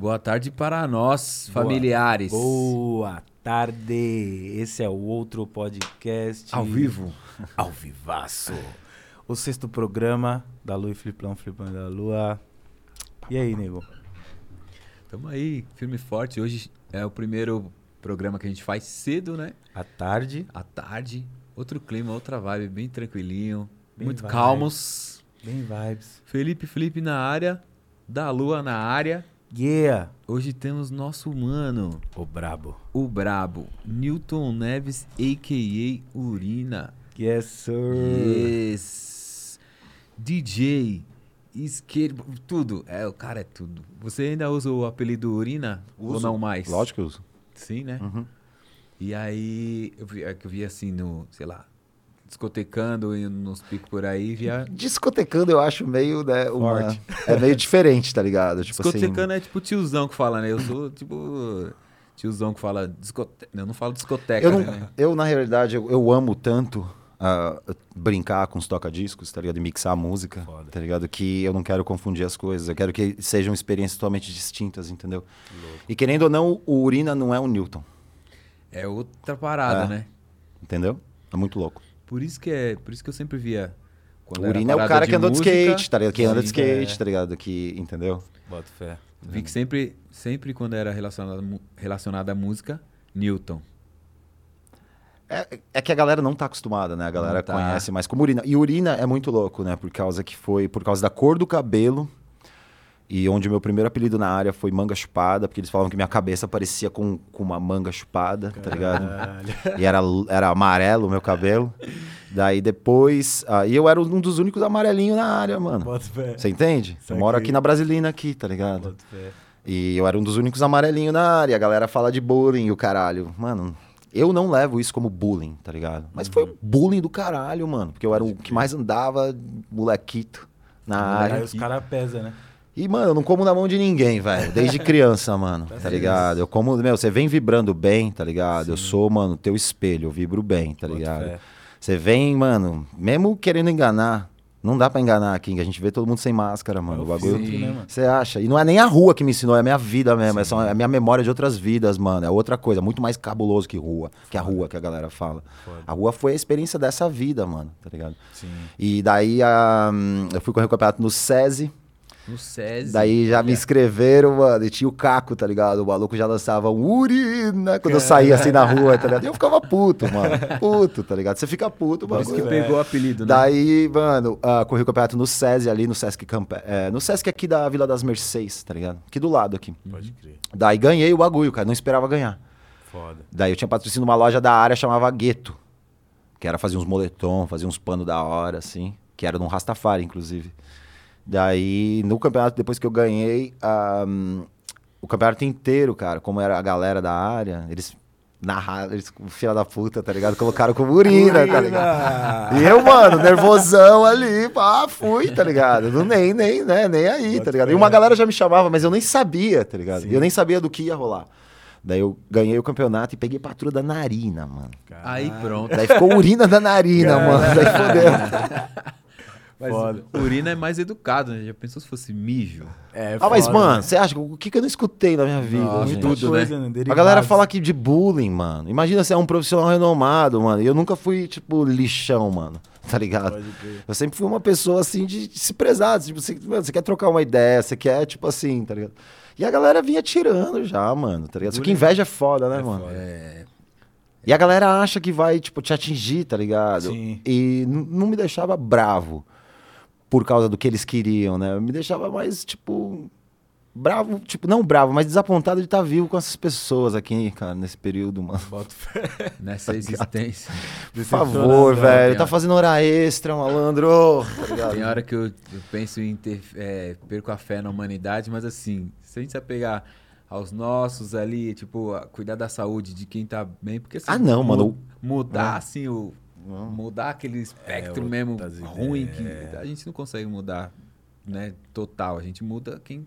Boa tarde para nós, familiares. Boa tarde. Esse é o outro podcast. Ao vivo. Ao vivaço. O sexto programa da Lua e Flipão, Flipão da Lua. E aí, nego? Tamo aí, firme e forte. Hoje é o primeiro programa que a gente faz cedo, né? À tarde. À tarde. Outro clima, outra vibe, bem tranquilinho. Bem muito calmos. Bem vibes. Felipe Felipe na área. Da Lua na área. Yeah. Hoje temos nosso mano, O brabo. o brabo, Newton Neves, a.k.a. Urina. Yes, sir. Yes. DJ, skate, tudo. É, o cara é tudo. Você ainda usa o apelido Urina? Ou Uso. não mais? Lógico que eu uso. Sim, né? Uhum. E aí, eu vi, é que eu vi assim no, sei lá, discotecando e nos picos por aí, via... Discotecando eu acho meio, né, uma... Forte. É meio diferente, tá ligado? Tipo discotecando é tipo tiozão que fala, né? Eu sou tipo tiozão que fala discoteca. Eu não falo discoteca, assim, eu, né? não, eu na realidade, eu, eu amo tanto ah, brincar com os toca-discos, tá ligado? E mixar a música, Foda. tá ligado? Que eu não quero confundir as coisas. Eu quero que sejam experiências totalmente distintas, entendeu? E querendo ou não, o Urina não é o Newton, É outra parada, É. né? entendeu? É muito louco. Por isso que é, por isso que eu sempre via quando Urina é o cara que andou de skate, tá ligado? Que anda de skate, é. tá ligado? Que, entendeu? Bota fé. Vi que sempre, sempre quando era relacionado, relacionado à música, Newton. É, é que a galera não tá acostumada, né? A galera tá. conhece mais como urina. E urina é muito louco, né? Por causa que foi por causa da cor do cabelo. E onde o meu primeiro apelido na área foi manga chupada, porque eles falavam que minha cabeça parecia com, com uma manga chupada, tá ligado? E era, era amarelo o meu cabelo. Daí depois. ah, e eu era um dos únicos amarelinhos na área, mano. Você entende? Eu moro aqui na Brasilina, aqui, tá ligado? E eu era um dos únicos amarelinhos na área. A galera fala de bullying e o caralho. Mano, eu não levo isso como bullying, tá ligado? Mas foi Uhum. um bullying do caralho, mano. Porque eu era o que mais andava, molequito, na área. Aí os caras pesam, né? E, mano, eu não como na mão de ninguém, velho. Desde criança, mano. Tá ligado? Eu como, meu, você vem vibrando bem, tá ligado? Eu sou, mano, teu espelho. Eu vibro bem, tá Bota ligado? fé. Você vem, mano, mesmo querendo enganar. Não dá pra enganar aqui, a gente vê todo mundo sem máscara, mano. É o bagulho. né? Você acha? E não é nem a rua que me ensinou, é a minha vida mesmo. É, só, é a minha memória de outras vidas, mano. É outra coisa, muito mais cabuloso que rua. Que a rua que a galera fala. Foda. A rua foi a experiência dessa vida, mano, tá ligado? Sim. E daí a, eu fui correr o campeonato no SESI. No SESI. Daí já me inscreveram, mano. E tinha o Caco, tá ligado? O maluco já lançava um urina quando eu saía assim na rua, tá ligado? E eu ficava puto, mano. Puto, tá ligado? Você fica puto, Por isso que pegou o apelido, né? Daí, mano, ah, corri o campeonato no SESI ali, no Sesc Camp... é, no Sesc aqui da Vila das Mercês, tá ligado? Aqui do lado aqui. Pode crer. Daí ganhei o bagulho, cara, não esperava ganhar. Foda. Daí eu tinha patrocínio numa loja da área chamava Gueto, que era fazer uns moletom, fazer uns panos da hora, assim, que era num Rastafari, inclusive. Daí, no campeonato, depois que eu ganhei, hum, o campeonato inteiro, cara, como era a galera da área, eles narraram, eles, filha da puta, tá ligado? Colocaram como urina, tá ligado? E eu, mano, nervosão ali, pá, fui, tá ligado? Não, nem, nem, né, nem aí, tá ligado? E uma galera já me chamava, mas eu nem sabia, tá ligado? Sim. Eu nem sabia do que ia rolar. Daí eu ganhei o campeonato e peguei patrulha da narina, mano. Aí pronto. Daí ficou urina da narina, mano. Daí fodeu. Mas Foda. urina é mais educado, né? Já pensou se fosse mijo? É, Ah, mas, mano, né? você acha que o que, que eu não escutei na minha vida? Nossa, tudo, coisa, né? né? A galera fala aqui de bullying, mano. Imagina você é um profissional renomado, mano. E eu nunca fui, tipo, lixão, mano. Tá ligado? Eu sempre fui uma pessoa, assim, de, de se prezar. Tipo, você, mano, você quer trocar uma ideia, você quer, tipo assim, tá ligado? E a galera vinha tirando já, mano, tá ligado? Só que inveja é foda, né, É mano? foda. É. E a galera acha que vai, tipo, te atingir, tá ligado? Sim. E não me deixava bravo por causa do que eles queriam, né? Me deixava mais, tipo, bravo, tipo, não bravo, mas desapontado de estar vivo com essas pessoas aqui, cara, nesse período, mano. Bota fé. Nessa existência. Por favor, né? velho. Tá fazendo hora extra, malandro. Tá? Tem hora que eu, eu penso em ter, é, perco a fé na humanidade, mas assim, se a gente se apegar aos nossos ali, tipo, cuidar da saúde de quem tá bem, porque assim, Ah, não, mano. Mudar É. assim o. Mudar aquele espectro É, mesmo ruim que a gente não consegue mudar, né, total. A gente muda quem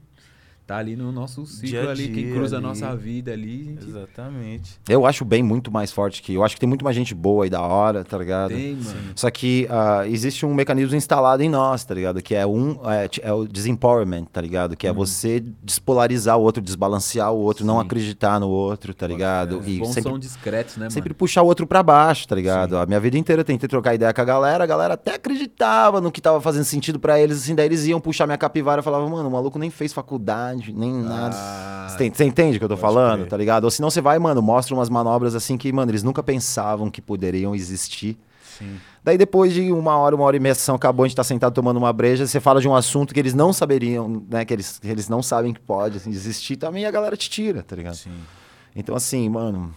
tá ali no nosso ciclo Dia a ali, que dia cruza a ali. nossa vida ali. a gente Exatamente. Eu acho bem muito mais forte que. Eu acho que tem muito mais gente boa e da hora, tá ligado? tem, mano. Só que ah, existe um mecanismo instalado em nós, tá ligado? Que é um é, é o desempowerment, tá ligado? Que é você despolarizar o outro, desbalancear o outro, não Sim. acreditar no outro, tá ligado? Os E bons sempre, são discretos, né, sempre mano? puxar o outro pra baixo, tá ligado? A minha vida inteira eu tentei trocar ideia com a galera, a galera até acreditava no que tava fazendo sentido pra eles, assim, daí eles iam puxar minha capivara e falavam, mano, o maluco nem fez faculdade, nem nada. Ah, Você você entende o que eu tô falando, crer. tá ligado? Ou senão você vai, mano, mostra umas manobras assim que, mano, eles nunca pensavam que poderiam existir. Sim. Daí depois de uma hora, uma hora e meia, a sessão acabou, a gente tá sentado tomando uma breja, você fala de um assunto que eles não saberiam, né, que eles, que eles não sabem que pode assim, existir, também a galera te tira, tá ligado? Sim. Então assim, mano,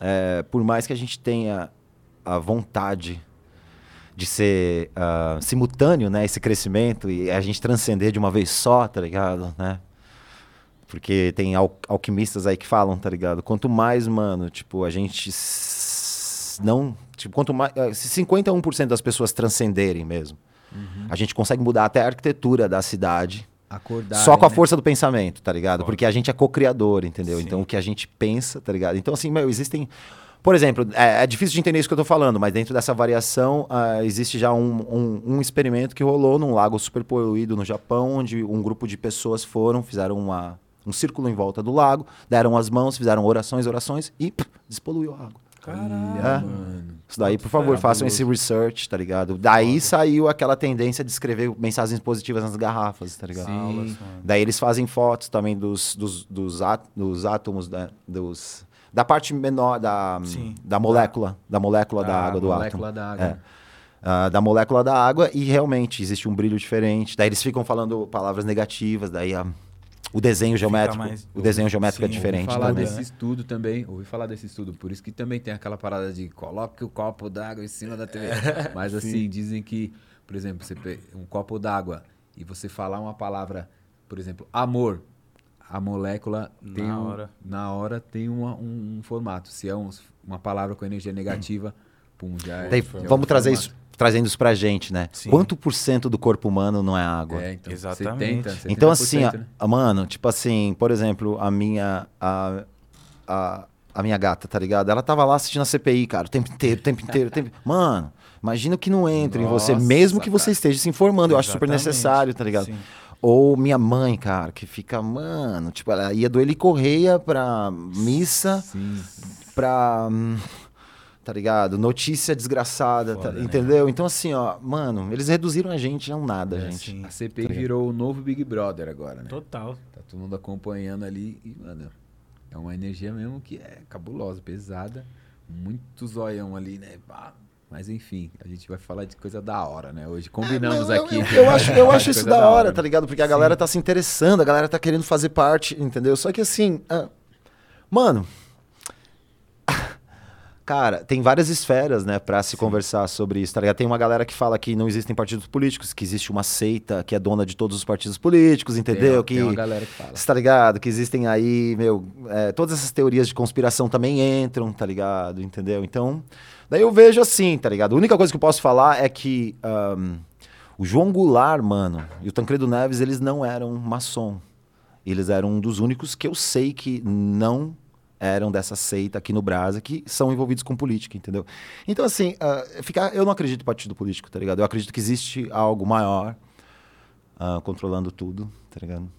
é, por mais que a gente tenha a vontade de ser ah, simultâneo, né, esse crescimento e a gente transcender de uma vez só, tá ligado, né? Porque tem al- alquimistas aí que falam, tá ligado? Quanto mais, mano, tipo, a gente não, tipo, quanto mais, eh, se 51% das pessoas transcenderem mesmo, a gente consegue mudar até a arquitetura da cidade. acordar. Só com a né? força do pensamento, tá ligado? Porque a gente é co-criador, entendeu? Sim. Então o que a gente pensa, tá ligado? Então, assim, meu, existem. Por exemplo, é, é difícil de entender isso que eu tô falando, mas dentro dessa variação ah, existe já um, um, um experimento que rolou num lago super poluído no Japão, onde um grupo de pessoas foram, fizeram uma, um círculo em volta do lago, deram as mãos, fizeram orações, orações e pff, despoluiu a água. Caralho. É. Isso daí, por favor, Cabuloso. façam esse research, tá ligado? Daí saiu aquela tendência de escrever mensagens positivas nas garrafas, tá ligado? Sim. Daí eles fazem fotos também dos, dos, dos, á- dos átomos, da, dos, da parte menor da, Sim. da molécula, da molécula da, Da água do molécula átomo. da água. É. Ah, da molécula da água e realmente existe um brilho diferente. Daí eles ficam falando palavras negativas, daí a- o desenho geométrico, mais- o desenho geométrico é Sim, diferente Ouvi falar também. desse estudo também, ouvi falar desse estudo, por isso que também tem aquela parada de coloque o copo d'água em cima da TV. Mas assim, dizem que, por exemplo, você um copo d'água e você falar uma palavra, por exemplo, amor, a molécula tem Na um- hora. na hora tem uma- um, um formato. Se é um- uma palavra com energia negativa, pum, já é. Já é vamos um trazer formato. isso, trazendo isso pra gente, né? Sim. Quanto por cento do corpo humano não é água? É, então, Exatamente. 70, Então, assim, 70%, a- né? a- mano, tipo assim, por exemplo, a minha. A, a, a minha gata, tá ligado? Ela tava lá assistindo a CPI, cara, o tempo inteiro, o tempo inteiro. o tempo... Mano, imagina o que não entra em você, mesmo que você cara. esteja se informando. Eu acho super necessário, tá ligado? Sim. Ou minha mãe, cara, que fica, mano, tipo, ela ia do Eli Correia pra missa, Sim. pra. hum, Tá ligado? Notícia desgraçada, tá- Foda, né? entendeu? Então, assim, ó, mano, eles reduziram a gente a um nada, É, gente. sim. A CPI virou o novo Big Brother agora, né? Total. Tá todo mundo acompanhando ali e, mano, é uma energia mesmo que é cabulosa, pesada. Muito zoião ali, né? Mas enfim, a gente vai falar de coisa da hora, né? Hoje combinamos Não, eu- aqui. Eu, eu acho, eu acho isso da hora, tá ligado? Porque a galera tá se interessando, a galera tá querendo fazer parte, entendeu? Só que assim, ah, mano. Cara, tem várias esferas, né, pra se conversar sobre isso, tá ligado? Tem uma galera que fala que não existem partidos políticos, que existe uma seita que é dona de todos os partidos políticos, entendeu? Tem, que tem uma galera que fala. Tá ligado? Que existem aí, meu, é, todas essas teorias de conspiração também entram, tá ligado? Entendeu? Então, daí eu vejo assim, tá ligado? A única coisa que eu posso falar é que ahn, o João Goulart, mano, e o Tancredo Neves, eles não eram maçom. Eles eram um dos únicos que eu sei que não eram dessa seita aqui no Brasa, que são envolvidos com política, entendeu? Então, assim, ah, ficar, eu não acredito em partido político, tá ligado? Eu acredito que existe algo maior ah, controlando tudo, tá ligado?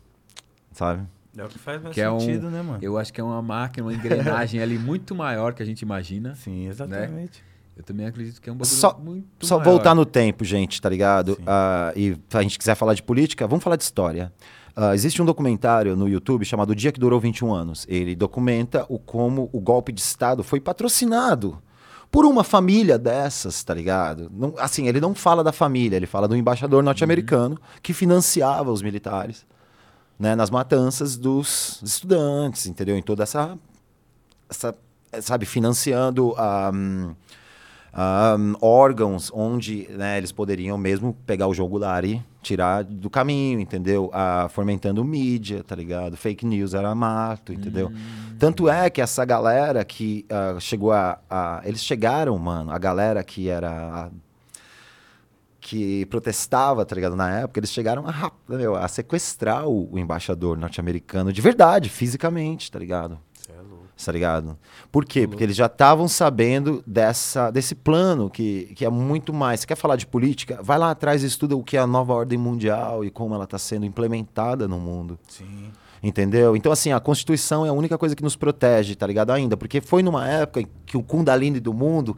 Sabe? É o que faz mais Que é um- sentido, né, mano? Eu acho que é uma máquina, uma engrenagem ali muito maior que a gente imagina. Sim, exatamente. Eu também acredito que é um bagulho Só- muito Só maior. voltar no tempo, gente, tá ligado? Ah, e se a gente quiser falar de política, vamos falar de história. Ah, existe um documentário no YouTube chamado O Dia que Durou 21 Anos. Ele documenta o como o golpe de Estado foi patrocinado por uma família dessas, tá ligado? Não- assim, ele não fala da família, ele fala do embaixador norte-americano que financiava os militares né, nas matanças dos estudantes, entendeu? Em toda essa, essa sabe, financiando ah, hum, órgãos onde né, eles poderiam mesmo pegar o jogo lá e tirar do caminho, entendeu? Ah, fomentando mídia, tá ligado? Fake news era mato, entendeu? Tanto é que essa galera que ah, chegou a, a- Eles chegaram, mano, a galera que era. a- que protestava, tá ligado, na época, eles chegaram a, meu, a sequestrar o, o embaixador norte-americano de verdade, fisicamente, tá ligado? Tá ligado? Por quê? Porque eles já estavam sabendo dessa, desse plano que, que é muito mais. Você quer falar de política? Vai lá atrás e estuda o que é a nova ordem mundial e como ela está sendo implementada no mundo. Sim. Entendeu? Então, assim, a Constituição é a única coisa que nos protege, tá ligado? Ainda. Porque foi numa época em que o Kundalini do mundo.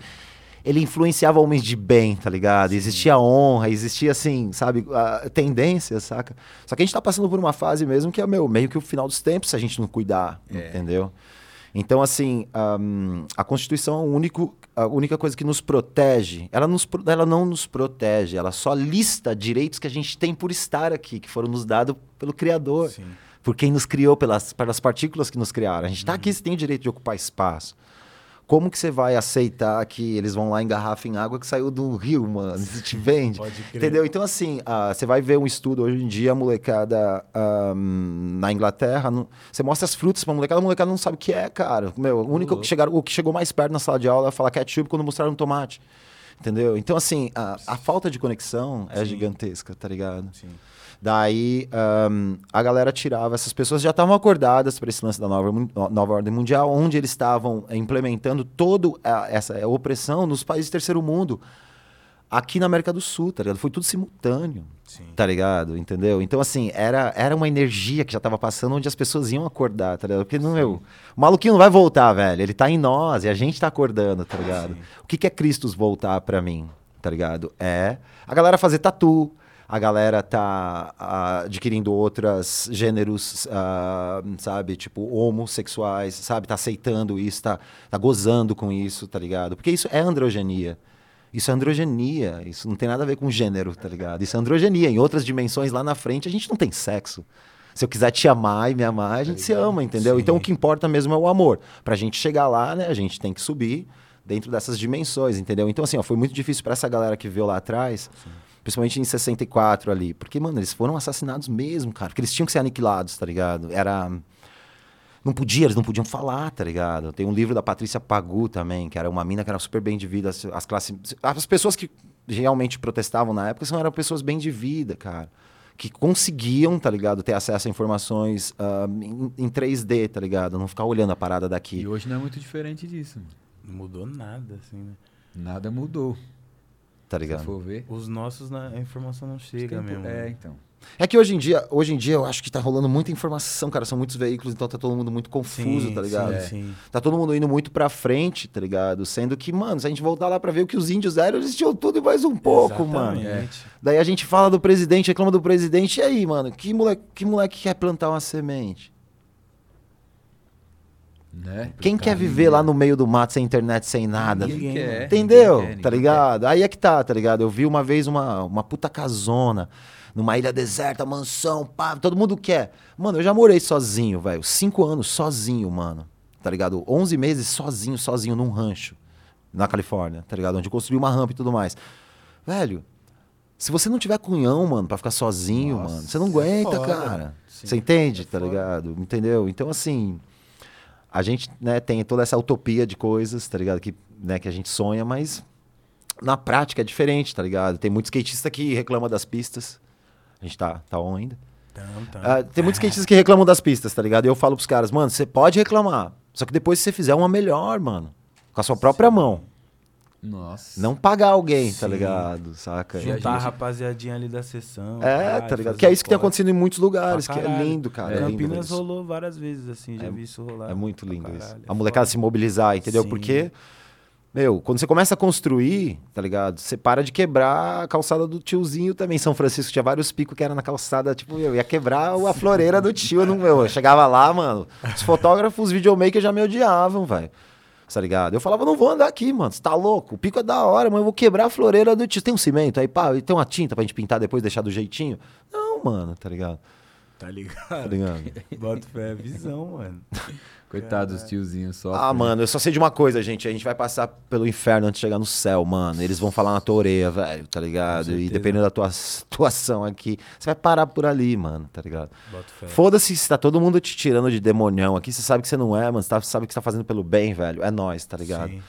Ele influenciava homens de bem, tá ligado? Existia honra, existia, assim, sabe, a tendência, saca? Só que a gente tá passando por uma fase mesmo que é, meu, meio que o final dos tempos se a gente não cuidar, É. entendeu? Então, assim, ahm, a Constituição é único, a única coisa que nos protege. Ela, nos, ela não nos protege, ela só lista direitos que a gente tem por estar aqui, que foram nos dados pelo Criador Sim. por quem nos criou, pelas, pelas partículas que nos criaram. A gente está aqui, você tem o direito de ocupar espaço. Como que você vai aceitar que eles vão lá engarrafem água que saiu do rio, mano? Você te vende? Pode crer. Entendeu? Então, assim, ah, você vai ver um estudo hoje em dia, a molecada ah, na Inglaterra, no- você mostra as frutas pra molecada, a molecada não sabe o que é, cara. Meu, o único que, chegaram, o que chegou mais perto na sala de aula é falar ketchup quando mostraram tomate. Entendeu? Então, assim, a, a falta de conexão é Sim. gigantesca, tá ligado? Sim. Daí ahn, a galera tirava, essas pessoas já estavam acordadas para esse lance da nova, nova ordem mundial, onde eles estavam eh, implementando toda essa opressão nos países do terceiro mundo. Aqui na América do Sul, tá ligado? Foi tudo simultâneo, Sim. tá ligado? Entendeu? Então, assim, era, era uma energia que já tava passando onde as pessoas iam acordar, tá ligado? Porque, não, meu, o maluquinho não vai voltar, velho. Ele tá em nós e a gente tá acordando, tá ligado? Sim. O que, que é Cristos voltar pra mim, tá ligado? É a galera fazer tatu, a galera tá ah, adquirindo outros gêneros, ah, sabe? Tipo, homossexuais, sabe? Tá aceitando isso, tá, tá gozando com isso, tá ligado? Porque isso é androgenia. Isso é androgenia, isso não tem nada a ver com gênero, tá ligado? Isso é androgenia. Em outras dimensões lá na frente, a gente não tem sexo. Se eu quiser te amar e me amar, a gente se ama, entendeu? Sim. Então o que importa mesmo é o amor. Pra gente chegar lá, né, a gente tem que subir dentro dessas dimensões, entendeu? Então, assim, ó, foi muito difícil pra essa galera que veio lá atrás, principalmente em 64 ali. Porque, mano, eles foram assassinados mesmo, cara. Porque eles tinham que ser aniquilados, tá ligado? Era. Não podia, eles não podiam falar, tá ligado? Tem um livro da Patrícia Pagu também, que era uma mina que era super bem de vida. As, as classes. As pessoas que realmente protestavam na época são, eram pessoas bem de vida, cara. Que conseguiam, tá ligado, ter acesso a informações ah, em, em 3D, tá ligado? Não ficar olhando a parada daqui. E hoje não é muito diferente disso. mano. Não mudou nada, assim, né? Nada mudou. Tá Se ligado? for ver. Os nossos, na- a informação não chega mesmo. É, né? então. É que hoje em dia, hoje em dia eu acho que tá rolando muita informação, cara. São muitos veículos, então tá todo mundo muito confuso, Sim, tá ligado? Sim, É. sim. Tá todo mundo indo muito pra frente, tá ligado? Sendo que, mano, se a gente voltar lá pra ver o que os índios eram, eles tinham tudo e mais um pouco, mano. Exatamente. Daí a gente fala do presidente, reclama do presidente, e aí, mano? Que moleque, que moleque quer plantar uma semente? Né? Quem quer viver lá no meio do mato sem internet, sem nada? Ninguém Ninguém, quer. Entendeu? ninguém quer, tá ligado? Aí é que tá, tá ligado? Eu vi uma vez uma, uma puta casona numa ilha deserta, mansão, pá, todo mundo quer. Mano, eu já morei sozinho, velho. Cinco anos sozinho, mano. Tá ligado? Onze meses sozinho, sozinho num rancho na Califórnia, tá ligado? Onde eu construí uma rampa e tudo mais. Velho, se você não tiver cunhão, mano, pra ficar sozinho, Nossa, mano, você não é aguenta, foda. cara. Sim, Você entende, é tá ligado? Entendeu? Então, assim, a gente né, tem toda essa utopia de coisas, tá ligado? Que, né, que a gente sonha, mas na prática é diferente, tá ligado? Tem muito skatista que reclama das pistas. A gente tá, tá on ainda. Ah, tem muitos skatistas que reclamam das pistas, tá ligado? E eu falo pros caras, mano, você pode reclamar. Só que depois você fizer uma melhor, mano. Com a sua própria mão. Nossa. Não pagar alguém, tá Sim. ligado? Saca? Ju- Juntar a gente- rapaziadinha ali da sessão. É, caralho, tá ligado? Que é isso que tem acontecido em muitos lugares, que é lindo, cara. É, lindo Campinas isso. rolou várias vezes, assim, já É- vi isso rolar. É muito lindo isso. A é molecada se mobilizar, entendeu? Sim. Porque, meu, quando você começa a construir, tá ligado? Você para de quebrar a calçada do tiozinho também. São Francisco tinha vários picos que era na calçada, tipo, eu ia quebrar a floreira do tio. Não, meu, eu chegava lá, mano. Os fotógrafos, os videomakers já me odiavam, velho. Tá ligado? Eu falava, não vou andar aqui, mano. Você tá louco? O pico é da hora, mas eu vou quebrar a floreira do tio. Tem um cimento aí, pá, e tem uma tinta pra gente pintar depois, deixar do jeitinho? Não, mano, tá ligado? Tá Tá ligado? ligado? Bota fé, é visão, mano. Coitado dos tiozinhos só. Ah, mano, eu só sei de uma coisa, gente. A gente vai passar pelo inferno antes de chegar no céu, mano. Eles vão falar na tua orelha, velho, tá ligado? E dependendo da tua situação aqui, você vai parar por ali, mano, tá ligado? Foda-se se tá todo mundo te tirando de demonião aqui. Você sabe que você não é, mano. Você tá- sabe que você tá fazendo pelo bem, velho. É nós, tá ligado? Sim.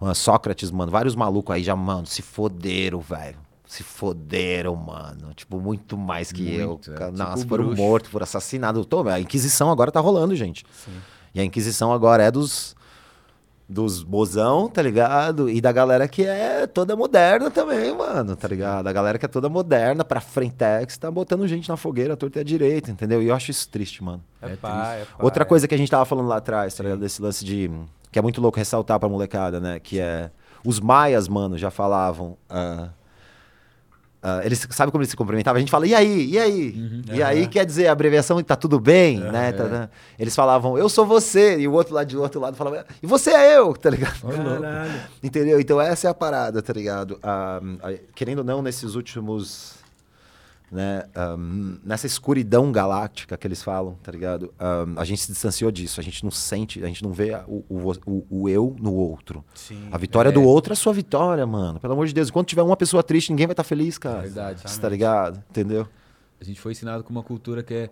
Mano, Sócrates, mano, vários malucos aí já, mano, se foderam, velho. se foderam, mano. Tipo, muito mais que Muito, eu. é, tipo Nossa, foram bruxo. mortos, foram assassinados. Tô, a Inquisição agora tá rolando, gente. E a Inquisição agora é dos. Dos bozão, tá ligado? E da galera que é toda moderna também, mano, tá ligado? A galera que é toda moderna, pra frentex, tá botando gente na fogueira, torta e à direita, entendeu? E eu acho isso triste, mano. É, É pá, é pá, Outra é. coisa que a gente tava falando lá atrás, tá ligado? Desse lance de. Que é muito louco ressaltar pra molecada, né? Que é. Os maias, mano, já falavam. ah, ah, eles sabe como eles se cumprimentavam? A gente fala, e aí? E aí? E aí quer dizer a abreviação tá tudo bem, né? Tá- tá- Eles falavam, eu sou você, e o outro lado de outro lado falava, e você é eu, tá ligado? Entendeu? Então essa é a parada, tá ligado? Ah, querendo ou não, nesses últimos. Né, ah, nessa escuridão galáctica que eles falam, tá ligado? Ah, a gente se distanciou disso, a gente não sente, a gente não vê o, o, o- o eu no outro. Sim. A vitória É. do outro é a sua vitória, mano. Pelo amor de Deus, enquanto tiver uma pessoa triste, ninguém vai estar feliz, cara. Verdade. Você tá ligado? Entendeu? A gente foi ensinado com uma cultura que é,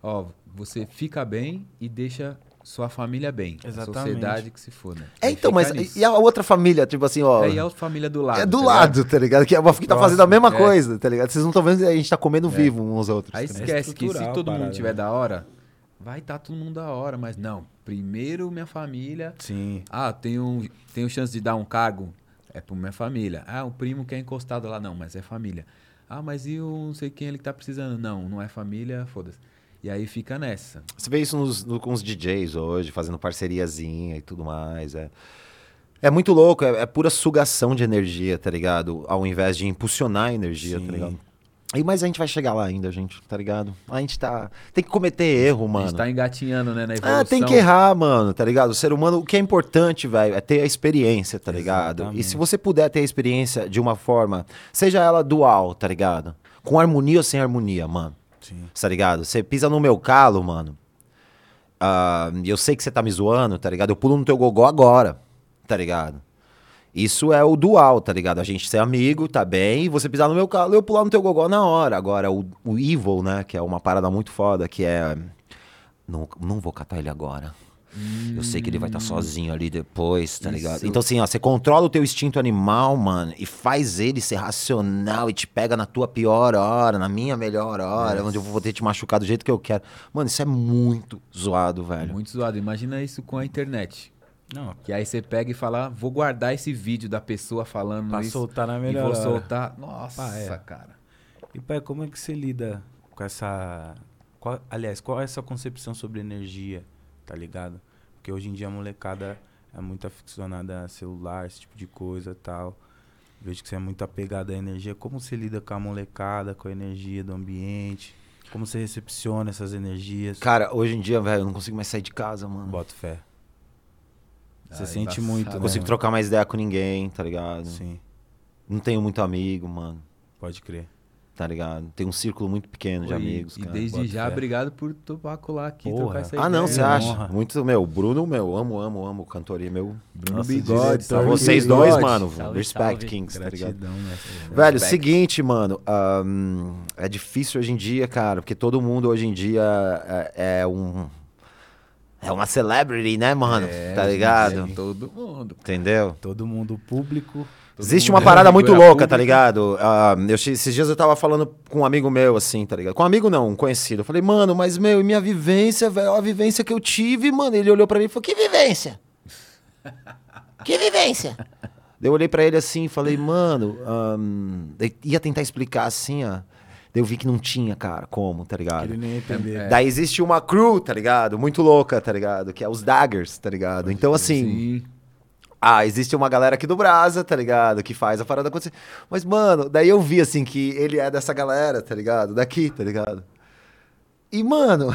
ó, você fica bem e deixa sua família bem. Exatamente. A sociedade que se for, né? É, então, mas nisso. e a outra família, tipo assim, ó. É, e a família do lado. é do tá lado, ligado? tá ligado? Que é uma que tá fazendo a mesma É. coisa, tá ligado? Vocês não estão vendo que a gente tá comendo vivo uns aos outros. Aí tá esquece que se a todo mundo tiver né? da hora, vai estar todo mundo da hora, mas não. Primeiro minha família. Sim. Ah, tenho, tenho chance de dar um cargo? É pra minha família. Ah, o primo que é encostado lá, não, mas é família. Ah, mas e o não sei quem ele que tá precisando? Não, não é família, foda-se. E aí fica nessa. Você vê isso nos- no- com os DJs hoje, fazendo parceriazinha e tudo mais. É, é muito louco, é, é pura sugação de energia, tá ligado? Ao invés de impulsionar a energia, Sim. tá ligado? E, mas a gente vai chegar lá ainda, gente, tá ligado? A gente tá. Tem que cometer erro, A mano. gente tá engatinhando, né, na evolução. Ah, tem que errar, mano, tá ligado? O ser humano, o que é importante, velho, é ter a experiência, tá ligado? E Exatamente. se você puder ter a experiência de uma forma, seja ela dual, tá ligado? Com harmonia ou sem harmonia, mano. Sim. Tá ligado? Você pisa no meu calo, mano. E eu sei que você tá me zoando, tá ligado? Eu pulo no teu gogó agora, tá ligado? Isso é o dual, tá ligado? A gente ser amigo, tá bem, e você pisar no meu calo, eu pular no teu gogó na hora. Agora, o, o evil, né? Que é uma parada muito foda, que é. Não, não vou catar ele agora. Eu sei que ele vai estar sozinho ali depois, tá ligado? Isso. Então, assim, ó, você controla o teu instinto animal, mano, e faz ele ser racional e te pega na tua pior hora, na minha melhor hora, onde eu vou ter te machucar do jeito que eu quero. Mano, isso é muito zoado, velho. Muito zoado. Imagina isso com a internet. Não, Que aí você pega e fala, "Ah, vou guardar esse vídeo da pessoa falando pra isso. soltar na e melhor vou hora. soltar. Nossa, Ah, é. cara. E pai, como é que você lida com essa. qual- aliás, qual é essa concepção sobre energia, tá ligado? Porque hoje em dia a molecada é muito aficionada a celular, esse tipo de coisa e tal. Vejo que você é muito apegado à energia. Como você lida com a molecada, com a energia do ambiente? Como você recepciona essas energias? Cara, hoje em dia, velho, eu não consigo mais sair de casa, mano. Bota fé. Você Ah, sente muito, Não né? consigo trocar mais ideia com ninguém, tá ligado? Sim, Não tenho muito amigo, mano. pode crer. Tá ligado? Tem um círculo muito pequeno de Oi, amigos, E cara. desde já, fé. obrigado por topar colar aqui, Porra. trocar essa Ah, não, você acha? honra. Muito, meu, Bruno, meu, amo, amo, amo, cantoria, meu. Bruno Nossa, Bigode, Pra vocês Bigode. dois, mano, Salve, respect, salve. Kings, tá ligado? Gratidão, mestre. Velho, Respect. seguinte, mano, ahn, é difícil hoje em dia, cara, porque todo mundo hoje em dia é, é um... É uma celebrity, né, mano? É, tá gente, ligado? é Todo mundo. Entendeu? Todo mundo público. Existe uma é parada muito louca, tá ligado? Ah, eu, esses dias eu tava falando com um amigo meu, assim, tá ligado? Com um amigo não, um conhecido. Eu falei, mano, mas, meu, e minha vivência, velho, a vivência que eu tive, mano. Ele olhou pra mim e falou, que vivência? Que vivência? Daí eu olhei pra ele assim e falei, mano, daí ia tentar explicar assim, ó. Daí eu vi que não tinha, cara, como, tá ligado? Ele nem entender. É. Daí existe uma crew, tá ligado? Muito louca, tá ligado? Que é os Daggers, tá ligado? Então, assim, Sim. Ah, existe uma galera aqui do Brasa, tá ligado? Que faz a parada acontecer. Mas, mano, daí eu vi, assim, que ele é dessa galera, tá ligado? Daqui, tá ligado? E, mano,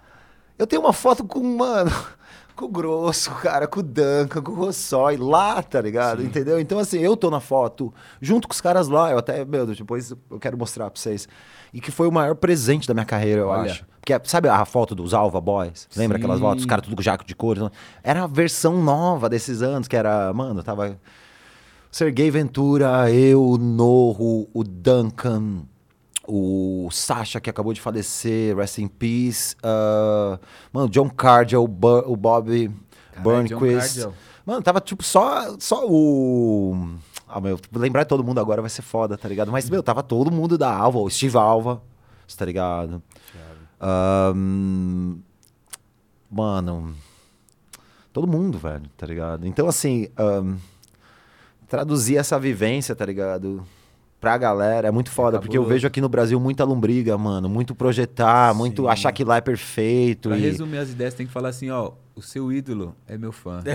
eu tenho uma foto com, mano, com o Grosso, cara, com o Duncan, com o Rossói, lá, tá ligado? Entendeu? Então, assim, eu tô na foto, junto com os caras lá, eu até, meu, depois eu quero mostrar pra vocês. E que foi o maior presente da minha carreira, eu Olha. acho. Porque, sabe a foto dos Alva Boys? Lembra Sim. aquelas fotos, os caras tudo com jaco de couro? Era a versão nova desses anos, que era, mano, tava... Sergei Ventura, eu, o Norro, o Duncan, o Sasha, que acabou de falecer, rest in peace. ah, mano, John Cardiel, o, Bu- o Bob Burnquist. Mano, tava tipo só, só o... Ah, meu, lembrar todo mundo agora vai ser foda, tá ligado? Mas, meu, tava todo mundo da Alva, o Steve Alva, tá ligado? Ahn, mano, todo mundo, velho, tá ligado? Então, assim, ahn, traduzir essa vivência, tá ligado? Pra galera é muito foda, porque eu vejo aqui no Brasil muita lombriga, mano. Muito projetar, muito Sim. achar que lá é perfeito. Pra e- resumir as ideias, tem que falar assim, ó, o seu ídolo é meu fã.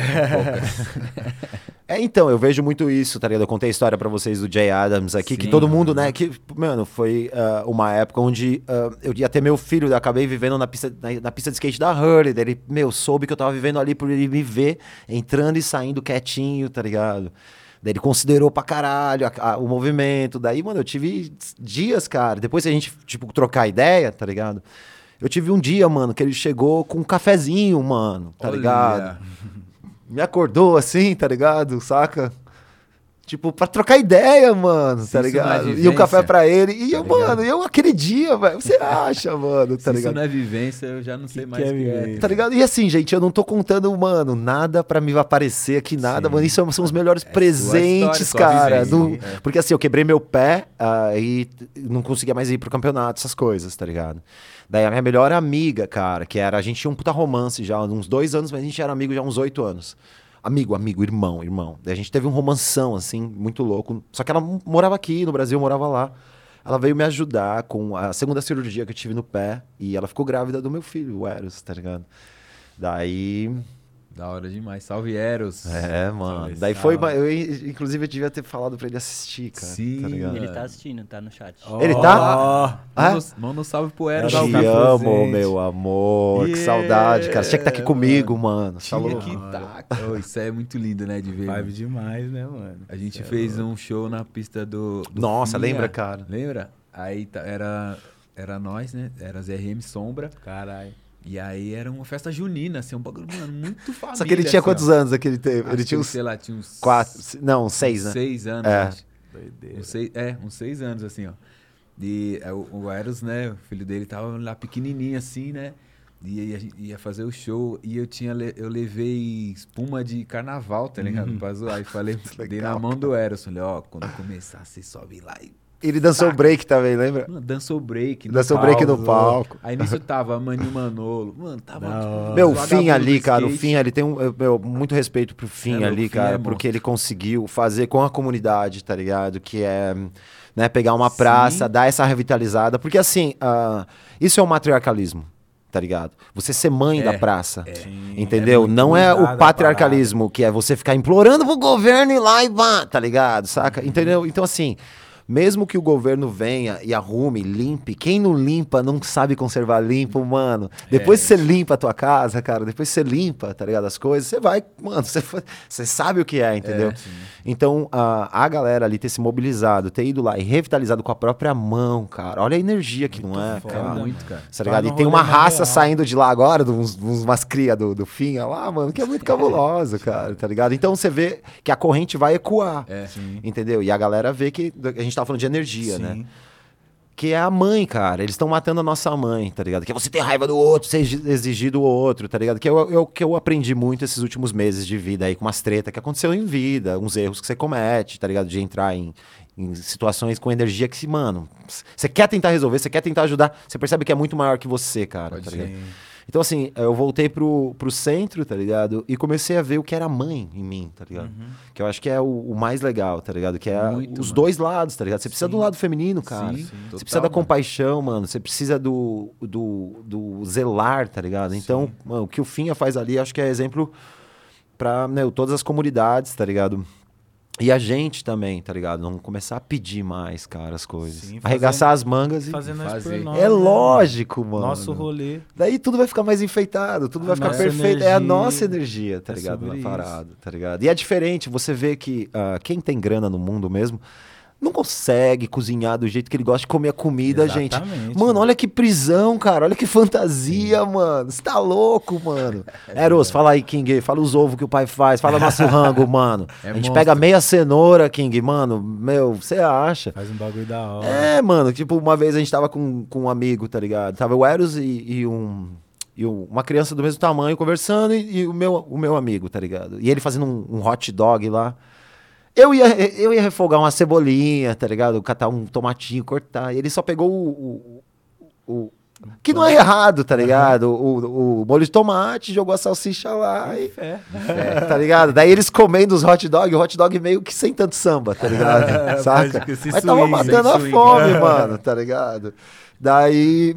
É, então, eu vejo muito isso, tá ligado? Eu contei a história pra vocês do Jay Adams aqui, que Sim. todo mundo, né, que, mano, foi ah, uma época onde ah, eu ia ter meu filho, eu acabei vivendo na pista, na, na pista de skate da Hurley, ele, meu, soube que eu tava vivendo ali por ele me ver entrando e saindo quietinho, tá ligado? Daí ele considerou pra caralho a- a- o movimento, daí, mano, eu tive dias, cara, depois que a gente, tipo, trocar ideia, tá ligado? Eu tive um dia, mano, que ele chegou com um cafezinho, mano, tá Olha. ligado? me acordou assim, tá ligado? Saca? Tipo, pra trocar ideia, mano, tá isso é ligado? e um vivência, café pra ele. E tá eu, ligado? mano, eu aquele dia, velho, você acha, mano, tá Se isso ligado? não é vivência, eu já não sei Que mais que o é que é. Tá ligado? E assim, gente, eu não tô contando, mano, nada pra me aparecer aqui, nada, Sim. mano. Isso são os melhores É presentes, história, cara. vivência, né? Porque assim, eu quebrei meu pé e não conseguia mais ir pro campeonato, essas coisas, tá ligado? Daí a minha melhor amiga, cara, que era. A gente tinha um puta romance já, uns dois anos, mas a gente era amigo já há uns oito anos. Amigo, amigo, irmão, irmão. Daí a gente teve um romanção, assim, muito louco. Só que ela morava aqui no Brasil, eu morava lá. Ela veio me ajudar com a segunda cirurgia que eu tive no pé. E ela ficou grávida do meu filho, o Eros, tá ligado? Daí. Da hora demais. Salve Eros. É, mano. Salve, Daí foi. Eu, inclusive, eu devia ter falado pra ele assistir, cara. Sim, tá? Ele Mano. tá assistindo, tá no chat. Ele tá? Ó, Ah? Manda, manda um salve pro Eros. Dá Te amo, presente. meu amor. Que Yeah, saudade, cara. Você tinha que estar aqui comigo, mano. Tá Tinha louco? que tá. Oh, isso é muito lindo, né, de ver. Vibe mano. demais, né, mano? A gente Cê é fez louco. um show na pista do. do Nossa, Finha. lembra, cara? Lembra? Aí tá- era, era nós, né? Era ZRM Sombra. Caralho. E aí era uma festa junina, assim, um bagulho, mano, muito família. Só que ele tinha assim, quantos ó. anos aquele tempo? Ele tinha uns sei lá, tinha uns. quatro. Não, seis, uns né? Seis anos, É. acho. Doideira. Uns seis, é, uns seis anos, assim, ó. E é, o, o Eros, né, o filho dele tava lá pequenininho, assim, né? E aí a gente ia fazer o show e eu tinha eu levei espuma de carnaval, tá ligado? Pra zoar. E falei, dei na mão do Eros. Falei, ó, quando começar, você sobe lá e. Ele dançou break também, lembra? Mano, dançou break. Dançou break no palco. Aí nisso tava Maninho Manolo. Mano, tava. Da tipo. Meu, Fim ali, cara, o. Fim ali tem um, eu- meu, muito respeito pro Fim É, ali, Fim cara, é porque ele conseguiu fazer com a comunidade, tá ligado? Que é, né, pegar uma praça, Sim. dar essa revitalizada, porque assim, ah, isso é o matriarcalismo, tá ligado? Você ser mãe É, da praça. Sim, Entendeu? muito não é o patriarcalismo, que é você ficar implorando pro governo ir lá e vá, tá ligado? Saca? Entendeu? Então, assim, mesmo que o governo venha e arrume, limpe, quem não limpa não sabe conservar limpo, mano. Depois que você limpa a tua casa, cara, depois que você limpa, tá ligado? As coisas, você vai, mano, você, você sabe o que é, entendeu? Então, a, a galera ali ter se mobilizado, ter ido lá e revitalizado com a própria mão, cara. Olha a energia que não é, foda, cara. mano. muito, cara. Tá ligado? Tá E tem uma raça real. saindo de lá agora, de uns, uns, umas cria do, do Finha lá, mano, que é muito cabuloso, cara, tá ligado? Então você vê que a corrente vai ecoar, É. entendeu? E a galera vê que, a gente tava falando de energia, né? Sim. Que é a mãe, cara, eles estão matando a nossa mãe, tá ligado? Que é você ter raiva do outro, você exi- exigir do outro, tá ligado? Que é o eu, que eu aprendi muito esses últimos meses de vida aí, com umas tretas que aconteceu em vida, uns erros que você comete, tá ligado? De entrar em, em situações com energia que se, mano, você quer tentar resolver, você quer tentar ajudar, você percebe que é muito maior que você, cara, Pode tá ligado? Então, assim, eu voltei pro, pro centro, tá ligado? E comecei a ver o que era mãe em mim, tá ligado? Que eu acho que é o, o mais legal, tá ligado? Que é Muito, os mano. dois lados, tá ligado? Você precisa Sim. do lado feminino, cara. Sim, Você total, precisa da mano. compaixão, mano. Você precisa do, do, do zelar, tá ligado? Então, mano, o que o Finha faz ali, acho que é exemplo pra meu, todas as comunidades, tá ligado? E a gente também, tá ligado? Não começar a pedir mais, cara, as coisas. Sim, Arregaçar as mangas e. Por fazer. nós, É né, lógico, mano? Nosso rolê. Daí tudo vai ficar mais enfeitado, tudo A vai ficar perfeito. É a energia nossa energia, tá é ligado? Na parada, tá ligado? E é diferente, você vê que ah, quem tem grana no mundo mesmo não consegue cozinhar do jeito que ele gosta de comer a comida, gente. Exatamente, Mano, mano. olha que prisão, cara. Olha que fantasia, mano. Você tá louco, mano. Eros, fala aí, King. Fala os ovos que o pai faz. Fala nosso rango, mano. É a gente monstro. pega meia cenoura, King. Mano, meu, você acha? Faz um bagulho da hora. É, mano, tipo, uma vez a gente tava com, com um amigo, tá ligado? Tava o Eros e, e um. E um- uma criança do mesmo tamanho conversando e, e o, meu, o meu amigo, tá ligado? E ele fazendo um, um hot dog lá. Eu ia, eu ia refogar uma cebolinha, tá ligado? Catar um tomatinho, cortar. E ele só pegou o. o, o que não é errado, tá ligado? O, o, molho de tomate, jogou a salsicha lá e. É, tá ligado? Daí eles comendo os hot dog, o hot dog meio que sem tanto samba, tá ligado? Saca? Mas tava matando a fome, mano, tá ligado? Daí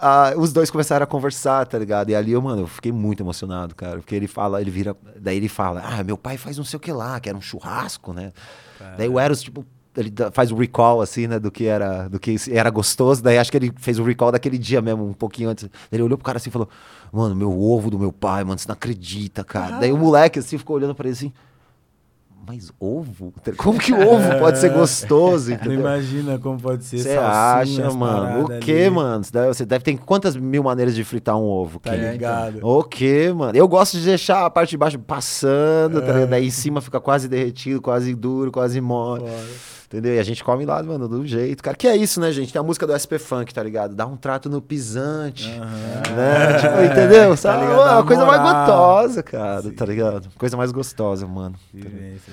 ah, os dois começaram a conversar, tá ligado? E ali eu, mano, eu fiquei muito emocionado, cara. Porque ele fala, ele vira. Daí ele fala, ah, meu pai faz não sei o que lá, que era um churrasco, né? Caramba. Daí o Eros, tipo, ele faz o recall, assim, né, do que era, do que era gostoso. Daí acho que ele fez o recall daquele dia mesmo, um pouquinho antes. Ele olhou pro cara assim e falou, mano, meu ovo do meu pai, mano, você não acredita, cara. Ah. Daí o moleque, assim, ficou olhando pra ele assim mas ovo? Como que o ovo pode ser gostoso? Entendeu? Não imagina como pode ser Você acha, mano? O que, mano? Você deve ter quantas mil maneiras de fritar um ovo? Tá ligado? O que, mano? Eu gosto de deixar a parte de baixo passando, tá é. tá daí em cima fica quase derretido, quase duro, quase mole. Entendeu? E a gente come lá, mano, do jeito. Cara, que é isso, né, gente? Tem a música do SP Funk, tá ligado? Dá um trato no pisante. Uhum. Né? Tipo, entendeu? Tá Sabe? Ligado? Uma coisa mais gostosa, cara, Sim. tá ligado? Coisa mais gostosa, mano.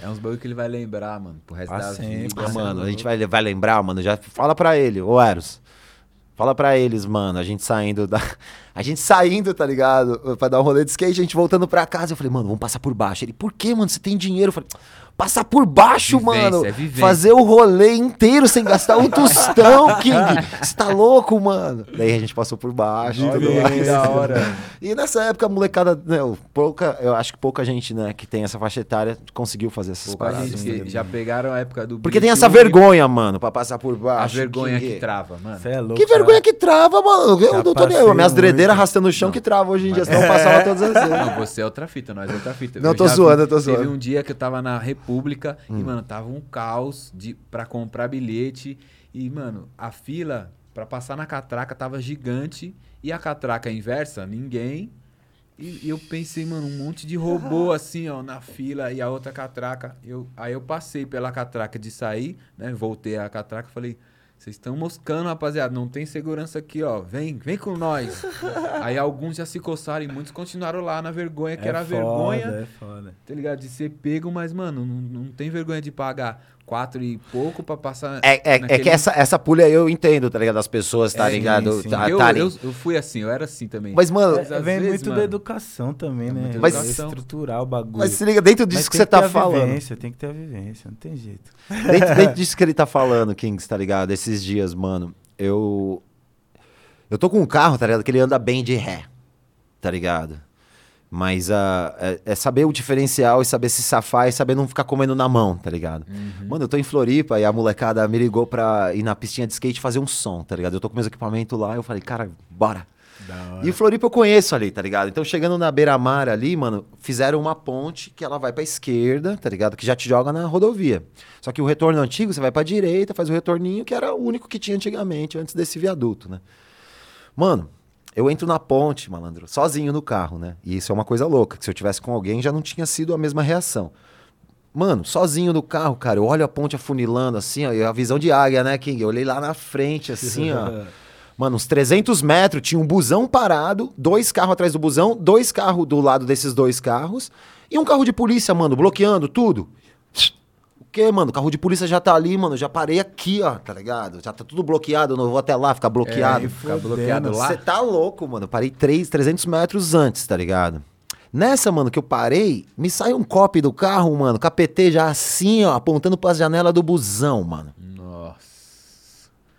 É uns bagulho que ele vai lembrar, mano, pro resto ah, da vida. Ah, mano, a gente vai, vai lembrar, mano. Já fala pra ele, ô Eros. Fala pra eles, mano, a gente saindo da. A gente saindo, tá ligado? Pra dar um rolê de skate, a gente voltando pra casa. Eu falei, mano, vamos passar por baixo. Ele, por quê, mano? Você tem dinheiro? Eu falei, passar por baixo, vivência, mano. É fazer o rolê inteiro sem gastar um tostão, King. Você tá louco, mano? Daí a gente passou por baixo. Olha, tudo mais. da hora. E nessa época, a molecada, né, pouca, eu acho que pouca gente, né, que tem essa faixa etária conseguiu fazer essas pouca paradas. Gente já pegaram a época do Porque tem essa vergonha, mano, pra passar por baixo. A vergonha King. que trava, mano. é louco, que vergonha que trava, mano. Eu não tô nem eu. Minhas dredeiras arrastando no chão não. que trava hoje em dia, senão eu passava todas as vezes. Não, você é outra fita, nós é outra fita. Não, eu tô zoando, eu tô zoando. Teve um dia que eu tava na República hum. e, mano, tava um caos de, pra comprar bilhete. E, mano, a fila pra passar na catraca tava gigante. E a catraca inversa, ninguém. E, e eu pensei, mano, um monte de robô assim, ó, na fila. E a outra catraca. Eu, aí eu passei pela catraca de sair, né? Voltei a catraca falei vocês estão moscando, rapaziada. Não tem segurança aqui, ó. Vem, vem com nós. Aí alguns já se coçaram e muitos continuaram lá na vergonha, que é era a vergonha. É foda. Tá ligado? De ser pego, mas, mano, não, não tem vergonha de pagar quatro e pouco pra passar. É, é, naquele... é que essa, essa pulha eu entendo, tá ligado? As pessoas, tá é, ligado? Sim, sim. Tá, eu, tá eu, eu, fui assim, eu era assim também. Mas, mano. Mas, vem vezes, muito mano, da educação também, né? Mas estruturar o bagulho. Mas se liga, dentro disso que, você tá falando. Vivência, tem que ter a vivência, não tem jeito. Dentro, dentro disso que ele tá falando, Kings, tá ligado? Esses dias, mano, eu. Eu tô com um carro, tá ligado? Que ele anda bem de ré, tá ligado? Mas uh, é, é, saber o diferencial e saber se safar e saber não ficar comendo na mão, tá ligado? Uhum. Mano, eu tô em Floripa e a molecada me ligou pra ir na pistinha de skate fazer um som, tá ligado? Eu tô com meus equipamentos lá, eu falei, cara, bora. E Floripa eu conheço ali, tá ligado? Então chegando na beira-mar ali, mano, fizeram uma ponte que ela vai pra esquerda, tá ligado? Que já te joga na rodovia. Só que o retorno antigo, você vai pra direita, faz o retorninho, que era o único que tinha antigamente, antes desse viaduto, né? Mano, eu entro na ponte, malandro, sozinho no carro, né? E isso é uma coisa louca, que se eu tivesse com alguém já não tinha sido a mesma reação. Mano, sozinho no carro, cara, eu olho a ponte afunilando assim, ó, e a visão de águia, né, King? Eu olhei lá na frente, assim, ó. Mano, uns 300 metros, tinha um busão parado, dois carros atrás do busão, dois carros do lado desses dois carros, e um carro de polícia, mano, bloqueando tudo quê, mano? O carro de polícia já tá ali, mano. Já parei aqui, ó, tá ligado? Já tá tudo bloqueado. não vou até lá ficar bloqueado. É, ficar bloqueado lá. Você tá louco, mano. Eu parei 3, 300 metros antes, tá ligado? Nessa, mano, que eu parei, me sai um copy do carro, mano, KPT já assim, ó, apontando pra janela do busão, mano. Nossa.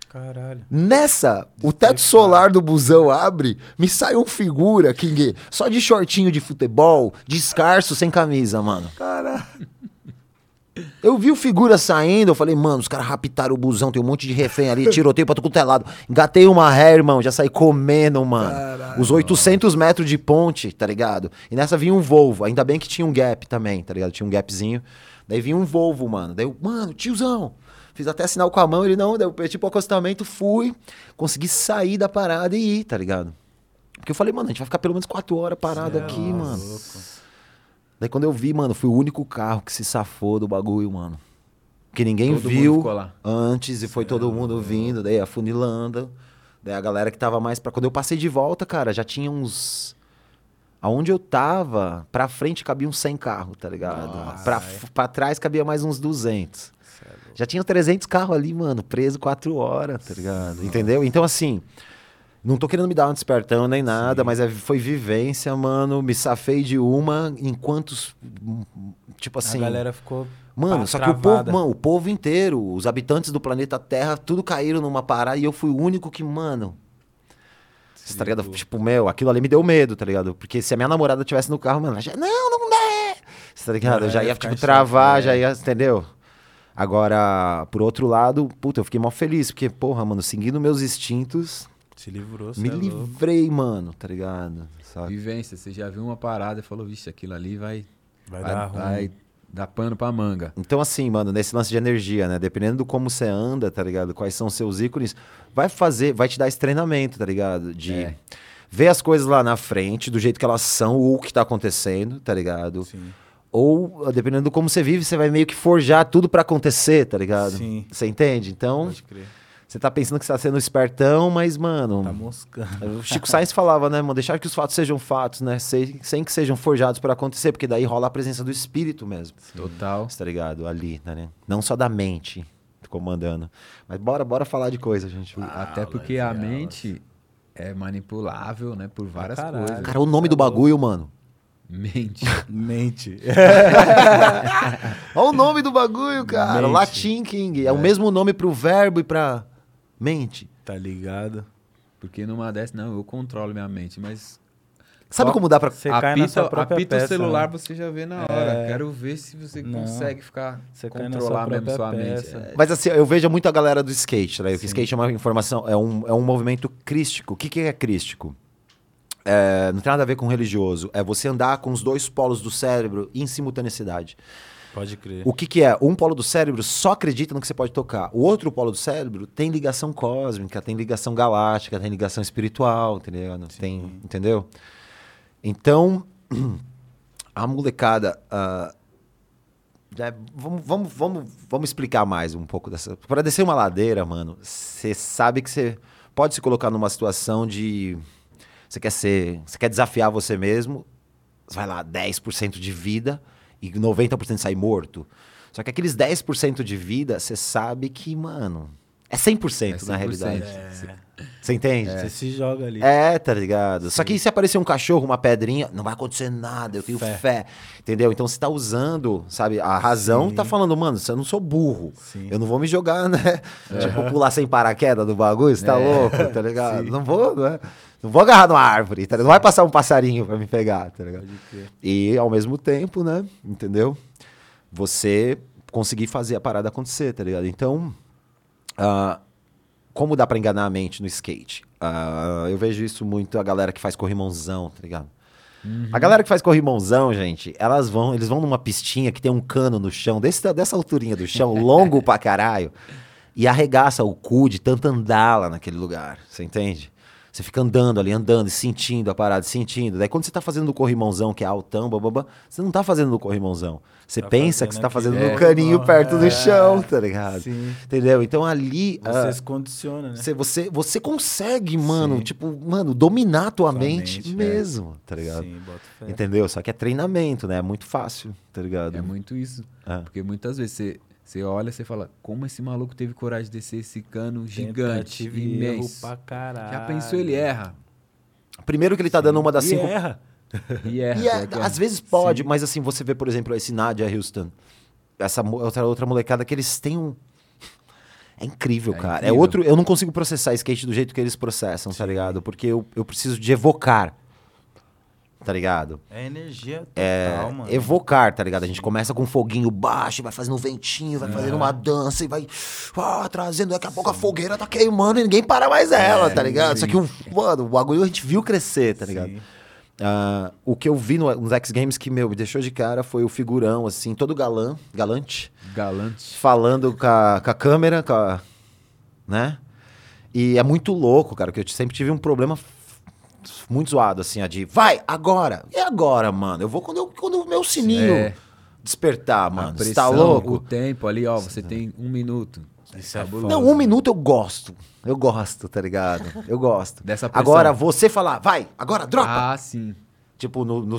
Caralho. Nessa, o teto solar do busão abre, me sai um figura, King, só de shortinho de futebol, descarso, sem camisa, mano. Caralho. Eu vi o figura saindo, eu falei, mano, os caras raptaram o busão, tem um monte de refém ali, tiroteio pra todo lado. Engatei uma ré, irmão, já saí comendo, mano. Caralho. Os 800 metros de ponte, tá ligado? E nessa vinha um Volvo, ainda bem que tinha um gap também, tá ligado? Tinha um gapzinho. Daí vinha um Volvo, mano. Daí eu, mano, tiozão. Fiz até sinal com a mão, ele não, daí eu tipo o acostamento, fui, consegui sair da parada e ir, tá ligado? Porque eu falei, mano, a gente vai ficar pelo menos quatro horas parado aqui, mano. Louco. Daí quando eu vi, mano, fui o único carro que se safou do bagulho, mano. Que ninguém todo viu antes e foi todo mundo vindo, daí afunilando. Daí a galera que tava mais pra. Quando eu passei de volta, cara, já tinha uns. Aonde eu tava, pra frente cabia uns 100 carros, tá ligado? Nossa. Pra, f- pra trás cabia mais uns 200. Cê é. Já tinha 300 carros ali, mano, preso 4 horas, tá ligado? Entendeu? Então, assim, não tô querendo me dar um despertão nem nada, mas é- foi vivência, mano. Me safei de uma enquanto. Tipo assim. a galera ficou. Mano, só que o povo, mano, o povo inteiro, os habitantes do planeta Terra, tudo caíram numa parada e eu fui o único que, mano. Você tá ligado? Tipo, meu, aquilo ali me deu medo, tá ligado? Porque se a minha namorada tivesse no carro, mano, ela já, não, não dá. Você tá ligado? Não, eu já ia ia, tipo, travar, já é. ia, entendeu? Agora, por outro lado, puta, eu fiquei mó feliz, porque, porra, mano, seguindo meus instintos, Se livrou, me é louco. livrei, mano, tá ligado? Saca? Vivência, você já viu uma parada e falou, vixe, aquilo ali vai, Vai, vai, dar ruim. vai dar pano pra manga. Então, assim, mano, nesse lance de energia, né? Dependendo do como você anda, tá ligado? Quais são os seus ícones, vai fazer, vai te dar esse treinamento, tá ligado? De É. ver as coisas lá na frente, do jeito que elas são, ou o que tá acontecendo, tá ligado? Sim. Ou, dependendo do como você vive, você vai meio que forjar tudo pra acontecer, tá ligado? Sim. Você entende? Então, Pode crer. Você tá pensando que você tá sendo espertão, mas, mano. Tá moscando. O Chico Sainz falava, né, mano? Deixar que os fatos sejam fatos, né? Sem, sem que sejam forjados para acontecer, porque daí rola a presença do espírito mesmo. Total. Tá ligado? Ali, né? Não só da mente comandando. Mas bora, bora falar de coisa, gente. Até porque a mente é manipulável, né, por várias caralho. coisas. Cara, o nome do bagulho, mano. Mente. Mente. Olha o nome do bagulho, cara. Mente. Latin King. É, o mesmo nome pro verbo e pra mente. tá ligado? Porque numa dessas, não, eu controlo minha mente, mas Sabe como dá pra. Você cai na sua própria apita peça, o celular, né? você já vê na hora. É. Quero ver se você Não. consegue ficar Você controlar sua mesmo sua própria mente. peça. É. Mas assim, eu vejo muito a galera do skate, né? O Sim. skate é uma informação, é um, é um movimento crístico. O que, que é crístico? É, não tem nada a ver com religioso. É você andar com os dois polos do cérebro em simultaneidade. Pode crer. O que, que é? Um polo do cérebro só acredita no que você pode tocar. O outro polo do cérebro tem ligação cósmica, tem ligação galáctica, tem ligação espiritual, entendeu? Tem, entendeu? Então, a molecada. ah, já- vamos, vamos, vamos, vamos explicar mais um pouco dessa. Para descer uma ladeira, mano, você sabe que você pode se colocar numa situação de. Você quer ser. Você quer desafiar você mesmo, vai lá, 10% de vida e 90% sai morto. Só que aqueles 10% de vida, você sabe que, mano, é 100%, É na 100%. realidade. É, Você entende? Você se joga ali. É, tá ligado? Só que se aparecer um cachorro, uma pedrinha, não vai acontecer nada, eu tenho fé. Fé. Entendeu? Então você tá usando, sabe? A razão Sim. tá falando, mano, eu não sou burro. Sim. Eu não vou me jogar, né? Tipo, pular sem paraquedas do bagulho, você tá É. louco, tá ligado? Sim. Não vou, né? Não vou agarrar numa árvore, tá? Não vai passar um passarinho pra me pegar, tá ligado? E ao mesmo tempo, né? Entendeu? Você conseguir fazer a parada acontecer, tá ligado? Então, ah, como dá pra enganar a mente no skate? Ah, eu vejo isso muito a galera que faz corrimãozão, tá ligado? A galera que faz corrimãozão, gente, elas vão, eles vão numa pistinha que tem um cano no chão, desse, dessa alturinha do chão, longo pra caralho, e arregaça o cu de tanto andar lá naquele lugar, você entende? Você fica andando ali, andando, e sentindo a parada, sentindo. Daí quando você tá fazendo no corrimãozão, que é altão, bababá, você não tá fazendo no corrimãozão. Você Tá pensa que você fazendo tá fazendo É. no caninho perto do É. chão, tá ligado? Sim. Entendeu? Então ali. Você ah, se condiciona, né? você, você, você consegue, mano, Sim. tipo, mano, dominar a tua mente, é. mesmo, tá ligado? Sim, bota fé. Entendeu? Só que é treinamento, né? É muito fácil, tá ligado? É muito isso. É. Porque muitas vezes você, você olha e você fala, como esse maluco teve coragem de descer esse cano gigante, Tentativa e erro imenso. pra caralho. Já pensou, ele erra. Primeiro que ele tá dando uma das E cinco. erra. E erra. E é, erra. às vezes pode, Sim. mas assim, você vê, por exemplo, esse Nadia Houston, essa outra, outra molecada que eles têm um. É incrível, É cara. É incrível. outro. Eu não consigo processar skate do jeito que eles processam, tá ligado? Porque eu, eu preciso de evocar. Tá ligado? É energia total, É, mano. evocar, tá ligado? A gente começa com um foguinho baixo, vai fazendo um ventinho, vai fazendo uma dança e vai ah, trazendo. Daqui a pouco a fogueira tá queimando e ninguém para mais ela, tá ligado? Só que, o, mano, o bagulho a gente viu crescer, tá ligado? Sim. Ah, o que eu vi no- nos X Games que, meu, me deixou de cara foi o figurão, assim, todo galã, galante, Galante. falando com a, com a câmera, com a- né? E é muito louco, cara, que eu sempre tive um problema muito zoado, assim, a de vai, agora. E agora, mano? Eu vou quando, eu- quando o meu sininho É. despertar, mano. Você tá louco? O tempo ali, ó, você tem um minuto. Isso é. Não, um minuto eu gosto. Eu gosto, tá ligado? Eu gosto. Dessa pressão. Agora, você falar, vai, agora, dropa. Ah, sim. Tipo, no, no, no,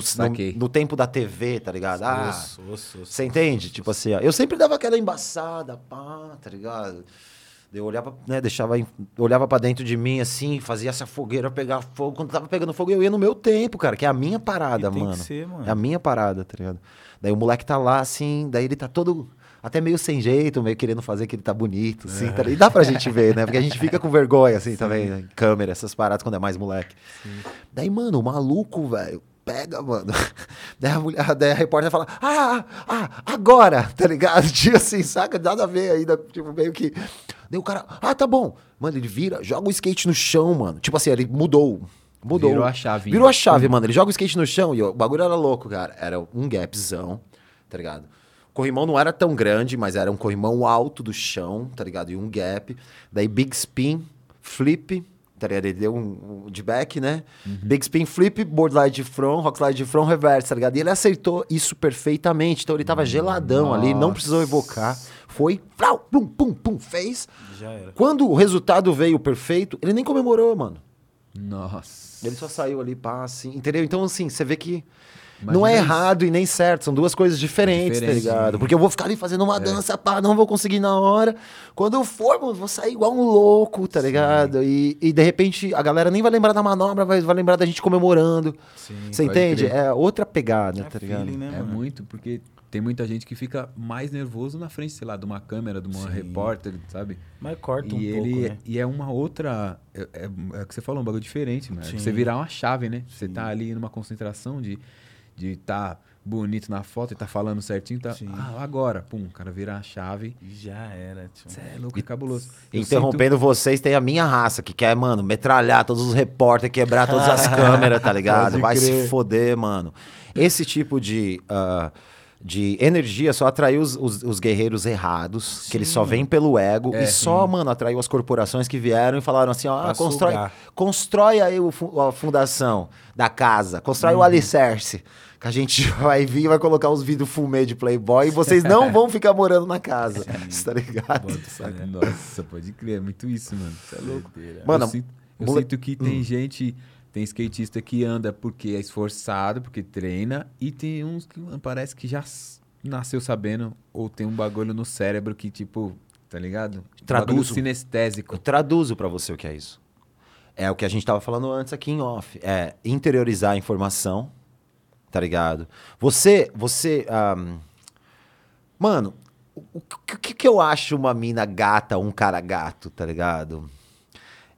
no tempo da TV, tá ligado? Ah, Osso, osso, osso. você entende? Tipo assim, ó, eu sempre dava aquela embaçada, pá, tá ligado? Eu olhava, né, deixava, olhava pra dentro de mim assim, fazia essa fogueira pegar fogo. Quando tava pegando fogo, eu ia no meu tempo, cara, que é a minha parada, mano. ser, mano. É a minha parada, tá ligado? Daí o moleque tá lá, assim, daí ele tá todo. Até meio sem jeito, meio querendo fazer que ele tá bonito, assim, tá ligado? E dá pra gente ver, né? Porque a gente fica com vergonha, assim, também, né? em câmera, essas paradas quando é mais moleque. Daí, mano, o maluco, velho, pega, mano. Daí a, mulher, daí a repórter fala, ah, ah, agora, tá ligado? Tipo assim, saca? Nada a ver ainda, tipo, meio que. Daí o cara, ah, tá bom. Mano, ele vira, joga o skate no chão, mano. Tipo assim, ele mudou. Mudou. Virou a chave. Virou a chave, mano. Ele joga o skate no chão e o bagulho era louco, cara. Era um gapzão, tá ligado? O corrimão não era tão grande, mas era um corrimão alto do chão, tá ligado? E um gap. Daí big spin, flip, tá ligado? Ele deu um, um de back, né? Big spin, flip, board slide de front, rock slide de front, reverse, tá ligado? E ele acertou isso perfeitamente. Então ele tava geladão ali, não precisou evocar. Foi, flau, pum, pum, pum, fez. Já era. Quando o resultado veio perfeito, ele nem comemorou, mano. Nossa. Ele só saiu ali, pá, assim, entendeu? Então, assim, você vê que Imagina não é isso. errado e nem certo, são duas coisas diferentes, Diferente, tá ligado? sim. Porque eu vou ficar ali fazendo uma dança, pá, não vou conseguir na hora. Quando eu for, mano, vou sair igual um louco, tá ligado? E, e de repente a galera nem vai lembrar da manobra, vai, vai lembrar da gente comemorando. Sim. Você entende? crer. É outra pegada, É tá ligado? feeling, né, É mano? muito, porque tem muita gente que fica mais nervoso na frente, sei lá, de uma câmera, de uma Sim. repórter, sabe? Mas corta um e pouco, ele né? e é uma outra é, é, é o que você falou um bagulho diferente mano É Sim. você virar uma chave né você tá ali numa concentração de de tá bonito na foto e tá falando certinho tá Sim. ah, agora pum o cara virar a chave E Já era, tio. Você é louco é cabuloso Eu Interrompendo vocês, tem a minha raça que quer, mano, metralhar todos os repórteres, quebrar todas as câmeras, tá ligado? Vai crer. se foder, mano. Esse tipo de, ah, de energia só atraiu os, os- os guerreiros errados, que eles só vêm pelo ego, É, e só, mano, atraiu as corporações que vieram e falaram assim: ó, ah, constrói, constrói aí o a fundação da casa, constrói o alicerce. Que a gente vai vir e vai colocar os vidros fumê de Playboy e vocês não vão ficar morando na casa. Tá ligado? Bota nossa pode crer é muito isso mano você é louco Mano, eu, sinto, eu mole- sinto que tem gente tem skatista que anda porque é esforçado porque treina e tem uns que parece que já nasceu sabendo ou tem um bagulho no cérebro que tipo tá ligado Um bagulho Traduzo. sinestésico Eu traduzo pra você o que é isso. É o que a gente tava falando antes aqui em off. É interiorizar a informação, tá ligado? Você, você, ahm, mano, o, o que, que eu acho uma mina gata um cara gato, tá ligado?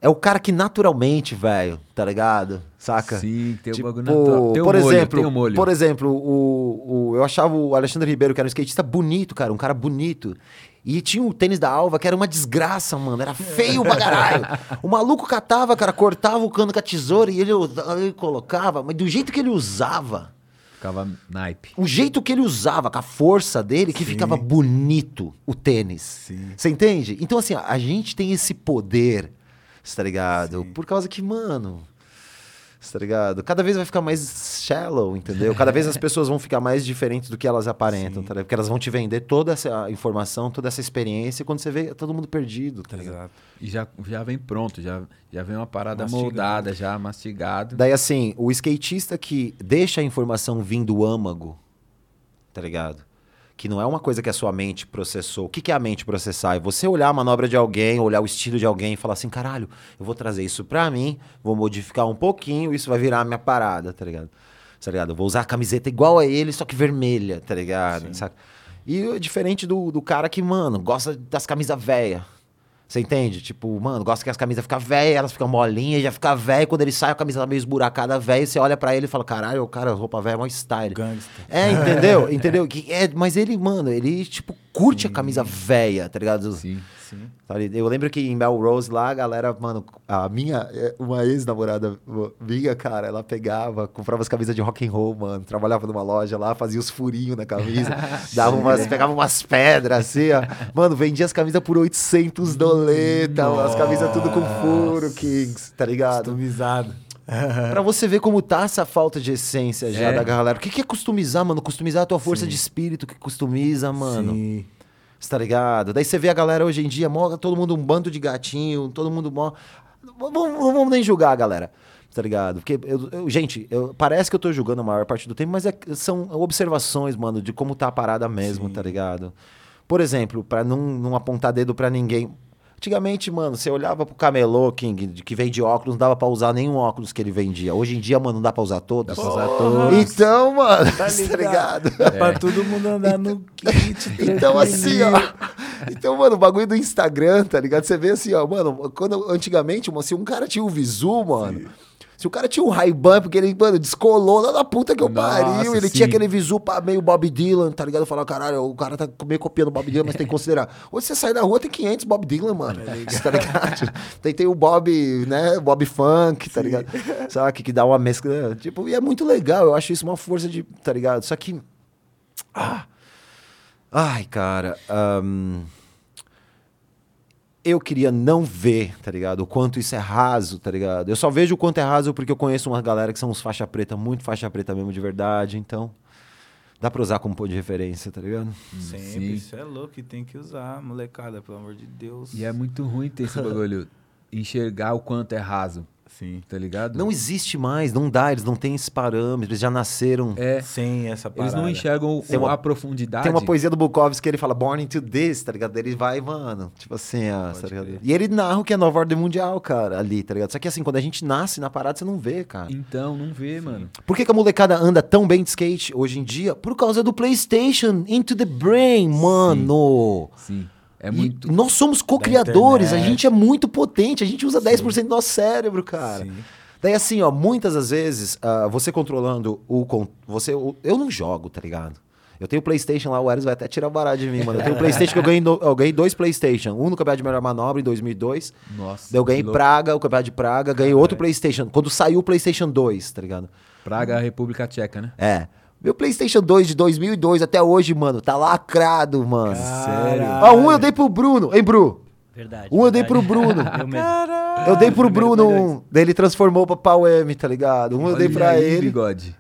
É o cara que naturalmente, velho, tá ligado? Saca? Sim, tem o Tipo, bagulho natural. Tem o por molho, exemplo, tem o molho. por exemplo, o, o, eu achava o Alexandre Ribeiro, que era um skatista bonito, cara, um cara bonito. E tinha o tênis da Alva, que era uma desgraça, mano. Era feio pra caralho. O maluco catava, cara, cortava o cano com a tesoura e ele, ele colocava, mas do jeito que ele usava, Ficava naipe. o jeito que ele usava, com a força dele, que ficava bonito o tênis. Sim. Você entende? Então, assim, a gente tem esse poder, tá ligado? Por causa que, mano. Tá ligado? Cada vez vai ficar mais shallow, entendeu? Cada vez as pessoas vão ficar mais diferentes do que elas aparentam, tá ligado? Porque elas vão te vender toda essa informação, toda essa experiência, e quando você vê, é todo mundo perdido, tá ligado? Exato. E já, já vem pronto, já, já vem uma parada Mastigado. moldada, já mastigado. Daí, assim, o skatista que deixa a informação vir do âmago, tá ligado? Que não é uma coisa que a sua mente processou. O que, que é a mente processar? É você olhar a manobra de alguém, olhar o estilo de alguém e falar assim, caralho, eu vou trazer isso pra mim, vou modificar um pouquinho, isso vai virar a minha parada, tá ligado? Tá ligado? Eu vou usar a camiseta igual a ele, só que vermelha, tá ligado? Saca? E é diferente do, do cara que, mano, gosta das camisas velhas. Você entende? Tipo, mano, gosta que as camisas ficam velhas, elas ficam molinhas, já fica velha. Quando ele sai, a camisa tá meio esburacada, velha. Você olha pra ele e fala, caralho, o cara, roupa velha é mó style. Gangster. É, entendeu? entendeu? É, mas ele, mano, ele, tipo, curte a camisa velha, tá ligado? Sim. Sim. Eu lembro que em Melrose lá, a galera, mano, a minha, é, uma ex-namorada minha, cara, ela pegava, comprava as camisas de rock and roll, mano, trabalhava numa loja lá, fazia os furinhos na camisa, dava umas, pegava umas pedras assim, ó. Mano, vendia as camisas por 800 doleta, as camisas tudo com furo, Kings, tá ligado? Customizado. Pra você ver como tá essa falta de essência já É. da galera. O que que é customizar, mano? Customizar a tua força de espírito que customiza, mano. Sim. Você tá ligado? Daí você vê a galera hoje em dia, mó, todo mundo um bando de gatinho, todo mundo mó. Não vamos, nem julgar, galera. Tá ligado? Porque, eu, eu- gente, eu- parece que eu tô julgando a maior parte do tempo, mas é- são observações, mano, de como tá a parada mesmo, Sim. tá ligado? Por exemplo, pra não, não apontar dedo pra ninguém. Antigamente, mano, você olhava pro camelô, King, que vende óculos, não dava pra usar nenhum óculos que ele vendia. Hoje em dia, mano, não dá pra usar todos. Dá pra usar todos. Então, mano, Tá tá ligado? ligado? Dá pra todo mundo andar no kit. Então, assim, ó. Então, mano, o bagulho do Instagram, tá ligado? Você vê assim, ó, mano, quando antigamente, se um cara tinha um visu, mano. Se o cara tinha um Ray-Ban, porque ele, mano, descolou lá da puta que eu Nossa, pariu. Ele sim. tinha aquele visu meio Bob Dylan, tá ligado? Falar, caralho, o cara tá meio copiando o Bob Dylan, mas tem que considerar. Hoje você sai na rua, tem 500 Bob Dylan, mano. tá ligado? tem, tem o Bob, né? Bob Funk, tá ligado? Sabe? Que dá uma mescla. Tipo, e é muito legal. Eu acho isso uma força de. Tá ligado? Só que. Ah. Ai, cara. ahn, eu queria não ver, tá ligado? O quanto isso é raso, tá ligado? Eu só vejo o quanto é raso porque eu conheço uma galera que são uns faixa preta, muito faixa preta mesmo de verdade, então dá pra usar como ponto de referência, tá ligado? Sempre, Sim. isso é louco e tem que usar, molecada, pelo amor de Deus. E é muito ruim ter esse bagulho. enxergar o quanto é raso, Sim. tá ligado? Não existe mais, não dá, eles não têm esse parâmetro, eles já nasceram. É, Sem essa parada. eles não enxergam Tem uma- a profundidade. Tem uma poesia do Bukowski que ele fala Born into this, tá ligado? Ele vai, mano, tipo assim, Pode tá ligado? crer. E ele narra o que é nova ordem mundial, cara, ali, tá ligado? Só que assim, quando a gente nasce na parada, você não vê, cara. Então, não vê, mano. Por que, que a molecada anda tão bem de skate hoje em dia? Por causa do PlayStation Into the Brain, mano. Sim. É E muito. nós somos co-criadores, a gente é muito potente, a gente usa 10% do nosso cérebro, cara. Sim. Daí assim, ó, muitas das vezes, ah, você controlando o, você o- Eu não jogo, tá ligado? Eu tenho PlayStation lá, o Eros vai até tirar barato de mim, mano. Eu tenho PlayStation que eu ganhei, no- eu ganhei dois PlayStation. Um no Campeonato de Melhor Manobra em 2002. Nossa. Daí eu ganhei. Praga, o Campeonato de Praga. Ganhei outro PlayStation. Quando saiu o PlayStation 2, tá ligado? Praga, República Tcheca, né? É. Meu PlayStation 2 de 2002 até hoje, mano, tá lacrado, mano. Sério? Ah, um eu dei pro Bruno. Hein, Bru? Verdade. Um eu dei verdade. pro Bruno. Eu mesmo. Eu dei pro Bruno um. Daí ele transformou pra Pau M, tá ligado? Um eu dei Olha pra aí, ele. bigode.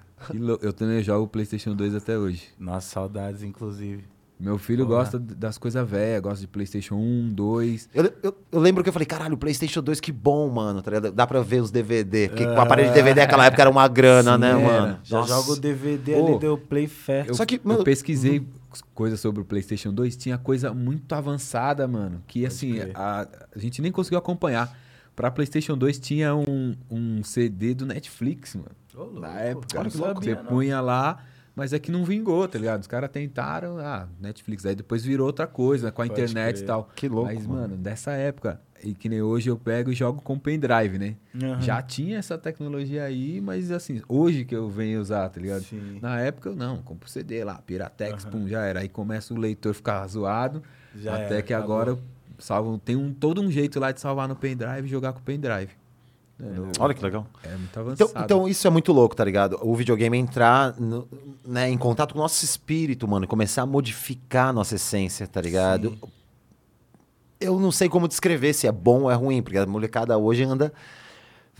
Eu também jogo PlayStation 2 até hoje. Nossa, saudades, inclusive. Meu filho Porra. gosta das coisas velhas, gosta de PlayStation 1, 2. Eu, eu, eu lembro que eu falei, caralho, o PlayStation 2 que bom, mano. Tá? Dá pra ver os DVD. Porque o aparelho de DVD naquela época era uma grana, Sim, né, era. mano? Já Nossa. joga o DVD Ô, ali, deu play fé. Eu, Só que, eu mano, pesquisei coisas sobre o PlayStation 2, tinha coisa muito avançada, mano. Que assim, crer. a, a gente nem conseguiu acompanhar. Pra PlayStation 2 tinha um, um CD do Netflix, mano. Louco. Na época. Olha que louco. Você punha lá, mas é que não vingou, tá ligado? Os caras tentaram, ah, Netflix. Aí depois virou outra coisa, com a Pode internet crer. e tal. Que louco, Mas, mano. mano, dessa época, e que nem hoje eu pego e jogo com pendrive, né? Aham. Já tinha essa tecnologia aí, mas assim, hoje que eu venho usar, tá ligado? Sim. Na época eu não, compro CD lá, Piratex, Aham. pum, já era. Aí começa o leitor ficar zoado, Já até era, que acabou. agora eu salvo, tem um, todo um jeito lá de salvar no pendrive e jogar com o pendrive. Mano, Olha que legal. É muito avançado. Então, então isso é muito louco, tá ligado? O videogame entrar no- né, em contato com o nosso espírito, mano, e começar a modificar a nossa essência, tá ligado? Eu não sei como descrever se é bom ou é ruim, porque a molecada hoje anda.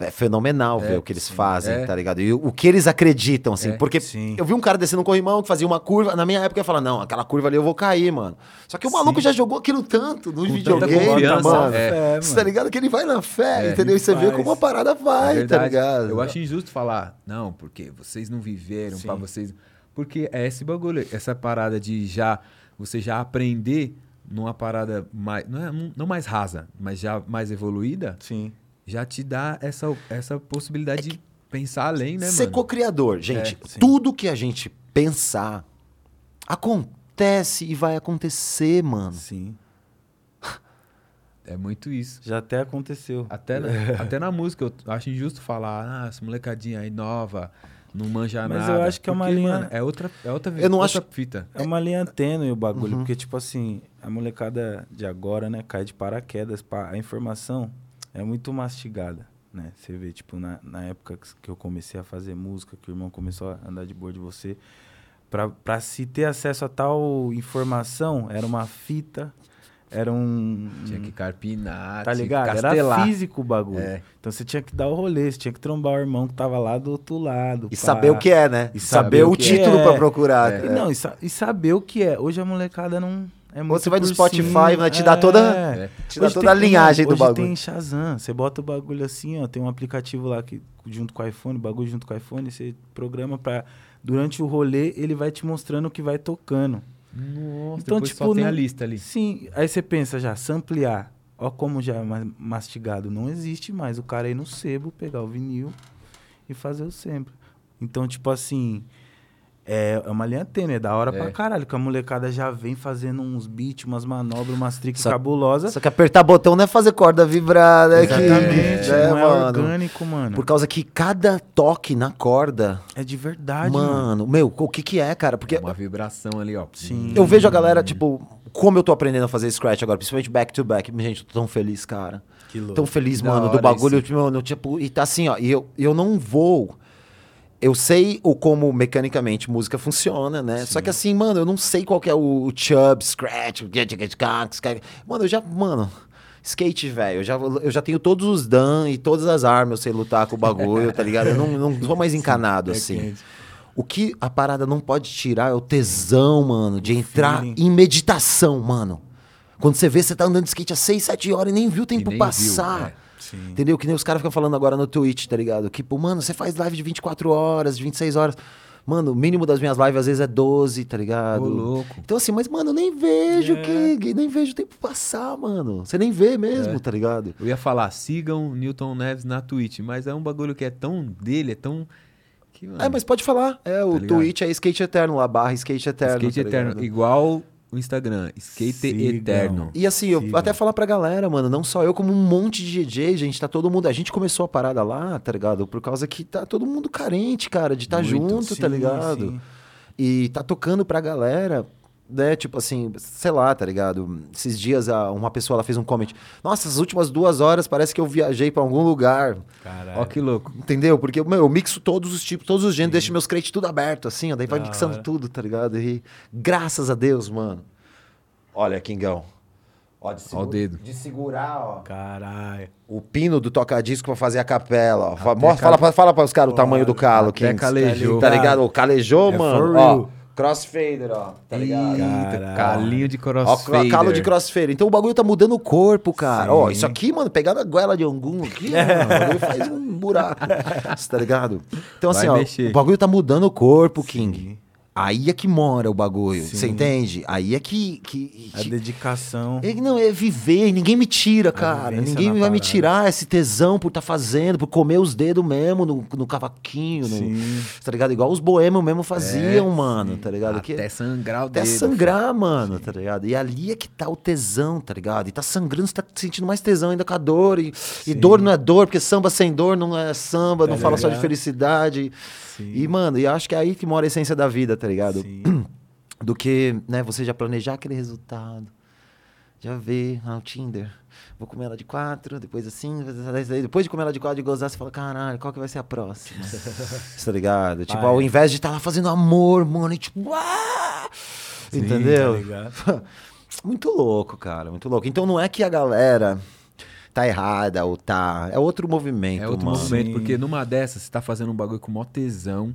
É fenomenal É, ver o que eles sim. fazem, É. tá ligado? E o, o que eles acreditam, assim. É, porque sim. eu vi um cara descendo um corrimão que fazia uma curva. Na minha época eu ia falar, não, aquela curva ali eu vou cair, mano. Só que o maluco Sim. já jogou aquilo tanto no Com tanta videogame, confiança, mano. é. Você tá ligado? Que ele vai na fé, É, entendeu? E você vê faz. como a parada vai, É tá verdade. ligado? Eu acho injusto falar, não, porque vocês não viveram, pra Sim. vocês. Porque é esse bagulho, essa parada de já. Você já aprender numa parada mais. Não, é, não mais rasa, mas já mais evoluída, Sim. Já te dá essa, essa possibilidade de pensar além, né, Ser mano? co-criador, gente. É, tudo que a gente pensar acontece e vai acontecer, mano. Sim. É muito isso. Já até aconteceu. Até na, até na música, eu acho injusto falar, ah, essa molecadinha aí nova, não manja Mas nada. eu acho que é uma Porque, linha- mano, é outra, é outra, Eu não outra acho- fita. É uma linha tênue o bagulho, Uhum. porque, tipo assim, a molecada de agora, né, cai de paraquedas. A informação é muito mastigada, né? Você vê, tipo, na, na época que- eu comecei a fazer música, que o irmão começou a andar de boa de você, pra, pra se ter acesso a tal informação, era uma fita, era um... Tinha que carpinar, Tá tinha que ligado? Era castelar. físico o bagulho. É. Então você tinha que dar o rolê, você tinha que trombar o irmão que tava lá do outro lado. E pá. saber o que é, né? E saber saber o o título é. pra procurar. É. E, não, e, sa- e saber o que é. Hoje a molecada não, É Ou você vai no Spotify, vai te dar toda- é. Te dá Hoje toda a tem- linhagem do hoje bagulho. tem Shazam. Você bota o bagulho assim, ó. Tem um aplicativo lá que, junto com o iPhone, bagulho junto com o iPhone, você programa pra. Durante o rolê, ele vai te mostrando o que vai tocando. Nossa, Então, depois tipo, só tem não- a lista ali. Sim, aí você pensa já, samplear. Ó como já é ma- mastigado. Não existe mais o cara ir no sebo, pegar o vinil e fazer o sample. Então, tipo assim, é, é uma linha tênue, é da hora É. pra caralho, que a molecada já vem fazendo uns beats, umas manobras, umas tricks cabulosas. Só que apertar botão não é fazer corda vibrar, né? Exatamente, que, né, não é mano? orgânico, mano. Por causa que cada toque na corda, É de verdade, mano. mano, meu, o que que é, cara? Porque É uma vibração ali, ó. Sim. eu vejo a galera, tipo, como eu tô aprendendo a fazer scratch agora, principalmente back to back. Gente, eu tô tão feliz, cara. Que louco. Tão feliz, mano, do bagulho, isso. tipo, mano, tipo, e tá assim, ó, e eu, eu não vou. Eu sei o como mecanicamente música funciona, né? Só que assim, mano, eu não sei qual que é o, o chub, scratch. Mano, eu já, mano, skate, velho, eu já, eu já tenho todos os dan e todas as armas, eu sei lutar com o bagulho, tá ligado? Eu não, não sou mais encanado, É assim. O que a parada não pode tirar é o tesão, mano, de entrar feeling. em meditação, mano. Quando você vê, você tá andando de skate há 6, 7 horas e nem viu o tempo nem viu, passar. é. Sim. Entendeu? Que nem os caras ficam falando agora no Twitch, tá ligado? Que, pô, mano, você faz live de 24 horas, de 26 horas. Mano, o mínimo das minhas lives às vezes é 12, tá ligado? Ô, louco. Então, assim, mas, mano, eu nem vejo É. que. Nem vejo o tempo passar, mano. Você nem vê mesmo, É. tá ligado? Eu ia falar, sigam Newton Neves na Twitch, mas é um bagulho que é tão dele, é tão. Que, mano, É, mas pode falar. É, o Tá ligado? Twitch é skate eterno lá, barra skate eterno. skate tá eterno. Igual o Instagram, skate Sigam. eterno. E assim, eu Sigam. até falar pra galera, mano, não só eu, como um monte de DJ, gente, tá todo mundo. A gente começou a parada lá, tá ligado? Por causa que tá todo mundo carente, cara, de estar tá junto, tá Sim, ligado? sim. E tá tocando pra galera, né? Tipo assim, sei lá, tá ligado? Esses dias a- uma pessoa ela fez um comment. Nossa, as últimas duas horas parece que eu viajei pra algum lugar. Caralho. Ó que louco. Entendeu? Porque meu, eu mixo todos os tipos, todos os gêneros, deixo meus crates tudo aberto, assim, ó. Daí vai Da mixando hora. tudo, tá ligado? E graças a Deus, mano. Olha, Kingão. Ó, de, Ó o dedo. de segurar, ó. Caralho. O pino do toca-disco pra fazer a capela, ó. Fa- Até mostra- cal- fala, fala para os caras o tamanho do calo, Kings. calejou. Tá ligado? Calejou, É mano. for Ó. crossfader, ó. Tá ligado? Eita, calinho de Ó, crossfader. calo de crossfader. Então o bagulho tá mudando o corpo, cara. Ó, Sim. isso aqui, mano, pegar na goela de algum aqui, ó, o bagulho faz um buraco. Você tá ligado? Então, assim, Vai ó, mexer. o bagulho tá mudando o corpo, King. Aí é que mora o bagulho. Sim. Você entende? Aí é que. que, A que- dedicação. É, não, é viver, ninguém me tira, cara. Ninguém vai me parada. tirar esse tesão por tá fazendo, por comer os dedos mesmo no, no cavaquinho, no- Sim. tá ligado? Igual os boêmios mesmo faziam, mano, tá ligado? Que- Até sangrar o até dedo. sangrar, mano, tá ligado? E ali é que tá o tesão, tá ligado? E tá sangrando, você tá sentindo mais tesão ainda com a dor. E, e dor não é dor, porque samba sem dor não é samba, Tá não fala só de felicidade. Sim. E, mano, e eu acho que é aí que mora a essência da vida, tá ligado? Sim. Do que, né, você já planejar aquele resultado. Já ver, ah, o Tinder. Vou comer ela de quatro, depois assim, depois de comer ela de quatro e gozar, você fala, caralho, qual que vai ser a próxima? Tá ligado? Tipo, Ah, ao invés de estar lá fazendo amor, mano, e tipo, ah! Sim, entendeu? tá muito louco, cara, muito louco. Então não é que a galera tá errada ou tá. É outro movimento, É outro mano. movimento, Sim. porque numa dessas você tá fazendo um bagulho com mó tesão,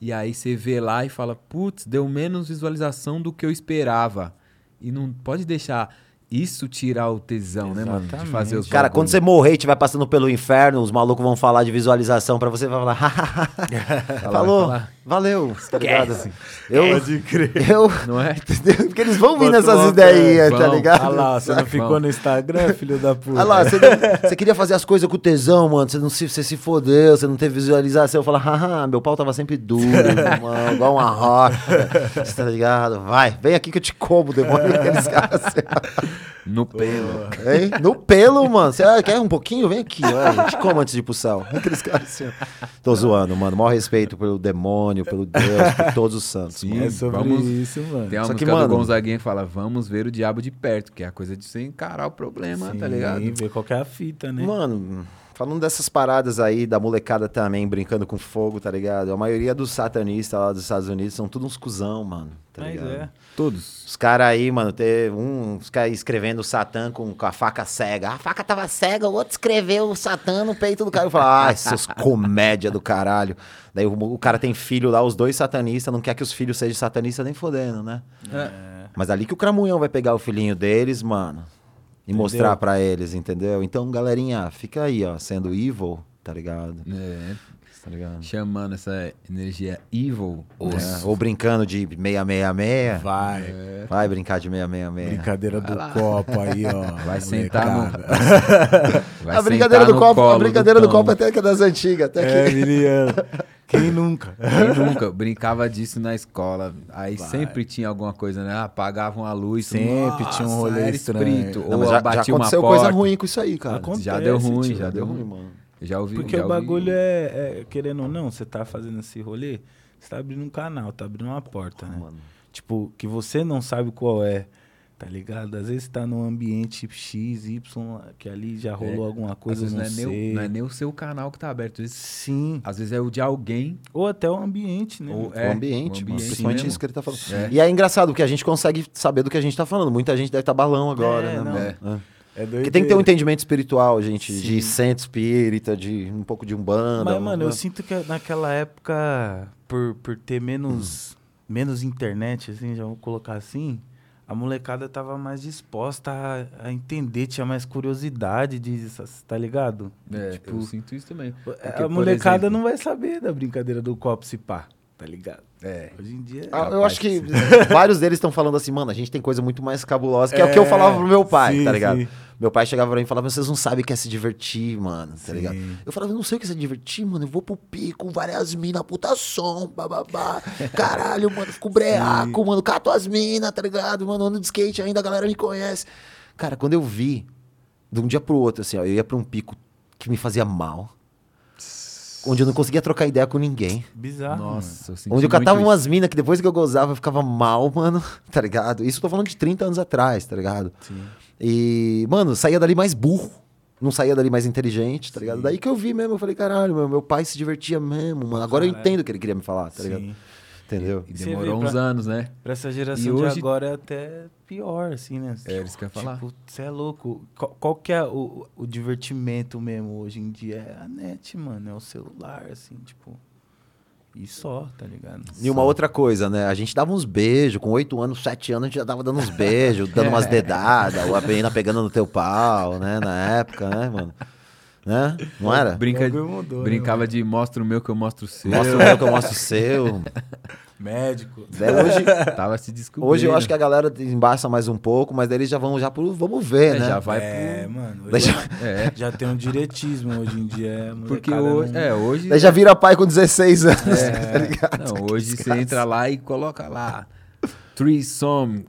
e aí você vê lá e fala, putz, deu menos visualização do que eu esperava. E não pode deixar isso tirar o tesão, né, mano? De Exatamente. fazer os Cara, quando você morrer e estiver passando pelo inferno, os malucos vão falar de visualização pra você, vai falar, falou, vai falar. Valeu, tá ligado? Eu, Pode crer. eu, Não é? entendeu? Porque eles vão vir nessas ideias, tá ligado? Ah lá, você não ficou no Instagram, filho da puta? Olha lá, você, não- você queria fazer as coisas com tesão, mano. Você, não se, você se fodeu, você não teve visualização. Eu falo, haha, meu pau tava sempre duro, mano, igual uma rocha. Você tá ligado? Vai, vem aqui que eu te como, demônio. Aqueles caras assim, No pelo. Hein? No pelo, mano. Você ah, quer um pouquinho? Vem aqui, ó. Eu te como antes de ir pro céu. Aqueles caras assim. Tô zoando, mano. Maior respeito pelo demônio, pelo Deus, por todos os santos. Sim. mano. É sobre Vamos- isso, mano. Tem uma Só que, mano- do Gonzaguinha que fala, vamos ver o diabo de perto, que é a coisa de você encarar o problema, tá Sim, ligado? ver qual que é a fita, né? Mano, falando dessas paradas aí, da molecada também brincando com fogo, tá ligado? A maioria dos satanistas lá dos Estados Unidos são todos uns cuzão, mano. Tá Mas ligado? é. Todos. Os caras aí, mano, tem um, os caras escrevendo o Satã com, com a faca cega. A faca tava cega, o outro escreveu o Satã no peito do cara. Eu falo, ai, seus comédia do caralho. Daí o, o cara tem filho lá, os dois satanistas, não quer que os filhos sejam satanistas nem fodendo, né? É. Mas ali que o Cramunhão vai pegar o filhinho deles, mano, e Entendeu? mostrar pra eles, entendeu? Então, galerinha, fica aí, ó, sendo evil, tá ligado? É, Tá ligado? chamando essa energia evil. É, Ou brincando de 666. Vai. Vai brincar de 666. Brincadeira do copo aí, ó. Vai sentar no-. Vai a brincadeira sentar do copo, a brincadeira do, Tom. copo até que é das antigas, até É, que... menino. Quem nunca? Quem nunca brincava disso na escola? Aí sempre tinha alguma coisa, né? Apagavam a luz. Sempre tinha um rolê estranho. espírito. Não, ou já, já aconteceu porta. coisa ruim com isso aí, cara. Acontece, Já deu ruim, já deu Deu ruim. ruim, mano. Já ouvi. Porque já o ouvi- bagulho é, é, querendo ou não, você tá fazendo esse rolê, você tá abrindo um canal, tá abrindo uma porta, né? Mano. Tipo, que você não sabe qual é, tá ligado? Às vezes tá num ambiente X, Y, que ali já rolou É, alguma Às coisa, vezes não, não, é sei. nem, o- não é nem o seu canal que tá aberto. Às vezes, Sim. às vezes é o de alguém. Ou até o ambiente, né? Ou-? É, o ambiente, o ambiente Principalmente mesmo. isso que ele tá falando. É. E é engraçado, porque a gente consegue saber do que a gente tá falando. Muita gente deve estar balão agora, É, né, não. mano? É. É. É Porque tem que ter um entendimento espiritual, gente, Sim. de centro espírita, de um pouco de umbanda. Mas, mano, eu sinto que naquela época, por, por ter menos, menos internet, assim, já vou colocar assim, a molecada tava mais disposta a, a entender, tinha mais curiosidade de, tá ligado? É, Tipo, eu sinto isso também. Porque, a molecada exemplo- não vai saber da brincadeira do copo se pá, tá ligado? É. Hoje em dia... Ah, eu acho que vários deles estão falando assim, mano, a gente tem coisa muito mais cabulosa, que é, o que eu É, falava pro meu pai, sim, tá ligado? sim. Meu pai chegava pra mim e falava, vocês não sabem o que é se divertir, mano, tá Sim. ligado? Eu falava, eu não sei o que é se divertir, mano, eu vou pro pico, várias minas, puta som, bababá, caralho, mano, fico breaco, mano, cato as minas, tá ligado? Mano, ando de skate ainda, a galera me conhece. Cara, quando eu vi, de um dia pro outro, assim, ó, eu ia pra um pico que me fazia mal, onde eu não conseguia trocar ideia com ninguém. Bizarro, Nossa, eu senti Onde eu catava muito umas minas que depois que eu gozava eu ficava mal, mano, tá ligado? Isso eu tô falando de 30 anos atrás, tá ligado? Sim. E, mano, saía dali mais burro. Não saía dali mais inteligente, tá ligado? Daí que eu vi mesmo, eu falei, caralho, meu, meu pai se divertia mesmo, mano. Agora eu entendo o que ele queria me falar, tá ligado? Sim. Entendeu? E Você demorou vê uns pra- anos, né? Pra essa geração E de hoje- agora é até pior, assim, né? É, isso que eu ia falar. Tipo, você é louco. Qual, qual que é o, o divertimento mesmo hoje em dia? É a net, mano. É o celular, assim, tipo. E só, tá ligado? E uma outra coisa, né? A gente dava uns beijos, com 8 anos, 7 anos, a gente já tava dando uns beijos, dando umas dedadas, ou a menina pegando no teu pau, né? Na época, né, mano? Né? Não era? Brinca, mudou, né, brincava de mostra o meu que eu mostro o seu. Mostra o meu que eu mostro o seu. Médico. Daí hoje, Tava se descobrindo. hoje eu acho que a galera embaça mais um pouco, mas daí eles já vão já pro vamos ver, É, né? já vai é, pro... mano. Daí Hoje já, É, já tem um diretismo hoje em dia. é, porque hoje... não- É, hoje... daí já vira pai com 16 anos, É, tá ligado? Não, hoje você entra lá e coloca lá... Threesome,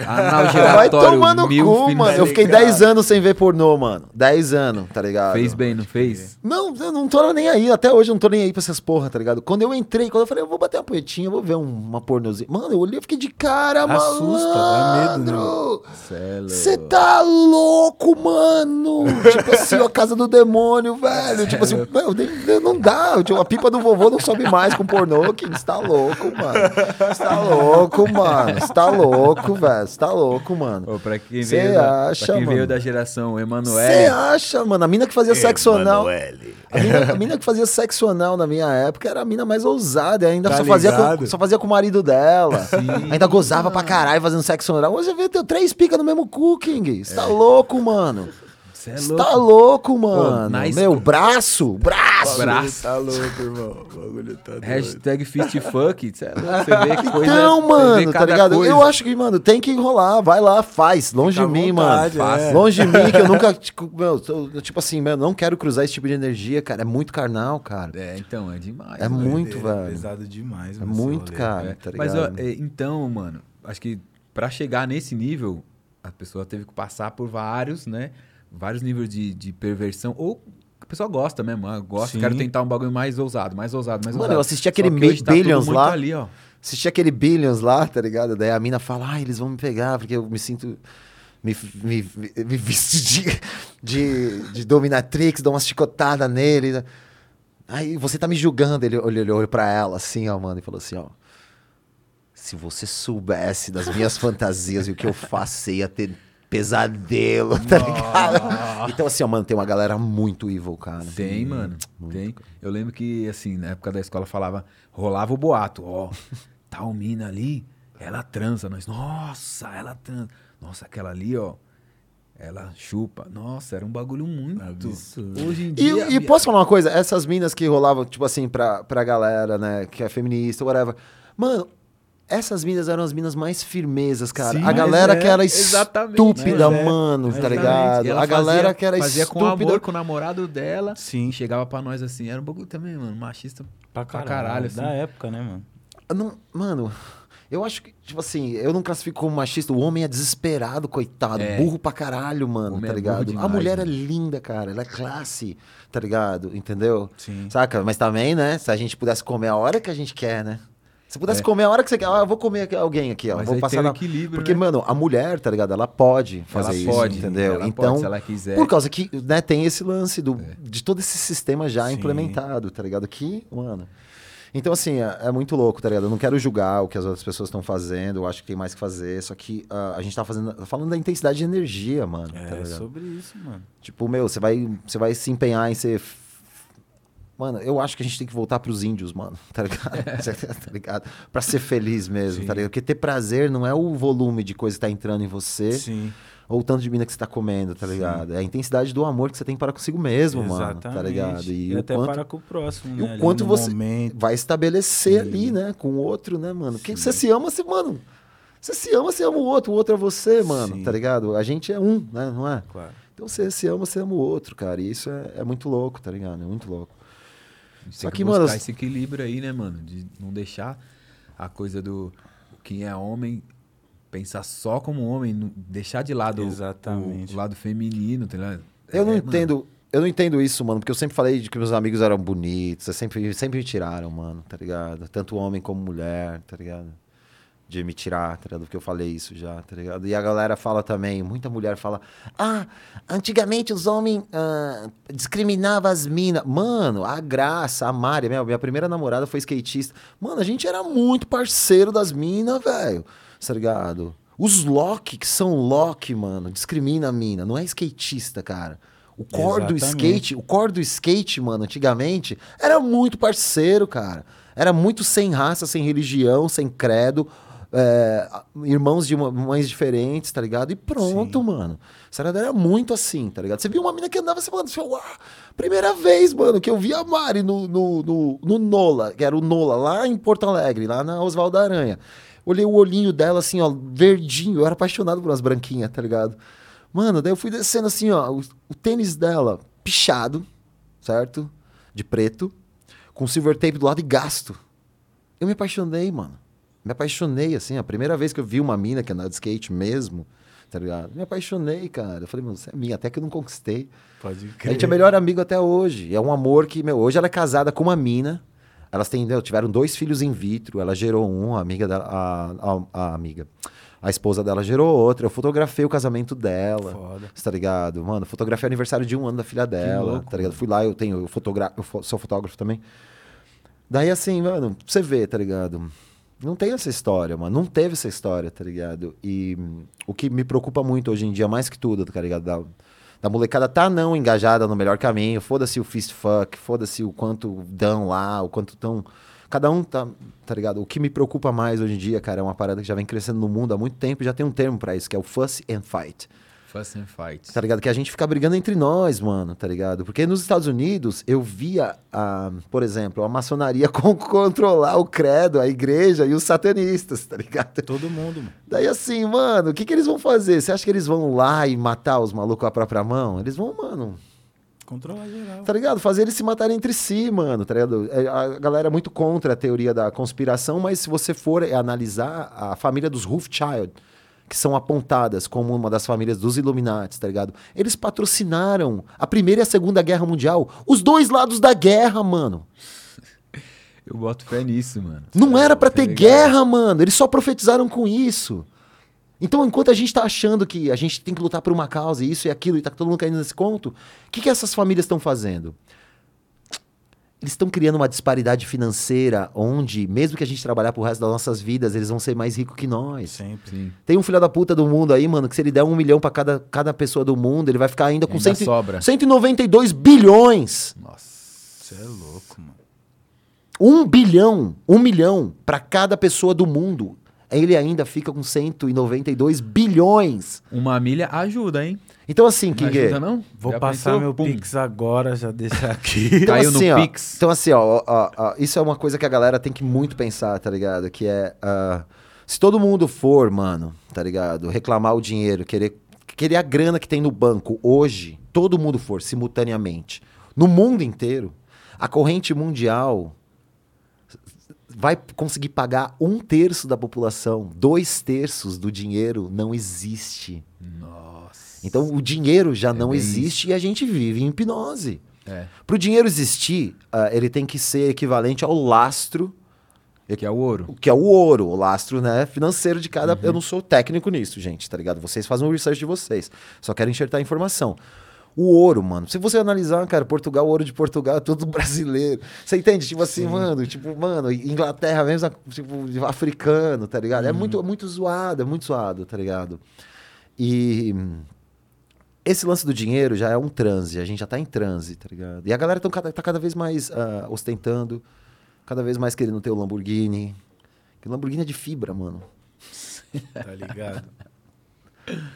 anal Vai no milf, cu, mano. Eu fiquei que. 10 anos sem ver pornô, mano. 10 anos, tá ligado? Fez bem, não fez? Não, eu não tô nem aí. Até hoje eu não tô nem aí pra essas porra, tá ligado? Quando eu entrei, quando eu falei, eu vou bater uma poetinha, eu vou ver um- uma pornozinha. Mano, eu olhei e fiquei de cara, Assusta, dá medo, né? malandro. Cê é Você tá louco, mano? tipo assim, a casa do demônio, velho. Tipo assim, meu, nem- não dá. Tipo, a pipa do vovô não sobe mais com pornô. Que você tá louco, mano. Você tá louco, mano. Você tá louco, velho. Você tá louco, mano. Ô, pra quem, veio, da, acha, pra quem veio da geração Você Emanuele, acha, mano? A mina que fazia sexo anal. A mina, a mina que fazia sexo anal na minha época era a mina mais ousada. e Ainda Tá só, fazia com, só fazia com o marido dela. Ainda gozava pra caralho fazendo sexo anal. Hoje eu tenho três picas no mesmo cu, King. Você tá louco, mano. Cê é Você louco. tá louco, mano. na Meu, esco- braço, braço. Braço. Tá louco, irmão. O bagulho tá doido. Hashtag fistfuck, cê é louco, você vê que coisa... Então, você mano, tá ligado? coisa. Eu acho que, mano, tem que enrolar. Vai lá, faz. Longe Fica de mim, vontade, mano. é. Longe de mim, que eu nunca. Tipo, meu, tô- tipo assim, meu, não quero cruzar esse tipo de energia, cara. É muito carnal, cara. É, então, é demais. É muito, velho. pesado demais, É mano, esse muito, rolê. cara. É, Tá Mas, ó, ligado? é, então, mano, acho que pra chegar nesse nível, a pessoa teve que passar por vários, né? Vários níveis de, de perversão. Ou a pessoa gosta mesmo. ah, gosta, Sim. quero tentar um bagulho mais ousado, mais ousado, mais Mano, ousado. eu assisti aquele tá Billions lá. ali, ó. Assisti aquele Billions lá, tá ligado? Daí a mina fala, ah, eles vão me pegar, porque eu me sinto. Me, me, me, visto de, de, de dominatrix, dou uma chicotada nele. Aí você tá me julgando. Ele olhou, ele olhou pra ela assim, ó, mano, e falou assim, ó. Se você soubesse das minhas fantasias e o que eu faço, ia ter pesadelo, tá ligado? Então, assim, ó, mano, tem uma galera muito evil, cara. Tem, mano. Tem. Eu lembro que, assim, na época da escola falava, rolava o boato, ó, tal mina ali, ela transa. Nós, nossa, ela transa. Nossa, aquela ali, ó. Ela chupa. Nossa, era um bagulho muito. Absurdo. Hoje em E, dia. e posso falar uma coisa? Essas minas que rolavam, tipo assim, pra, pra galera, né, que é feminista, whatever. Mano, essas minas eram as minas mais firmezas, cara. Sim, a galera é, que era exatamente, estúpida, é, mano, tá ligado? A galera fazia- que era fazia estúpida. com amor com o namorado dela. Sim. Chegava pra nós assim. Era um bagulho também, mano. Machista Pra pra caralho. caralho, assim. Da época, né, mano? Não- mano, eu acho que, tipo assim, eu não classifico como machista. O homem é desesperado, coitado. É. Burro pra caralho, mano, tá é ligado? a demais, mulher mano. é linda, cara. Ela é classe, tá ligado? Entendeu? Sim. Saca? Mas também, né? Se a gente pudesse comer a hora que a gente quer, né? Se pudesse É. comer a hora que você quer, ah, eu vou comer alguém aqui, ó. Mas vou passar na... equilíbrio, Porque, né? mano, a mulher, tá ligado? Ela pode fazer ela isso, pode, entendeu? Ela então, pode, se ela quiser. por causa que, né, tem esse lance do, É. de todo esse sistema já Sim. implementado, tá ligado? Que, mano. Então, assim, é, é muito louco, tá ligado? Eu não quero julgar o que as outras pessoas estão fazendo, eu acho que tem mais que fazer. Só que ah, a gente tá fazendo, falando da intensidade de energia, mano. tá É ligado? sobre isso, mano. Tipo, meu, você vai, você vai se empenhar em ser. Mano, eu acho que a gente tem que voltar pros índios, mano, tá ligado? Cê tá ligado? Pra ser feliz mesmo, Sim. tá ligado? Porque ter prazer não é o volume de coisa que tá entrando em você Sim. ou o tanto de mina que você tá comendo, tá ligado? É a intensidade do amor que você tem para consigo mesmo, mano, tá ligado? E, o até quanto para com o próximo, e né? o ali quanto você momento. vai estabelecer Sim. ali, né, com o outro, né, mano? Porque Sim. você se ama, você, mano. Você se ama, você ama o outro, o outro é você, mano, Sim. tá ligado? A gente é um, né, não é? Claro. Então você se ama, você ama o outro, cara. E isso é, é muito louco, tá ligado? É muito louco. Só tem que, que, mano, esse equilíbrio aí, né, mano? De não deixar a coisa do quem é homem pensar só como homem, não- deixar de lado o- Exatamente. O, lado feminino, tá ligado? Eu não É, mano, entendo. Eu não entendo isso, mano, porque eu sempre falei de que meus amigos eram bonitos, sempre, sempre me tiraram, mano, tá ligado? Tanto homem como mulher, tá ligado? De me tirar, tá ligado? Porque eu falei isso já, tá ligado? E a galera fala também, muita mulher fala, ah, antigamente os homens ah, discriminavam as minas. Mano, a Graça, a Mari, minha, minha primeira namorada foi skatista. Mano, a gente era muito parceiro das minas, velho, tá ligado? Os Loki, que são Loki, mano, discrimina a mina, não é skatista, cara. O core do Exatamente. skate, o core do skate, mano, antigamente, era muito parceiro, cara. Era muito sem raça, sem religião, sem credo. É, irmãos de mães diferentes, tá ligado? E pronto, Sim. mano. Sarada era muito assim, tá ligado? Você viu uma mina que andava, você falando, falou, "Uau, primeira vez, mano, que eu vi a Mari no, no, no, no Nola, que era o Nola, lá em Porto Alegre, lá na Oswaldo Aranha. Olhei o olhinho dela, assim, ó, verdinho. Eu era apaixonado por umas branquinhas, tá ligado? Mano, daí eu fui descendo assim, ó, o, o tênis dela pichado, certo? De preto, com silver tape do lado e gasto. Eu me apaixonei, mano. Me apaixonei, assim, a primeira vez que eu vi uma mina que andava de skate mesmo, tá ligado? Me apaixonei, cara. Eu falei, mano, você é minha, até que eu não conquistei. Pode A crer. gente é melhor amigo até hoje. É um amor que, meu, hoje ela é casada com uma mina. Elas têm, meu, tiveram dois filhos in vitro. Ela gerou um, a amiga dela, a, a, a amiga. A esposa dela gerou outra. Eu fotografei o casamento dela. Foda. Tá ligado? Mano, fotografei o aniversário de um ano da filha dela. louco, tá ligado? Fui lá, eu tenho, eu, fotogra eu sou fotógrafo também. Daí assim, mano, você vê, tá ligado? Não tem essa história, mano. Não teve essa história, tá ligado? E hum, o que me preocupa muito hoje em dia, mais que tudo, tá ligado? Da, da molecada tá não engajada no melhor caminho. Foda-se o fist fuck, foda-se o quanto dão lá, o quanto tão. Cada um tá, tá ligado? O que me preocupa mais hoje em dia, cara, é uma parada que já vem crescendo no mundo há muito tempo e já tem um termo pra isso, que é o fuss and fight. Fuss and fight. Tá ligado? Que a gente fica brigando entre nós, mano, tá ligado? Porque nos Estados Unidos eu via, a, por exemplo, a maçonaria con- controlar o credo, a igreja e os satanistas, tá ligado? Todo mundo, mano. Daí assim, mano, o que, que eles vão fazer? Você acha que eles vão lá e matar os malucos com a própria mão? Eles vão, mano, Controlar geral. tá ligado? Fazer eles se matarem entre si, mano, tá ligado? É, A galera é muito contra a teoria da conspiração, mas se você for analisar a família dos Rothschild, que são apontadas como uma das famílias dos Illuminati, tá ligado? Eles patrocinaram a Primeira e a Segunda Guerra Mundial, os dois lados da guerra, mano. Eu boto fé nisso, mano. Não era pra Tá ter guerra, mano. Eles só profetizaram com isso. Então, enquanto a gente tá achando que a gente tem que lutar por uma causa, e isso e aquilo, e tá todo mundo caindo nesse conto, o que, que essas famílias estão fazendo? Eles estão criando uma disparidade financeira onde, mesmo que a gente trabalhar pro resto das nossas vidas, eles vão ser mais ricos que nós. Sempre. Sim. Tem um filho da puta do mundo aí, mano, que se ele der um milhão pra cada, cada pessoa do mundo, ele vai ficar ainda com Ainda cento, e- sobra. 192 bilhões. Nossa. Você é louco, mano. Um bilhão, um milhão pra cada pessoa do mundo. ele ainda fica com 192 bilhões. Uma milha ajuda, hein? Então, assim, Não King. ajuda, não? Vou Já passar pensou? meu Pum. Pix agora, já deixar aqui. Então, Caiu no assim, ó, Pix. Então, assim, ó, ó, ó, isso é uma coisa que a galera tem que muito pensar, tá ligado? Que é. ah, se todo mundo for, mano, tá ligado? Reclamar o dinheiro, querer, querer a grana que tem no banco hoje, todo mundo for, simultaneamente, no mundo inteiro, a corrente mundial vai conseguir pagar um terço da população, dois terços do dinheiro não existe. Nossa. Então o dinheiro já não bem existe e a gente vive em hipnose. É. Para o dinheiro existir, ah, ele tem que ser equivalente ao lastro, Que é o ouro. que é o ouro, o lastro né, financeiro de cada. Eu não sou técnico nisso, gente, tá ligado? Vocês fazem o research de vocês. Só quero enxertar a informação. O ouro, mano. Se você analisar, cara, Portugal, o ouro de Portugal é tudo brasileiro. Você entende? Tipo assim, mano, tipo, mano, Inglaterra mesmo, tipo, africano, tá ligado? É muito, muito zoado, é muito zoado, tá ligado? E esse lance do dinheiro já é um transe, a gente já tá em transe, tá ligado? E a galera tão cada, tá cada vez mais ah, ostentando, cada vez mais querendo ter o Lamborghini. Que o Lamborghini é de fibra, mano. Tá ligado?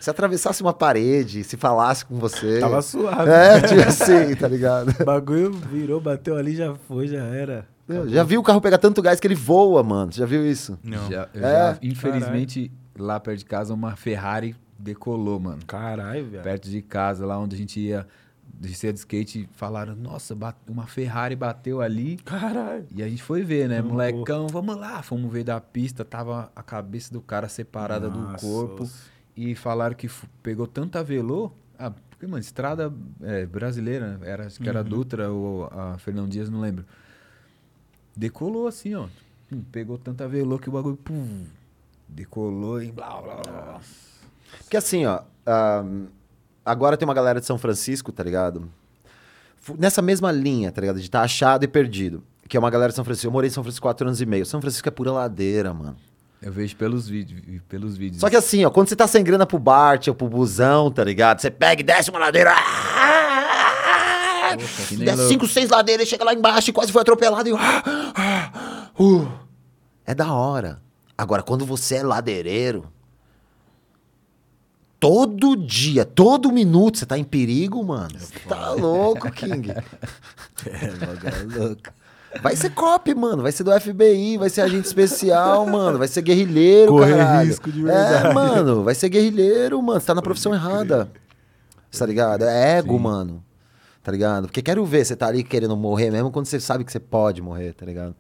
Se atravessasse uma parede, se falasse com você. Tava suave. É, tipo assim, tá ligado? O bagulho virou, bateu ali, já foi, já era. Já viu o carro pegar tanto gás que ele voa, mano? Já viu isso? Não. Já, eu É. já- infelizmente, lá perto de casa, uma Ferrari decolou, mano. Caralho, velho. Perto de casa, lá onde a gente ia descer de skate, falaram, nossa, uma Ferrari bateu ali. Caralho. E a gente foi ver, né? Molecão, vamos lá. Fomos ver da pista, tava a cabeça do cara separada do Nossa, corpo. os- E falaram que pegou tanta velô. Ah, porque, mano, estrada é, brasileira, né? era, acho que era a Dutra ou a Fernão Dias, não lembro. Decolou assim, ó. Hum, Pegou tanta velô que o bagulho pum, decolou e blá blá blá. Porque assim, ó. agora tem uma galera de São Francisco, tá ligado? Nessa mesma linha, tá ligado? De estar achado e perdido. Que é uma galera de São Francisco. Eu morei em São Francisco quatro anos e meio. São Francisco é pura ladeira, mano. Eu vejo pelos vídeos, pelos vídeos. Só que assim, ó, quando você tá sem grana pro Bart ou pro busão, tá ligado? Você pega e desce uma ladeira. Poxa, Desce cinco, seis ladeiras, chega lá embaixo e quase foi atropelado. E... Uh, é da hora. Agora, quando você é ladeireiro, todo dia, todo minuto você tá em perigo, mano. Você tá louco, King. É, bagulho louco. Vai ser cop, mano. Vai ser do FBI, vai ser agente especial, mano. Vai ser guerrilheiro, Correr caralho. risco de É, verdade. mano. Vai ser guerrilheiro, mano. Você tá na profissão errada. Tá ligado? É ego, Sim. mano. Tá ligado? Porque quero ver você tá ali querendo morrer mesmo quando você sabe que você pode morrer, tá ligado?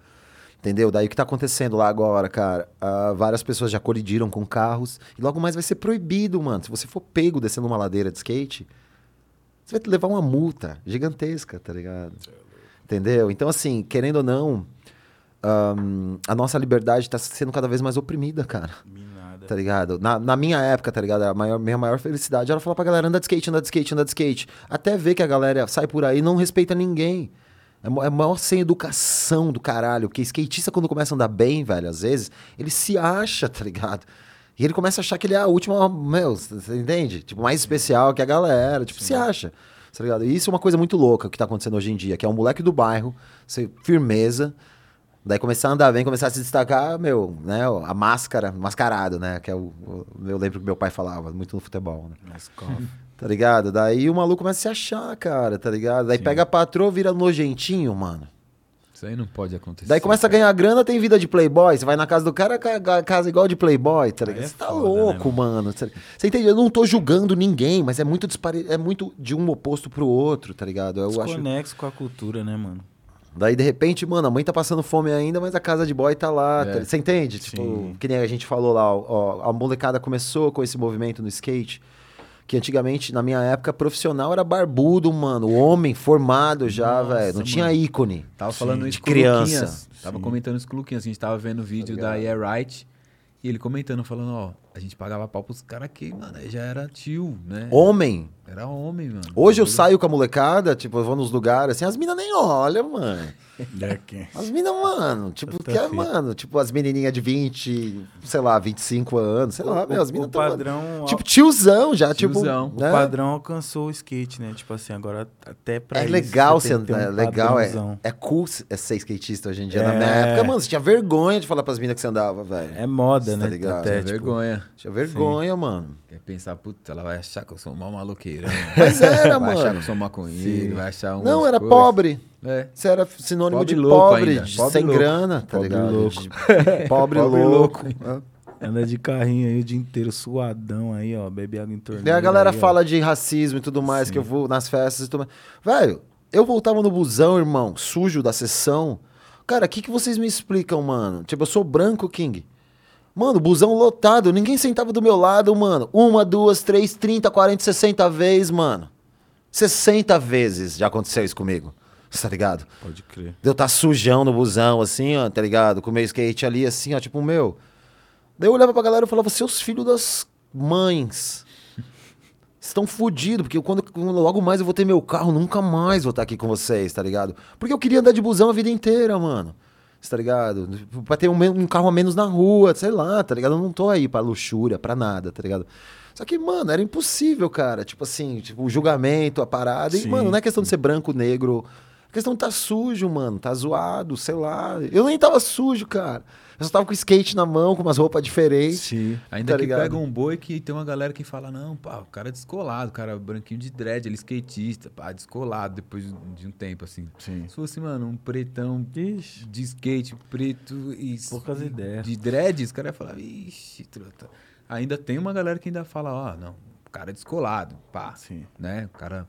Entendeu? Daí o que tá acontecendo lá agora, cara? Ah, várias pessoas já colidiram com carros. E logo mais vai ser proibido, mano. Se você for pego descendo uma ladeira de skate, você vai levar uma multa gigantesca, tá ligado? Entendeu? Então, assim, querendo ou não, ahn, a nossa liberdade tá sendo cada vez mais oprimida, cara. Minada. Tá ligado? Na, na minha época, tá ligado? A maior, minha maior felicidade era falar pra galera: anda de skate, anda de skate, anda de skate. Até ver que a galera sai por aí e não respeita ninguém. É, mo- é maior sem educação do caralho. Porque skatista, quando começa a andar bem, velho, às vezes, ele se acha, tá ligado? E ele começa a achar que ele é a última, meu, você entende? Tipo, mais especial que a galera. Tipo, se acha. Tá ligado? E isso é uma coisa muito louca que tá acontecendo hoje em dia, que é um moleque do bairro, ser firmeza, Daí começar a andar bem, começar a se destacar, meu, né? A máscara, mascarado, né? Que é o, o- eu lembro que meu pai falava muito no futebol, né? Mas. Tá ligado? Daí o maluco começa a se achar, cara, tá ligado? Daí pega a patroa, vira nojentinho, mano. Isso aí não pode acontecer. Daí começa a cara. ganhar grana, tem vida de playboy. Você vai na casa do cara, ca- ca- casa igual de playboy, tá Aí ligado? é Você tá foda, né, louco, mano. Você você entende? Eu não tô julgando ninguém, mas é muito dispare... é muito de um oposto pro outro, tá ligado? Eu acho. Desconexo com a cultura, né, mano? Daí, de repente, mano, a mãe tá passando fome ainda, mas a casa de boy tá lá. É. tá- Você entende? Tipo, Sim. que nem a gente falou lá, ó, a molecada começou com esse movimento no skate. Que antigamente, na minha época, profissional era barbudo, mano. Homem formado já, velho. Não tinha mano. ícone. Tava Sim, falando de isso com o criança. Luquinhas. Tava comentando isso com o Luquinhas. A gente tava vendo o vídeo da ligado? Yeah Right. E ele comentando, falando, ó, a gente pagava pau pros caras que, mano, aí já era tio, né? Homem. Era homem, mano. Hoje eu saio com a molecada, tipo, eu vou nos lugares assim, as minas nem olham, mano. Daqui. As minas, mano, tipo, que é, mano, tipo, as menininhas de 20, sei lá, 25 anos, sei lá, meu, as minas o tão, padrão, Tipo, tiozão já, Tiozão. tipo. o né? padrão alcançou o skate, né? Tipo assim, agora até pra É isso legal você ser, ter é um legal, é, padrãozão. é cool ser- é ser skatista hoje em dia. Na É. minha época, mano, você tinha vergonha de falar pras minas que você andava, velho. É moda, Foda, né? ligado? Até, Tinha tipo, vergonha. Tinha vergonha, mano. Quer pensar, puta, ela vai achar que eu sou mal maloqueirão. Mas era, vai achar que mano. eu sou maconheiro, Sim. vai achar um. Não, era pobre. É. Você era sinônimo Pobre de louco pobre, ainda. de Pobre sem louco. grana, tá Pobre ligado? louco. De- pobre, Pobre louco. Anda de carrinho aí o dia inteiro, suadão aí, ó. Bebe água em torneira. Daí a galera aí, ó. fala de racismo e tudo mais, que eu vou nas festas e tudo mais. Velho, eu voltava no busão, irmão, sujo da sessão. Cara, o que, que vocês me explicam, mano? Tipo, eu sou branco, King. Mano, busão lotado, ninguém sentava do meu lado, mano. Uma, duas, três, trinta, quarenta, sessenta vezes, mano. 60 vezes já aconteceu isso comigo. Tá ligado? Pode crer. De eu tá sujão no busão, assim, ó, tá ligado? Com o meu skate ali, assim, ó, tipo, meu. Daí eu olhava pra galera e falava, seus filhos das mães. Estão fodidos, porque quando, quando logo mais eu vou ter meu carro, nunca mais vou estar aqui com vocês, tá ligado? Porque eu queria andar de busão a vida inteira, mano. Tá ligado? Pra ter um, um carro a menos na rua, sei lá, tá ligado? Eu não tô aí pra luxúria, pra nada, tá ligado? Só que, mano, era impossível, cara. Tipo assim, tipo, o julgamento, a parada. E, Sim. mano, não é questão de ser branco, negro. A questão tá sujo, mano. Tá zoado, sei lá. Eu nem tava sujo, cara. Eu só tava com skate na mão, com umas roupas diferentes. Sim. Ainda Tá que ligado? pega um boi que tem uma galera que fala, não, pá, o cara é descolado, o cara é branquinho de dread, ele é skatista, pá, descolado depois de um tempo, assim. Sim. Se fosse, mano, um pretão Ixi. de skate preto e Poucas ideias. de dread, os caras iam falar, ixi, truta. Ainda tem uma galera que ainda fala, ó, não, o cara é descolado, pá, Sim. né? O cara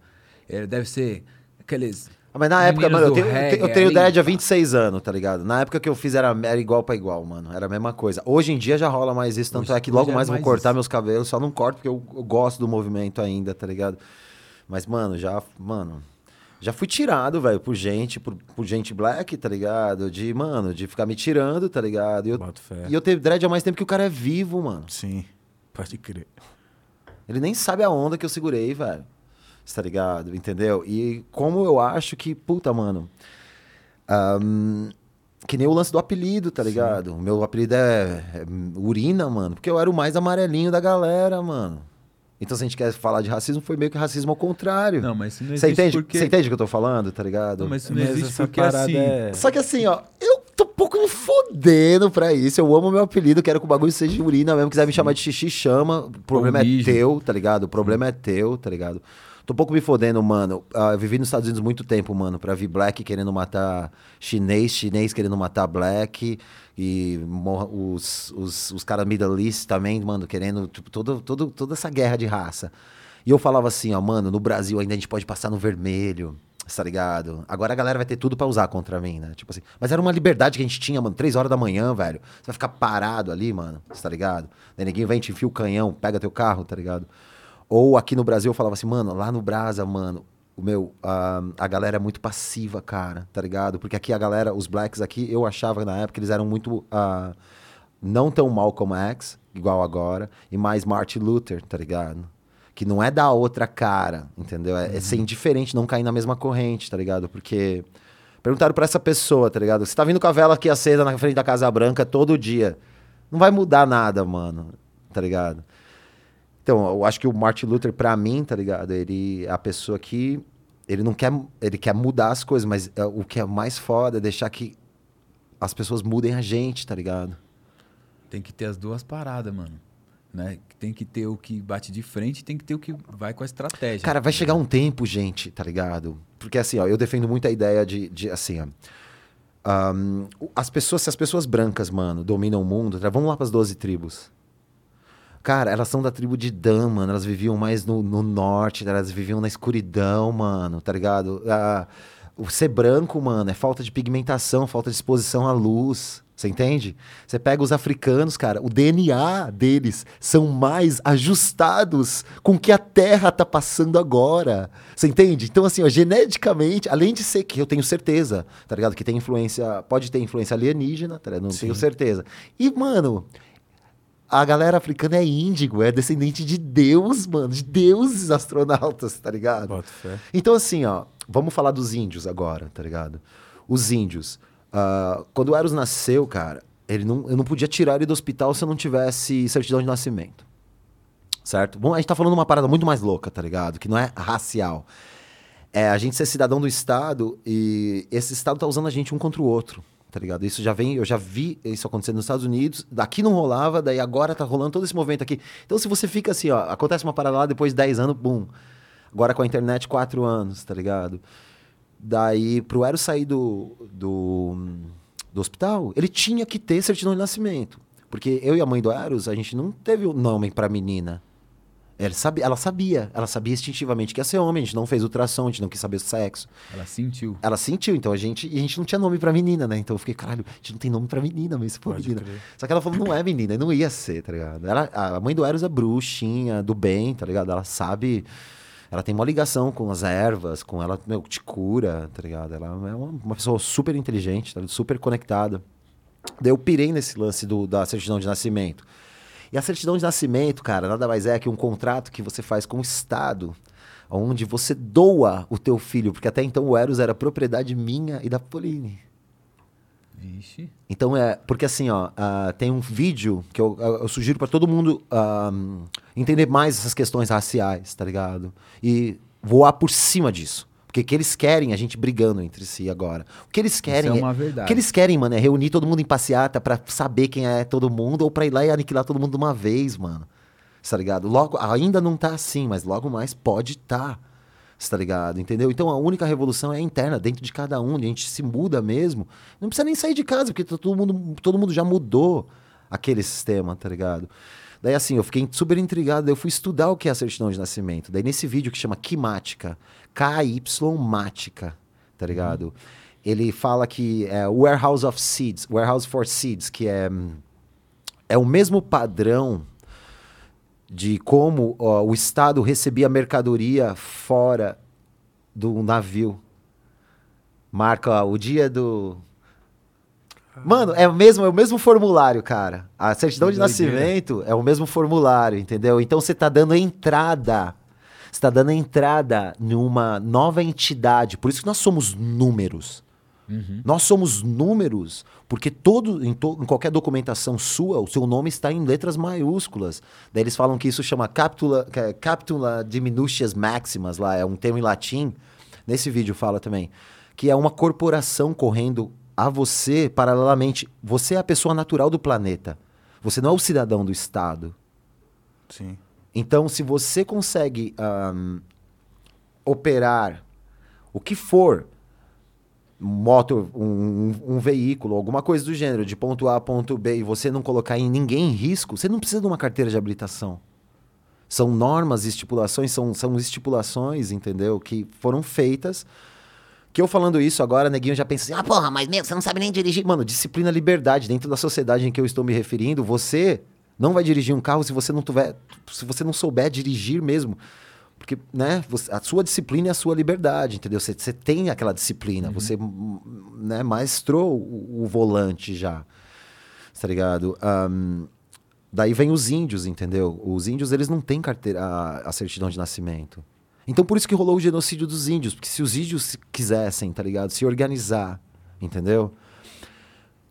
é, deve ser aqueles... Ah, Mas na época, mano, eu tenho, reggae eu tenho ali, dread há pá. 26 anos, tá ligado? Na época que eu fiz era, era igual pra igual, mano. Era a mesma coisa. Hoje em dia já rola mais isso, tanto Hoje- é que logo hoje é mais eu vou mais cortar isso. meus cabelos. Só não corto porque eu, eu gosto do movimento ainda, tá ligado? Mas, mano, já, mano, já fui tirado, velho, por gente, por, por gente black, tá ligado? De, mano, de ficar me tirando, tá ligado? E eu, e eu tenho dread há mais tempo que o cara é vivo, mano. Sim. Pode crer. Ele nem sabe a onda que eu segurei, velho. Cê Tá ligado? Entendeu? E como eu acho que, puta, mano. ahn, que nem o lance do apelido, tá ligado? O meu apelido é, é Urina, mano. Porque eu era o mais amarelinho da galera, mano. Então, se a gente quer falar de racismo, foi meio que racismo ao contrário. Não, mas isso não Você existe entende? porque... Você entende o que eu tô falando, tá ligado? Não, mas isso não Mas existe porque assim... é- Só que assim, ó, eu tô um pouco me fodendo pra isso. Eu amo meu apelido, quero que o bagulho seja de urina mesmo. Quiser me chamar de xixi, chama. O problema é mijo. teu, tá ligado? O problema é teu, tá ligado? Tô um pouco me fodendo, mano. Ah, eu vivi nos Estados Unidos muito tempo, mano, pra vir black querendo matar chinês, chinês querendo matar black. E os, os, os caras Middle East também, mano, querendo, tipo, todo, todo, toda essa guerra de raça. E eu falava assim, ó, mano, no Brasil ainda a gente pode passar no vermelho, tá ligado? Agora a galera vai ter tudo pra usar contra mim, né? Tipo assim. Mas era uma liberdade que a gente tinha, mano. Três horas da manhã, velho. Você vai ficar parado ali, mano, tá ligado? Daí ninguém vem, te enfia o canhão, pega teu carro, tá ligado? Ou aqui no Brasil eu falava assim, mano, lá no Brasa, mano, o meu, a, a galera é muito passiva, cara, tá ligado? Porque aqui a galera, os blacks aqui, eu achava na época eles eram muito. ah, não tão mal como X, igual agora, e mais Martin Luther, tá ligado? Que não é da outra cara, entendeu? É, é ser indiferente, não cair na mesma corrente, tá ligado? Porque perguntaram pra essa pessoa, tá ligado? Você tá vindo com a vela aqui acesa na frente da Casa Branca todo dia. Não vai mudar nada, mano, tá ligado? Então, eu acho que o Martin Luther, pra mim, tá ligado? Ele é a pessoa que. Ele não quer. Ele quer mudar as coisas, mas é, o que é mais foda é deixar que as pessoas mudem a gente, tá ligado? Tem que ter as duas paradas, mano. Né? Tem que ter o que bate de frente e tem que ter o que vai com a estratégia. Cara, vai chegar um tempo, gente, tá ligado? Porque assim, ó, eu defendo muito a ideia de, de assim, ó. ahn, as pessoas, se as pessoas brancas, mano, dominam o mundo, tá? vamos lá pras 12 tribos. Cara, elas são da tribo de Dan, mano. Elas viviam mais no, no norte, elas viviam na escuridão, mano, tá ligado? Ah, o ser branco, mano, é falta de pigmentação, falta de exposição à luz. Você entende? Você pega os africanos, cara, o DNA deles são mais ajustados com o que a Terra tá passando agora. Você entende? Então, assim, ó, geneticamente, além de ser que eu tenho certeza, tá ligado? Que tem influência, pode ter influência alienígena, tá ligado? Não tenho certeza. E, mano, a galera africana é índigo, é descendente de Deus, mano, de deuses astronautas, tá ligado? Boto fé. Então, assim, ó, vamos falar dos índios agora, tá ligado? Os índios. ah, quando o Eros nasceu, cara, ele não, eu não podia tirar ele do hospital se eu não tivesse certidão de nascimento. Certo? Bom, a gente tá falando uma parada muito mais louca, tá ligado? Que não é racial. É a gente ser cidadão do Estado e esse Estado tá usando a gente um contra o outro, tá ligado? Isso já vem, eu já vi isso acontecendo nos Estados Unidos, daqui não rolava, daí agora tá rolando todo esse movimento aqui. Então se você fica assim, ó, acontece uma parada lá, depois de 10 anos, bum. Agora com a internet, 4 anos, tá ligado? Daí, pro Eros sair do, do, do hospital, ele tinha que ter certidão de nascimento. Porque eu e a mãe do Eros, a gente não teve o nome pra menina. Ela sabia, ela sabia, ela sabia instintivamente que ia ser homem, a gente não fez ultrassom, a gente não quis saber o sexo. Ela sentiu. Ela sentiu, então a gente, e a gente não tinha nome pra menina, né? Então eu fiquei, caralho, a gente não tem nome pra menina, mas se for Pode menina. crer. Só que ela falou, não é menina, e não ia ser, tá ligado? Ela, a mãe do Eros é bruxinha, do bem, tá ligado? Ela sabe, ela tem uma ligação com as ervas, com ela, meu, te cura, tá ligado? Ela é uma, uma pessoa super inteligente, tá super conectada. Daí eu pirei nesse lance do, da certidão de nascimento. E a certidão de nascimento, cara, nada mais é que um contrato que você faz com o Estado, onde você doa o teu filho, porque até então o Eros era propriedade minha e da Pauline. Vixe. Então é, porque assim, ó, ah, tem um vídeo que eu, eu- sugiro pra todo mundo ah, entender mais essas questões raciais, tá ligado? E voar por cima disso. Porque o que eles querem, a gente brigando entre si agora. O que eles querem Isso é uma verdade. o que eles querem, mano, é reunir todo mundo em passeata pra saber quem é todo mundo ou pra ir lá e aniquilar todo mundo de uma vez, mano. Tá ligado? Logo, ainda não tá assim, mas logo mais pode tá. Tá ligado? Entendeu? Então a única revolução é interna, dentro de cada um, a gente se muda mesmo. Não precisa nem sair de casa, porque tá todo mundo, todo mundo já mudou aquele sistema, tá ligado? Daí assim, eu fiquei super intrigado, daí eu fui estudar o que é a certidão de nascimento. Daí nesse vídeo que chama Quimática, K-Y-mática, tá ligado? Ele fala que é Warehouse of Seeds, Warehouse for Seeds, que é, é o mesmo padrão de como ó, o Estado recebia mercadoria fora do navio. Marca ó, o dia do. Mano, é o mesmo, é o mesmo formulário, cara. A certidão Que de doideira. nascimento é o mesmo formulário, entendeu? Então você tá dando entrada. Você tá dando entrada numa nova entidade. Por isso que nós somos números. Uhum. Nós somos números, porque todo, em, to- em qualquer documentação sua, o seu nome está em letras maiúsculas. Daí eles falam que isso chama captula, é captula diminutias maximas, lá, é um termo em latim. Nesse vídeo fala também. Que é uma corporação correndo a você paralelamente. Você é a pessoa natural do planeta. Você não é o cidadão do Estado. Sim. Então, se você consegue ahn, operar o que for, moto, um, um veículo, alguma coisa do gênero, de ponto A a ponto B, e você não colocar em ninguém em risco, você não precisa de uma carteira de habilitação. São normas estipulações, são, são estipulações, entendeu? Que foram feitas. Que eu falando isso agora, neguinho já pensa assim: ah, porra, mas meu, você não sabe nem dirigir. Mano, disciplina, liberdade. Dentro da sociedade em que eu estou me referindo, você não vai dirigir um carro se você não tiver. Se você não souber dirigir mesmo. Porque, né, você- a sua disciplina é a sua liberdade, entendeu? Você, você tem aquela disciplina, você, hum, né, maestrou o, o volante já, tá ligado? Ahn, daí vem os índios, entendeu? Os índios, eles não têm carteira, a, a certidão de nascimento. Então, por isso que rolou o genocídio dos índios, porque se os índios se quisessem, tá ligado? Se organizar, entendeu?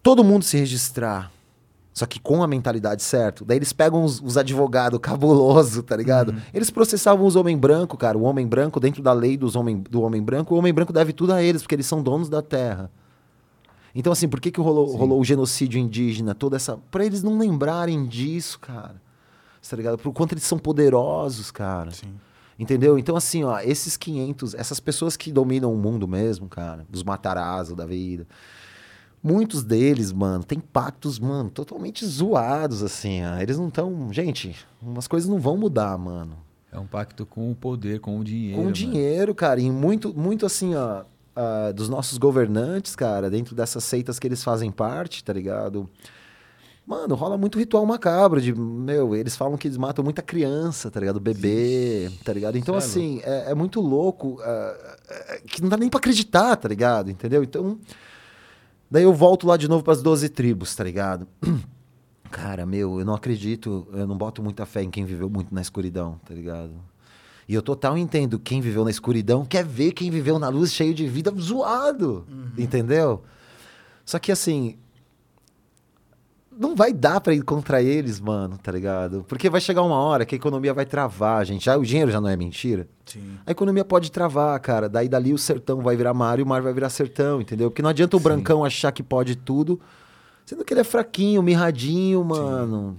Todo mundo se registrar, só que com a mentalidade certa. Daí eles pegam os, os advogados cabuloso, tá ligado? Eles processavam os homens brancos, cara. O homem branco, dentro da lei dos homem, do homem branco, o homem branco deve tudo a eles, porque eles são donos da terra. Então, assim, por que, que rolou, Sim. rolou o genocídio indígena? Toda essa. Pra eles não lembrarem disso, cara. Tá ligado? Por quanto eles são poderosos, cara. Sim. Entendeu? Então, assim, ó, esses 500, essas pessoas que dominam o mundo mesmo, cara, os matarazzo da vida, muitos deles, mano, tem pactos, mano, totalmente zoados, assim, ó. Eles não estão. Gente, umas coisas não vão mudar, mano. É um pacto com o poder, com o dinheiro. Com mano. dinheiro, cara, e muito, muito assim, ó, ah, dos nossos governantes, cara, dentro dessas seitas que eles fazem parte, tá ligado? Mano, rola muito ritual macabro de, meu, eles falam que eles matam muita criança, tá ligado? Bebê, tá ligado? Então, é assim, é, é muito louco, ah, é, que não dá nem pra acreditar, tá ligado? Entendeu? Então, daí eu volto lá de novo pras 12 tribos, tá ligado? Cara, meu, eu não acredito, eu não boto muita fé em quem viveu muito na escuridão, tá ligado? E eu total entendo quem viveu na escuridão quer ver quem viveu na luz cheio de vida zoado, entendeu? Só que assim, não vai dar pra ir contra eles, mano, tá ligado? Porque vai chegar uma hora que a economia vai travar, gente. Já, o dinheiro já não é mentira. Sim. A economia pode travar, cara. Daí dali o sertão vai virar mar e o mar vai virar sertão, entendeu? Porque não adianta o brancão achar que pode tudo, sendo que ele é fraquinho, mirradinho, mano.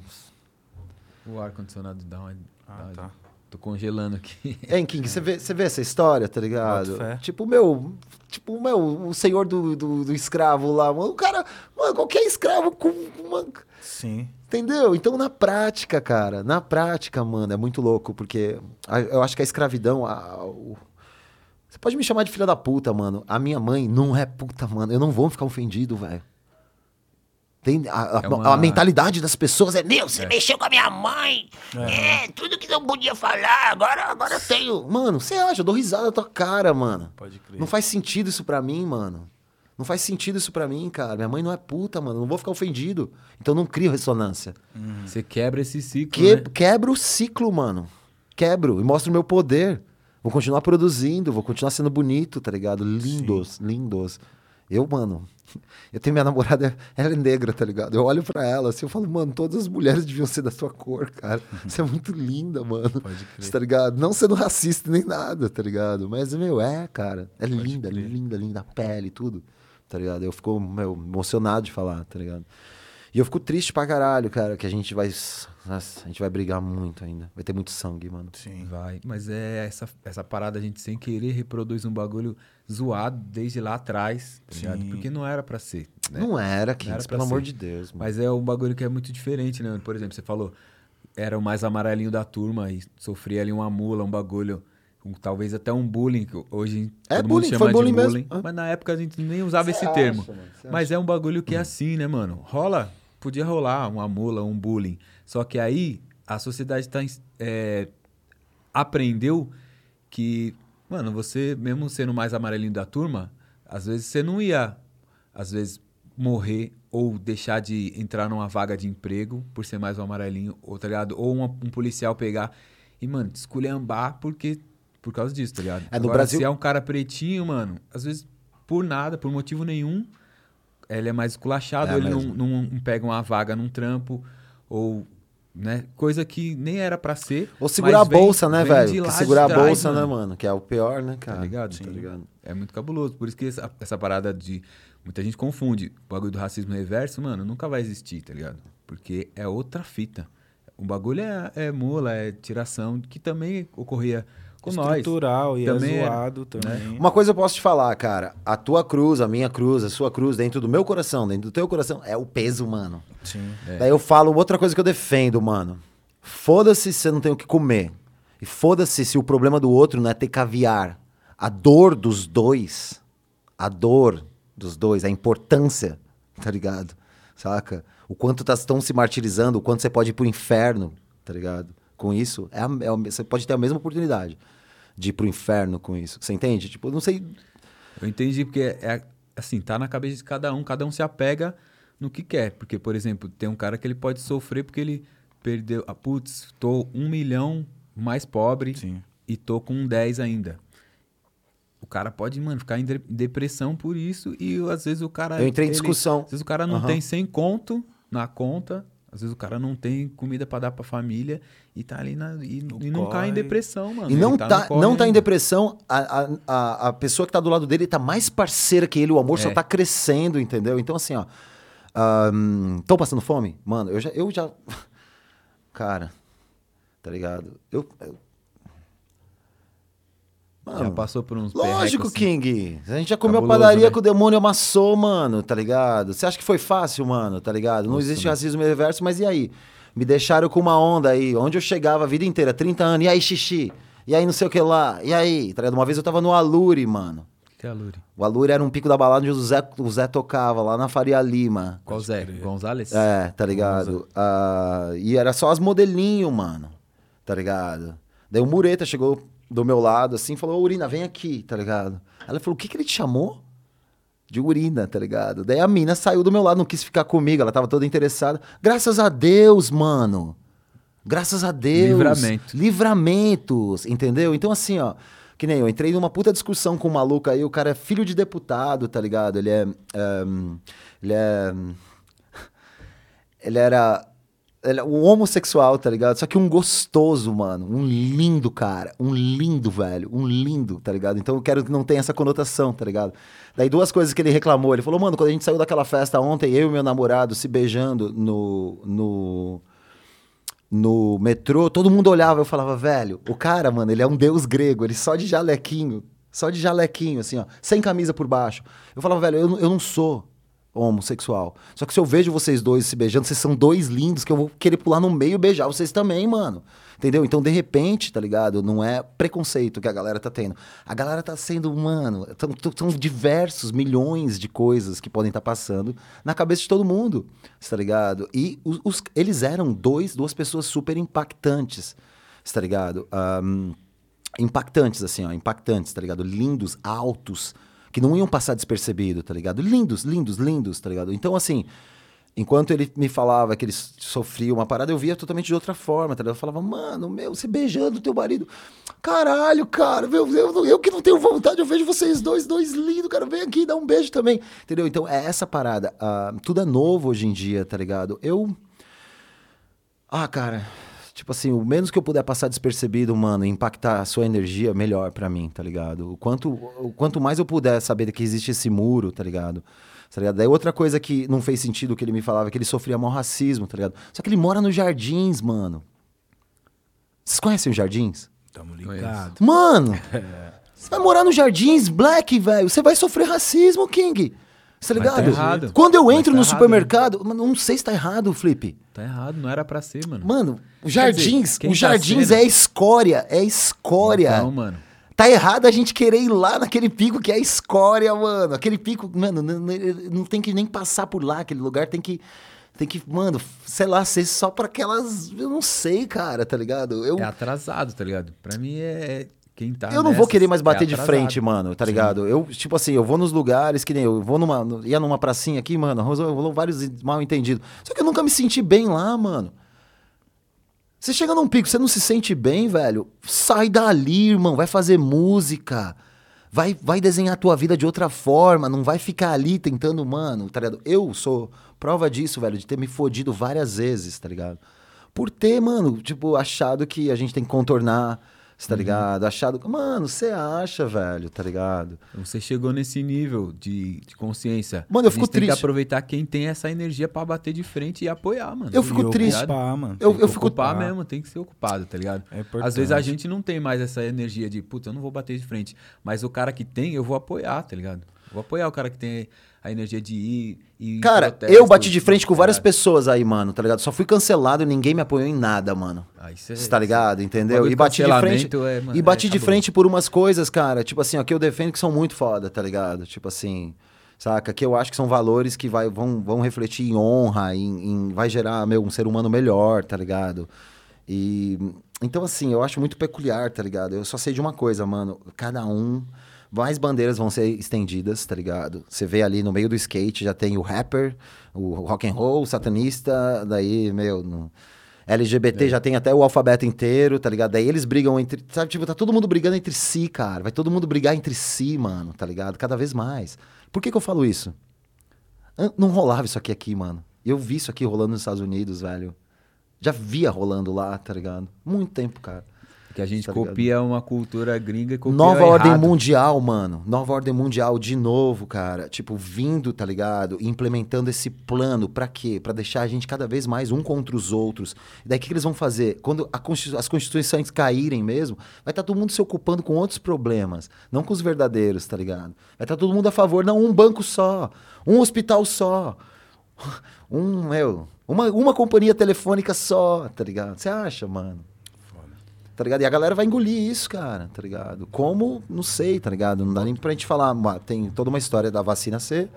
O ar-condicionado dá uma. Ah, dá tá. Tô congelando aqui. Hein, King, você vê, você vê essa história, tá ligado? Tipo, meu. Tipo, meu, o senhor do, do, do escravo lá, mano. O cara. Mano, qualquer escravo com uma. Sim. Entendeu? Então, na prática, cara, na prática, mano, é muito louco, porque a- eu acho que a escravidão. a- o- Você pode me chamar de filha da puta, mano. A minha mãe não é puta, mano. Eu não vou ficar ofendido, velho. Tem a, É uma- a mentalidade das pessoas é, meu, Você mexeu com a minha mãe. É, tudo que não podia falar, agora, agora eu tenho. Mano, você acha? Eu dou risada na tua cara, mano. Pode crer. Não faz sentido isso pra mim, mano. Não faz sentido isso pra mim, cara. Minha mãe não é puta, mano. Não vou ficar ofendido. Então não crio ressonância. Você quebra esse ciclo. Que, né? Quebro o ciclo, mano. Quebro e mostro o meu poder. Vou continuar produzindo, vou continuar sendo bonito, tá ligado? Lindos, lindos. Eu, mano, eu tenho minha namorada, ela é negra, tá ligado? Eu olho pra ela assim, eu falo, mano, todas as mulheres deviam ser da sua cor, cara. Você é muito linda, mano. Pode crer. Tá ligado? Não sendo racista nem nada, tá ligado? Mas, meu, é, cara. É linda, crer. linda, linda. A pele, tudo. Tá ligado? Eu fico, meu, emocionado de falar, tá ligado? E eu fico triste pra caralho, cara, que a gente vai. Nossa, a gente vai brigar muito ainda. Vai ter muito sangue, mano. Sim. Vai. Mas é essa, essa parada, a gente sem querer reproduz um bagulho zoado desde lá atrás, tá ligado? Porque não era pra ser. Né? Não era, Kings, era pra pelo amor ser. de Deus, mano. Mas é um bagulho que é muito diferente, né? Por exemplo, você falou, era o mais amarelinho da turma e sofria ali uma mula, um bagulho, um- talvez até um bullying, que hoje É todo bullying, mundo chama bullying de bullying. Ah. Mas na época a gente nem usava Cê esse acha, termo. mano? Mas é um bagulho que é assim, né, mano? Rola, podia rolar uma mula, um bullying. Só que aí a sociedade tá, é, aprendeu que, mano, você, mesmo sendo mais amarelinho da turma, às vezes você não ia, às vezes, morrer ou deixar de entrar numa vaga de emprego por ser mais um amarelinho, ou, tá ligado? Ou uma- um policial pegar e, mano, te esculhambar porque, por causa disso, tá ligado? É, no Agora, Brasil- se é um cara pretinho, mano, às vezes, por nada, por motivo nenhum, ele é mais esculachado, É ele não- não pega uma vaga num trampo, ou, né, coisa que nem era pra ser. Ou segurar a vem- bolsa, né, vem velho? de lá Que segurar a trás, bolsa, né, mano? Que é o pior, né, cara? ligado? Tá Sim. ligado? É muito cabuloso. Por isso que essa, essa parada de. Muita gente confunde. O bagulho do racismo reverso, mano, nunca vai existir, tá ligado? Porque é outra fita. O bagulho é, é mula, é tiração, que também ocorria com nós. Estrutural e Também é era, zoado também. Uma coisa eu posso te falar, cara. A tua cruz, a minha cruz, a sua cruz, dentro do meu coração, dentro do teu coração, é o peso, mano. Sim. É. Daí eu falo outra coisa que eu defendo, mano. Foda-se se você não tem o que comer. E foda-se se o problema do outro não é ter caviar. A dor dos dois, a dor dos dois, a importância, tá ligado? Saca? O quanto tá, estão se martirizando, o quanto você pode ir pro inferno, tá ligado? Com isso, é a- é a- você pode ter a mesma oportunidade de ir pro inferno com isso. Você entende? Tipo, eu não sei. Eu entendi, porque é assim, tá na cabeça de cada um, cada um se apega no que quer. Porque, por exemplo, tem um cara que ele pode sofrer porque ele perdeu. Ah, putz, tô um milhão mais pobre Sim. e tô com um 10 ainda. O cara pode, mano, ficar em de- depressão por isso e às vezes o cara. Eu entrei em ele- discussão. Às vezes o cara não Aham. tem 100 conto na conta, às vezes o cara não tem comida pra dar pra família e tá ali na, e, e não cai em corre. depressão, mano. E Ele não tá, tá, corre não tá em depressão, a, a, a, pessoa que tá do lado dele tá mais parceira que ele, o amor só É. tá crescendo, entendeu? Então, assim, ó. Estão passando fome? Mano, eu já, eu já. Cara, tá ligado? Eu. eu- Já Mano, passou por uns lógico, assim. King. A gente já comeu Cabuloso, padaria né? que o demônio amassou, mano, tá ligado? Você acha que foi fácil, mano, tá ligado? Não Nossa, existe mano. racismo reverso, mas e aí? Me deixaram com uma onda aí, onde eu chegava a vida inteira, 30 anos, e aí, xixi? E aí, não sei o que lá, e aí? Tá ligado? Uma vez eu tava no Alure, mano. O que é a Luri? O Alure era um pico da balada onde o Zé, o Zé tocava, lá na Faria Lima. Qual Zé? Gonzalez? É, tá ligado? Ah, e era só as modelinho, mano. Tá ligado? Daí o Mureta chegou do meu lado assim falou: Urina, vem aqui, tá ligado? Ela falou: o que, que ele te chamou? De urina, tá ligado? Daí a mina saiu do meu lado, não quis ficar comigo, ela tava toda interessada. Graças a Deus, mano. Graças a Deus. Livramento. Livramentos, entendeu? Então, assim, ó. Que nem eu entrei numa puta discussão com um maluco aí, o cara é filho de deputado, tá ligado? Ele é. é, ele é Ele era. É um homossexual, tá ligado? Só que um gostoso, mano. Um lindo cara. Um lindo, velho. Um lindo, tá ligado? Então eu quero que não tenha essa conotação, tá ligado? Daí duas coisas que ele reclamou. Ele falou, mano, quando a gente saiu daquela festa ontem, eu e meu namorado se beijando no. no no metrô, todo mundo olhava, eu falava, velho, o cara, mano, ele é um deus grego, ele só de jalequinho, só de jalequinho, assim, ó, sem camisa por baixo. Eu falava, velho, eu, eu não sou homossexual. Só que se eu vejo vocês dois se beijando, vocês são dois lindos que eu vou querer pular no meio e beijar vocês também, mano. Entendeu? Então, de repente, tá ligado? Não é preconceito que a galera tá tendo. A galera tá sendo, mano, são diversos milhões de coisas que podem estar passando na cabeça de todo mundo, tá ligado? E os, os- eles eram dois, duas pessoas super impactantes, tá ligado? Ahn, impactantes, assim, ó, impactantes, tá ligado? Lindos, altos, que não iam passar despercebido, tá ligado? Lindos, lindos, lindos, tá ligado? Então, assim, enquanto ele me falava que ele sofria uma parada, eu via totalmente de outra forma, tá ligado? Eu falava, mano, meu, você beijando teu marido. Caralho, cara, meu, eu, eu que não tenho vontade, eu vejo vocês dois, dois lindos, cara, vem aqui, dá um beijo também, entendeu? Então, é essa parada. ah, tudo é novo hoje em dia, tá ligado? Eu. Ah, cara, tipo assim, o menos que eu puder passar despercebido, mano, e impactar a sua energia, melhor pra mim, tá ligado? O quanto, o quanto mais eu puder saber que existe esse muro, tá ligado? Tá ligado? Daí outra coisa que não fez sentido que ele me falava, é que ele sofria mal racismo, tá ligado? Só que ele mora nos jardins, mano. Vocês conhecem os jardins? Tamo ligado. Mano, você vai morar nos jardins, Black, velho. Você vai sofrer racismo, King. Tá Mas tá ligado? errado. Quando eu entro tá no errado, supermercado, mano, não sei se tá errado, Flip. Tá errado, não era pra ser, mano. Mano, os jardins, dizer, os tá jardins sendo- é escória, é escória. Então, mano. Tá errado a gente querer ir lá naquele pico que é escória, mano. Aquele pico, mano, não, não- não tem que nem passar por lá, aquele lugar tem que tem que, mano, sei lá, ser só pra aquelas, eu não sei, cara, tá ligado? Eu É atrasado, tá ligado? Pra mim é quem tá. eu não vou querer mais é bater de atrasado. frente, mano, tá ligado? Eu, tipo assim, eu vou nos lugares que nem eu, eu vou numa, ia numa pracinha aqui, mano, rolou vários mal entendidos. Só que eu nunca me senti bem lá, mano. Você chega num pico, você não se sente bem, velho? Sai dali, irmão, vai fazer música. Vai, vai desenhar a tua vida de outra forma, não vai ficar ali tentando, mano, tá ligado? Eu sou prova disso, velho, de ter me fodido várias vezes, tá ligado? Por ter, mano, tipo, achado que a gente tem que contornar, cê Uhum. tá ligado? Achado. Mano, você acha, velho, tá ligado? Você chegou nesse nível de, de consciência. Mano, eu fico tem que triste. aproveitar quem tem essa energia pra bater de frente e apoiar, mano. Eu fico E triste. ocupar, mano. Eu- eu fico- ocupar ocupar. mesmo, tem que ser ocupado, tá ligado? É importante. Às vezes a gente não tem mais essa energia de, puta, eu não vou bater de frente. Mas o cara que tem, eu vou apoiar, tá ligado? Eu vou apoiar o cara que tem a energia de ir. Cara, eu bati de frente com várias pessoas aí, mano, tá ligado? Só fui cancelado e ninguém me apoiou em nada, mano. Ah, é- Você tá ligado? Entendeu? E bati de frente. é, mano, e bati é de frente por umas coisas, cara, tipo assim, ó, que eu defendo que são muito foda, tá ligado? Tipo assim, saca? Que eu acho que são valores que vai, vão, vão refletir em honra, em, em- vai gerar meu, um ser humano melhor, tá ligado? E então assim, eu acho muito peculiar, tá ligado? Eu só sei de uma coisa, mano, cada um mais bandeiras vão ser estendidas, tá ligado? Você vê ali no meio do skate já tem o rapper, o rock and roll, o satanista, daí, meu, no- LGBT já tem até o alfabeto inteiro, tá ligado? Daí eles brigam entre. Sabe, tipo, tá todo mundo brigando entre si, cara. Vai todo mundo brigar entre si, mano, tá ligado? Cada vez mais. Por que, que eu falo isso? Não rolava isso aqui aqui, mano. Eu vi isso aqui rolando nos Estados Unidos, velho. Já via rolando lá, tá ligado? Muito tempo, cara. Que a gente Tá ligado? copia uma cultura gringa e copia Nova ordem errado. mundial, mano. Nova ordem mundial de novo, cara. Tipo, vindo, tá ligado? E Implementando esse plano. Pra quê? Pra deixar a gente cada vez mais um contra os outros. E daí o que, que eles vão fazer? Quando constitu- as constituições caírem mesmo, vai estar todo mundo se ocupando com outros problemas. Não com os verdadeiros, tá ligado? Vai estar todo mundo a favor. Não, um banco só. Um hospital só. Um, meu. Uma, uma companhia telefônica só, tá ligado? Você acha, mano? Tá ligado? E a galera vai engolir isso, cara, tá ligado? Como? Não sei, tá ligado? Não dá nem pra gente falar. Tem toda uma história da vacina ser.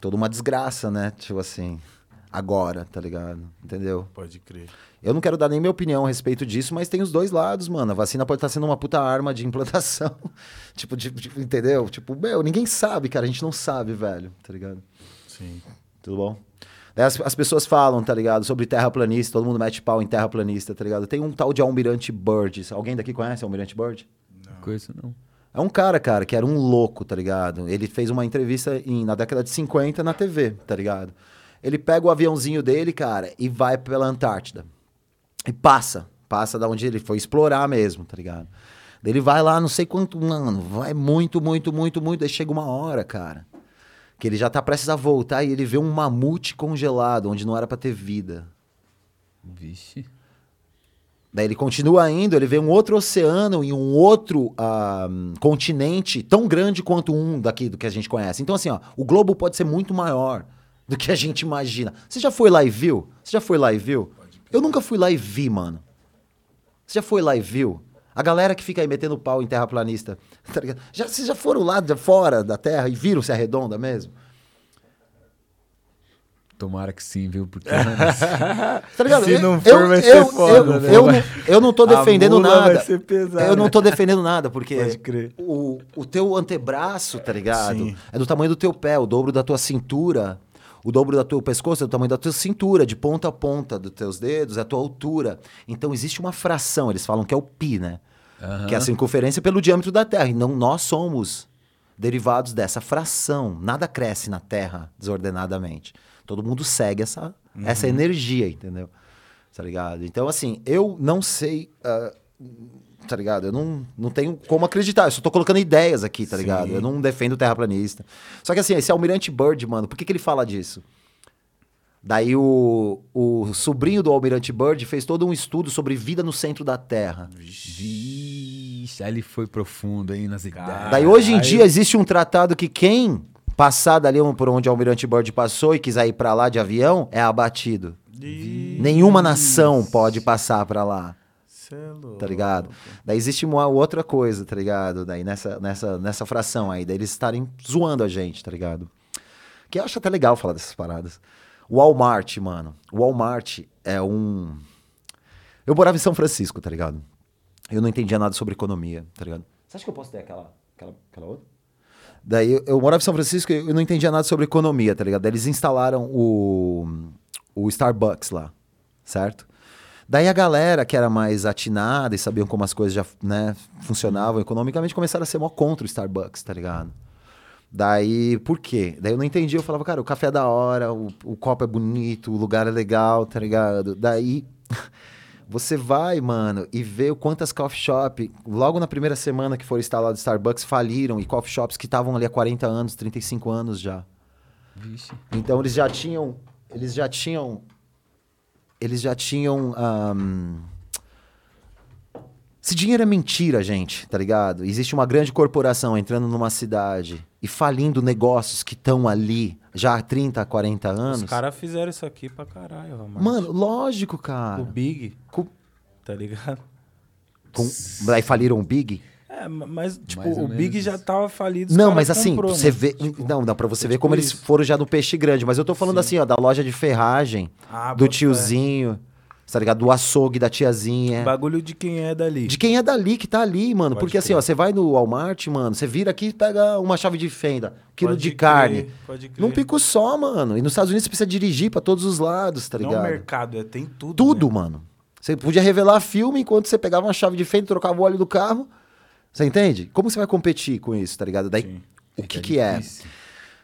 toda uma desgraça, né? Tipo assim. Agora, tá ligado? Entendeu? Pode crer. Eu não quero dar nem minha opinião a respeito disso, mas tem os dois lados, mano. A vacina pode estar sendo uma puta arma de implantação. tipo, de- tipo, entendeu? Tipo, meu, ninguém sabe, cara. A gente não sabe, velho, tá ligado? Sim. Tudo bom? Daí as, as pessoas falam, tá ligado? Sobre terraplanista, todo mundo mete pau em terraplanista, tá ligado? Tem um tal de Almirante Bird. Alguém daqui conhece Almirante Bird? Coisa não. É um cara, cara, que era um louco, tá ligado? Ele fez uma entrevista em- na década de 50 na TV, tá ligado? Ele pega o aviãozinho dele, cara, e vai pela Antártida. E passa. Passa da onde ele foi explorar mesmo, tá ligado? Daí Ele vai lá, não sei quanto, mano, vai muito, muito, muito, muito. Aí chega uma hora, cara, que ele já tá prestes a voltar e ele vê um mamute congelado, onde não era pra ter vida. Vixe. Daí ele continua indo, ele vê um outro oceano e um outro ah, continente tão grande quanto um daqui do que a gente conhece. Então, assim, ó, o globo pode ser muito maior do que a gente imagina. Você já foi lá e viu? Você já foi lá e viu? Eu nunca fui lá e vi, mano. Você já foi lá e viu? A galera que fica aí metendo pau em terraplanista, tá ligado? Já, vocês já foram lá de fora da Terra e viram se é redonda mesmo? Tomara que sim, viu? Porque Tá ligado? Se Eu- não eu, for, vai ser eu, foda, eu, né? eu, não, eu não tô defendendo nada. vai ser pesada. Eu não tô defendendo nada, porque Pode crer. O, o teu antebraço, tá ligado? Sim. É do tamanho do teu pé, o dobro da tua cintura. O dobro do teu pescoço é do tamanho da tua cintura, de ponta a ponta dos teus dedos, é a tua altura. Então existe uma fração, eles falam que é o pi, né? Aham. Que é a circunferência pelo diâmetro da Terra. E não nós somos derivados dessa fração. Nada cresce na Terra desordenadamente. Todo mundo segue essa, essa energia, entendeu? Tá ligado? Então, assim, eu não sei. ah, tá ligado? Eu não, não tenho como acreditar. Eu só tô colocando ideias aqui, tá ligado? Sim. Eu não defendo o terraplanista. Só que, assim, esse Almirante Bird, mano, por que, que ele fala disso? Daí o, o sobrinho do Almirante Bird fez todo um estudo sobre vida no centro da Terra. Vixe, aí ele foi profundo aí nas ideias. Daí hoje em Caralho. dia existe um tratado que quem passar dali por onde o Almirante Bird passou e quiser ir pra lá de avião é abatido. Nenhuma nação pode passar pra lá, é louco. tá ligado? Daí existe uma outra coisa, tá ligado? Daí nessa, nessa, nessa fração aí, daí eles estarem zoando a gente, tá ligado? Que eu acho até legal falar dessas paradas. O Walmart, mano. O Walmart é um. Eu morava em São Francisco, tá ligado? Eu não entendia nada sobre economia, tá ligado? Você acha que eu posso ter aquela, aquela, aquela outra? Daí eu, eu morava em São Francisco e eu não entendia nada sobre economia, tá ligado? Daí eles instalaram o, o Starbucks lá, certo? Daí a galera que era mais atinada e sabiam como as coisas já né, funcionavam economicamente começaram a ser mó contra o Starbucks, tá ligado? Daí, por quê? Daí eu não entendi, eu falava, cara, o café é da hora, o, o copo é bonito, o lugar é legal, tá ligado? Daí você vai, mano, e vê o quantas coffee shop, logo na primeira semana que foram instalados Starbucks, faliram, e coffee shops que estavam ali há 40 anos, 35 anos já. Vixe. Então eles já tinham. Eles já tinham. Eles já tinham. ahn, Esse dinheiro é mentira, gente, tá ligado? Existe uma grande corporação entrando numa cidade e falindo negócios que estão ali já há 30, 40 anos. Os caras fizeram isso aqui pra caralho, Walmart. Mano, lógico, cara. O Big, Com- tá ligado? com- Daí faliram o Big? É, ma- mas, tipo, Mais o Big menos já tava falido. Não, mas assim, comprou, você né? vê. Não, não, pra você É ver tipo como eles isso. foram já no peixe grande. Mas eu tô falando assim, ó, da loja de ferragem, Ah, do fé. Tá ligado? Do açougue da tiazinha. Bagulho de quem é dali. De quem é dali que tá ali, mano. Pode Porque assim, crer. ó, você vai no Walmart, mano, você vira aqui e pega uma chave de fenda, quilo Pode de crer, carne. Pode crer. Num pico só, mano. E nos Estados Unidos você precisa dirigir pra todos os lados, tá Não ligado? mercado, é, tem tudo. Tudo, né? mano. Você podia revelar filme enquanto você pegava uma chave de fenda e trocava o óleo do carro. Você entende? Como você vai competir com isso, tá ligado? Daí, Sim. o que Fica que é?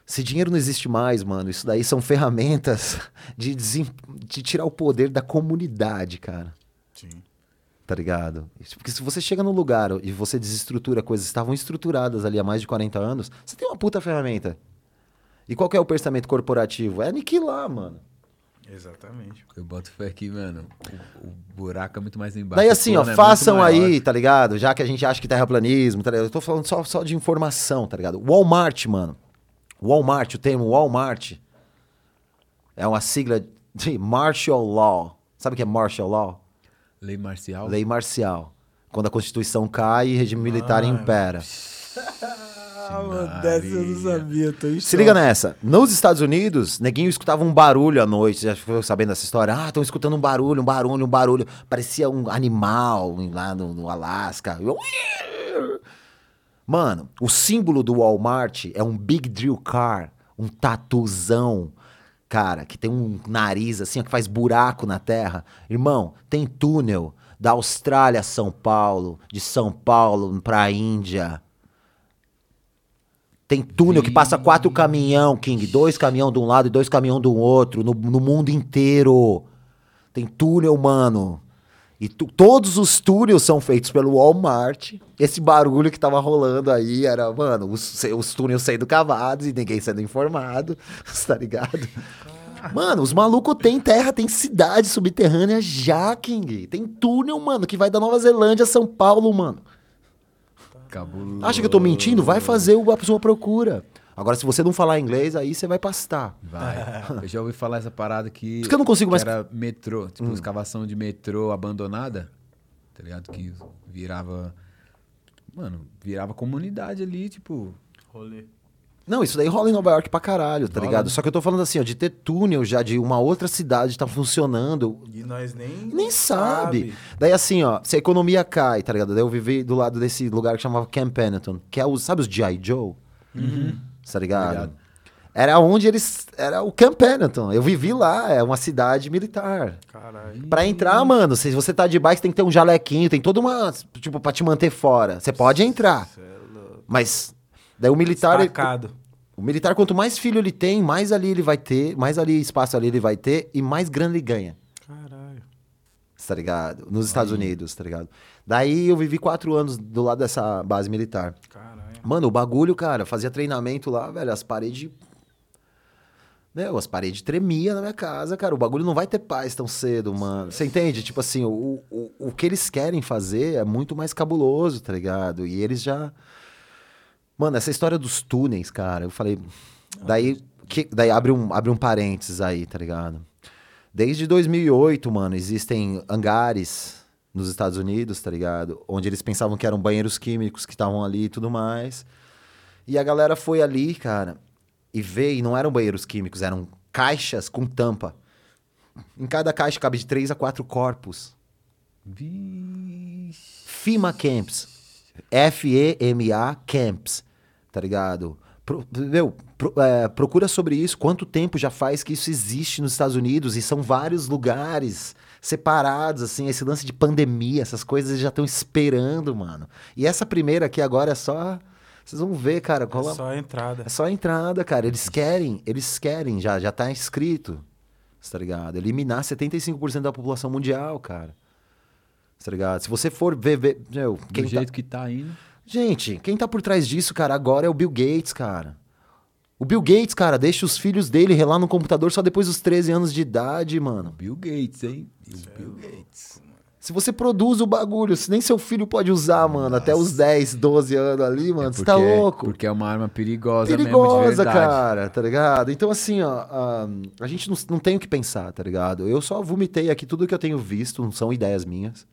Se dinheiro não existe mais, mano, isso daí são ferramentas de, desem- de tirar o poder da comunidade, cara. Sim. Tá ligado? Porque se você chega num lugar e você desestrutura coisas que estavam estruturadas ali há mais de 40 anos, você tem uma puta ferramenta. E qual que é o pensamento corporativo? É aniquilar, mano. Exatamente. Eu boto fé aqui, mano. O, o buraco é muito mais embaixo. Daí o assim, ó, é façam aí, tá ligado? Já que a gente acha que terraplanismo, tá ligado? Eu tô falando só, só de informação, tá ligado? Walmart, mano. Walmart, o termo Walmart é uma sigla de martial law. Sabe o que é martial law? Lei marcial. Lei marcial. Quando a Constituição cai e o regime militar Ah, impera. Ah, mano, dessa eu não sabia, tô em Se liga nessa. Nos Estados Unidos, neguinho escutava um barulho à noite. Já ficou sabendo dessa história? Ah, estão escutando um barulho, um barulho, um barulho. Parecia um animal lá no, no Alasca. Eu- Mano, o símbolo do Walmart é um Big Drill Car, um tatuzão, cara, que tem um nariz assim, ó, que faz buraco na terra. Irmão, tem túnel da Austrália a São Paulo, de São Paulo pra Índia. Tem túnel que passa quatro caminhão, King. Dois caminhão de um lado e dois caminhão do outro. No, no mundo inteiro. Tem túnel, mano. E tu- todos os túneis são feitos pelo Walmart. Esse barulho que tava rolando aí era, mano, os, os túneis sendo cavados e ninguém sendo informado. tá ligado? Mano, os malucos têm terra, tem cidade subterrânea já, King. Tem túnel, mano, que vai da Nova Zelândia a São Paulo, mano. Cabuloso. Acha que eu tô mentindo? Vai fazer o- a sua procura. Agora, se você não falar inglês, aí você vai pastar. Vai. Eu já ouvi falar essa parada que. isso que eu não consigo mais- Hum. Era metrô, tipo, escavação de metrô abandonada. Tá ligado? Que virava. Mano, virava comunidade ali, tipo. Rolê. Não, isso daí rola em Nova York pra caralho, tá Rola, ligado? Só que eu tô falando assim, ó, de ter túnel já de uma outra cidade tá funcionando. E nós nem. Nem sabe. Daí assim, ó, se a economia cai, tá ligado? Daí eu vivi do lado desse lugar que chamava Camp Pendleton, que é os, sabe os G.I. Joe? Tá ligado? Ligado. Era onde eles. Era o Camp Pendleton. Eu vivi lá, é uma cidade militar. Caralho. Pra entrar, mano, se você tá de bike, tem que ter um jalequinho, tem toda uma. Tipo, pra te manter fora. Você pode entrar. É. Mas. Daí o militar. Destacado. o militar, quanto mais filho ele tem, mais ali ele vai ter, mais ali espaço ali ele vai ter e mais grana ele ganha. Caralho. Tá ligado? Nos Estados Unidos, tá ligado? Daí eu vivi quatro anos do lado dessa base militar. Caralho. Mano, o bagulho, cara, fazia treinamento lá, velho, as paredes. Meu, as paredes tremiam na minha casa, cara. O bagulho não vai ter paz tão cedo, mano. Você entende? Tipo assim, o, o, o que eles querem fazer é muito mais cabuloso, tá ligado? E eles já. Mano, essa história dos túneis, cara, eu falei. Daí, que, daí abre, um, abre um parênteses aí, tá ligado? Desde 2008, mano, existem hangares nos Estados Unidos, tá ligado? Onde eles pensavam que eram banheiros químicos que estavam ali e tudo mais. E a galera foi ali, cara, e veio, e não eram banheiros químicos, eram caixas com tampa. Em cada caixa cabe de três a quatro corpos. Vixe. FEMA Camps. F-E-M-A Camps. Tá ligado? Pro- meu, pro- é, procura sobre isso. Quanto tempo já faz que isso existe nos Estados Unidos? E são vários lugares separados, assim. Esse lance de pandemia, essas coisas eles já estão esperando, mano. E essa primeira aqui agora é só. Vocês vão ver, cara. É Cola... só a entrada. É só a entrada, cara. Eles querem, eles querem, já, já tá escrito. Tá ligado? Eliminar 75% da população mundial, cara. Tá ligado? Se você for ver, ver meu, Do quem tá... jeito que tá indo. Gente, quem tá por trás disso, cara, agora é o Bill Gates, cara. O Bill Gates, cara, deixa os filhos dele relar no computador só depois dos 13 anos de idade, mano. Bill Gates, hein? E o Bill Gates. Se você produz o bagulho, se nem seu filho pode usar, mano, até os 10, 12 anos ali, mano, você tá louco. Porque é uma arma perigosa, perigosa, cara, tá ligado? Então, assim, ó, a, a gente não, não tem o que pensar, tá ligado? Eu só vomitei aqui tudo que eu tenho visto, não são ideias minhas,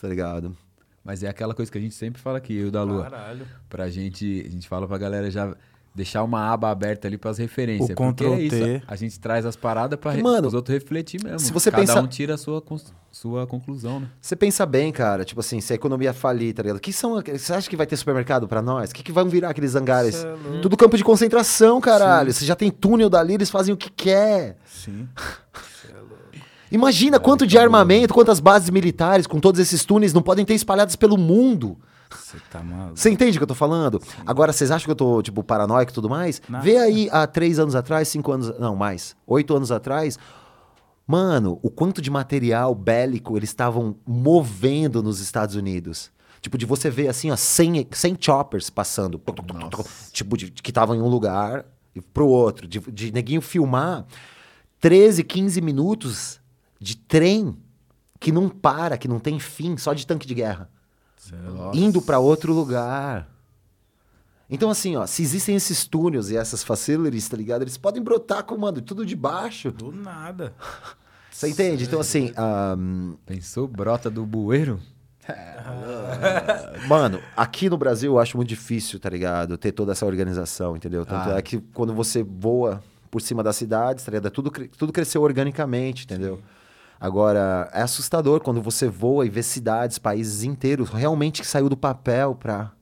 tá ligado? Mas é aquela coisa que a gente sempre fala aqui, eu da Lua. Caralho. Pra gente, a gente fala pra galera já deixar uma aba aberta ali pras referências. O porque é isso, Ctrl+T. a gente traz as paradas re- Mano, os outros refletir mesmo. se você Cada pensa- um tira a sua, sua conclusão, né? Você pensa bem, cara, tipo assim, se a economia falir, tá ligado? Que são, você acha que vai ter supermercado pra nós? O que, que vão virar aqueles hangares? É. Tudo campo de concentração, caralho. Você já tem túnel dali, eles fazem o que quer. Sim. Imagina quanto de armamento, quantas bases militares com todos esses túneis não podem ter espalhados pelo mundo. Você tá maluco. Você entende o que eu tô falando? Agora, vocês acham que eu tô, tipo, paranoico e tudo mais? Nada. Vê aí há três anos atrás, cinco anos. Não, mais. Oito anos atrás. Mano, o quanto de material bélico eles estavam movendo nos Estados Unidos. Tipo, de você ver assim, ó, 100, 100 choppers passando. Tipo, de, que estavam em um lugar e pro outro. De, de neguinho filmar 13, 15 minutos de trem que não para, que não tem fim, só de tanque de guerra Cê é indo para outro lugar. Então, assim, ó, se existem esses túneis e essas facilities, tá ligado? Eles podem brotar com, mano, tudo de baixo. Do nada. Você entende? Então, assim, ahn, Pensou, brota do bueiro? mano, aqui no Brasil eu acho muito difícil, tá ligado? Ter toda essa organização, entendeu? Tanto Ah. é que quando você voa por cima das cidades, tá ligado? Tudo, tudo cresceu organicamente, entendeu? Agora, é assustador quando você voa e vê cidades, países inteiros realmente que saiu do papel pra,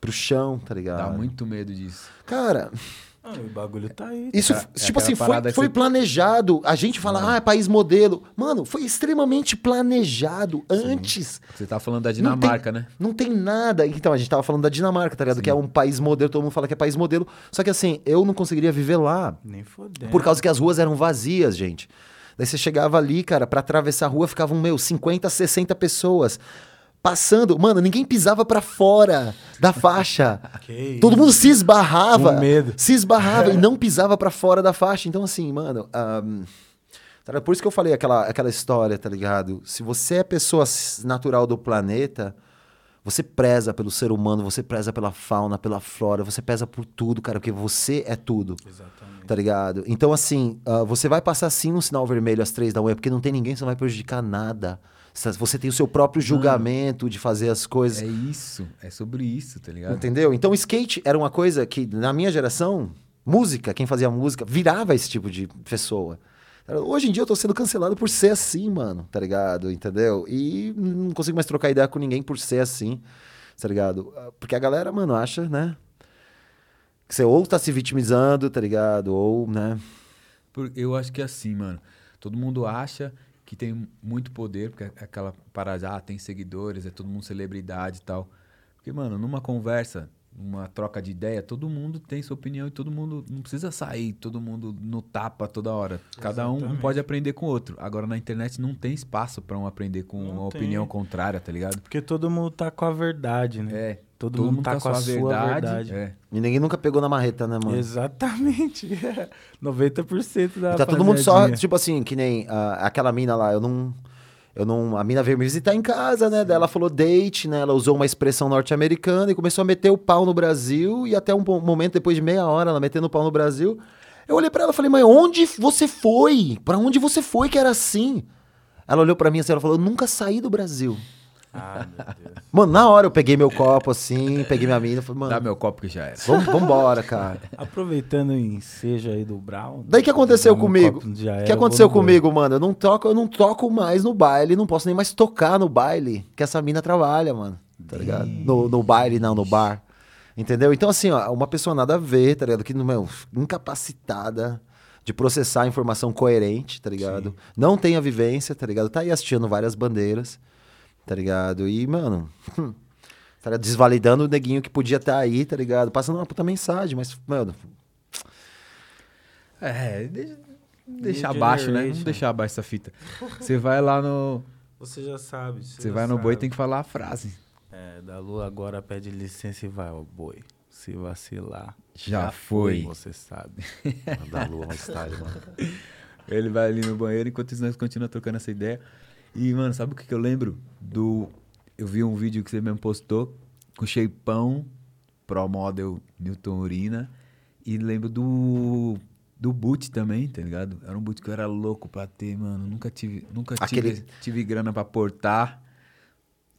pro chão, tá ligado? Dá muito medo disso. Cara, Ah, o bagulho tá aí. Isso, É- é tipo aquela assim, foi, foi você- planejado. A gente fala, ah, é país modelo. Mano, foi extremamente planejado antes. Você tá falando da Não Dinamarca, tem- né? Não tem nada. Então, a gente tava falando da Dinamarca, tá ligado? Que é um país modelo, todo mundo fala que é país modelo. Só que assim, eu não conseguiria viver lá. Nem fodendo. Por causa que as ruas eram vazias, gente. Daí você chegava ali, cara, pra atravessar a rua ficavam, meu, 50, 60 pessoas. Passando, mano, ninguém pisava pra fora da faixa. Todo mundo se esbarrava. Com medo. Se esbarrava e não pisava pra fora da faixa. Então, assim, mano. ahm, tá por isso que eu falei aquela, aquela história, tá ligado? Se você é pessoa natural do planeta, você preza pelo ser humano, você preza pela fauna, pela flora, você preza por tudo, cara, porque você é tudo. Exatamente. Tá ligado? Então, assim, ah, você vai passar sim um sinal vermelho às três da manhã, porque não tem ninguém, você não vai prejudicar nada. Você- Você tem o seu próprio julgamento de fazer as coisas. É isso. É sobre isso, tá ligado? Entendeu? Então, skate era uma coisa que, na minha geração, música, quem fazia música, virava esse tipo de pessoa. Hoje em dia eu tô sendo cancelado por ser assim, mano, tá ligado? Entendeu? E não consigo mais trocar ideia com ninguém por ser assim, tá ligado? Porque a galera, mano, acha, né? Que você ou tá se vitimizando, tá ligado? Ou, né? Eu acho que é assim, mano. Todo mundo acha que tem muito poder, porque é aquela parada, ah, tem seguidores, é todo mundo celebridade e tal. Porque, mano, numa conversa, numa troca de ideia, todo mundo tem sua opinião e todo mundo não precisa sair, todo mundo no tapa toda hora. Cada um pode aprender com o outro. Agora na internet não tem espaço pra um aprender com Não uma tem. opinião contrária, tá ligado? Porque todo mundo tá com a verdade, né? É. Todo, mundo tá com a sua verdade. É. E ninguém nunca pegou na marreta, né, mano? Exatamente. 90% da Tá todo mundo só, tipo assim, que nem ah, aquela mina lá, eu não. Eu não. A mina veio me visitar em casa, né? Daí ela falou date, né? Ela usou uma expressão norte-americana e começou a meter o pau no Brasil. E até um momento, depois de meia hora, ela metendo o pau no Brasil. Eu olhei pra ela e falei, mãe, onde você foi? Pra onde você foi que era assim? Ela olhou pra mim assim, ela falou, eu nunca saí do Brasil. Ah, meu Deus. Mano, na hora eu peguei meu copo assim, peguei minha mina e falei, Dá mano, meu copo que já era. vamos, vambora, cara. Aproveitando o ensejo aí do Brown. Daí o que aconteceu dá comigo? copo, já O que aconteceu comigo, mano? Eu não toco, eu não toco mais no baile, não posso nem mais tocar no baile, que essa mina trabalha, mano. Tá ligado? No, no baile, não, no bar. Entendeu? Então, assim, ó, uma pessoa nada a ver, tá ligado? Que, meu, incapacitada de processar a informação coerente, tá ligado? Não tem a vivência, tá ligado? Tá aí assistindo várias bandeiras, tá ligado? E, mano, tá desvalidando o neguinho que podia estar aí, tá ligado? Passando uma puta mensagem, mas, mano, É, deixa, deixa abaixo, né? Generation. deixar abaixo essa fita. Você vai lá no. Você já sabe. Você vai no boi tem que falar a frase. É, da Lua agora pede licença e vai, ó, boi. Se vacilar. Já foi. Você sabe. da lua mais tarde, mano. Ele vai ali no banheiro enquanto isso nós continuamos trocando essa ideia. E, mano, sabe o que, que eu lembro? Do. Eu vi um vídeo que você mesmo postou com Shapeão, Pro Model Newton Urina. E lembro do. Do boot também, tá ligado? Era um boot que eu era louco pra ter, mano. Nunca tive, nunca Aquele- tive, tive grana pra portar.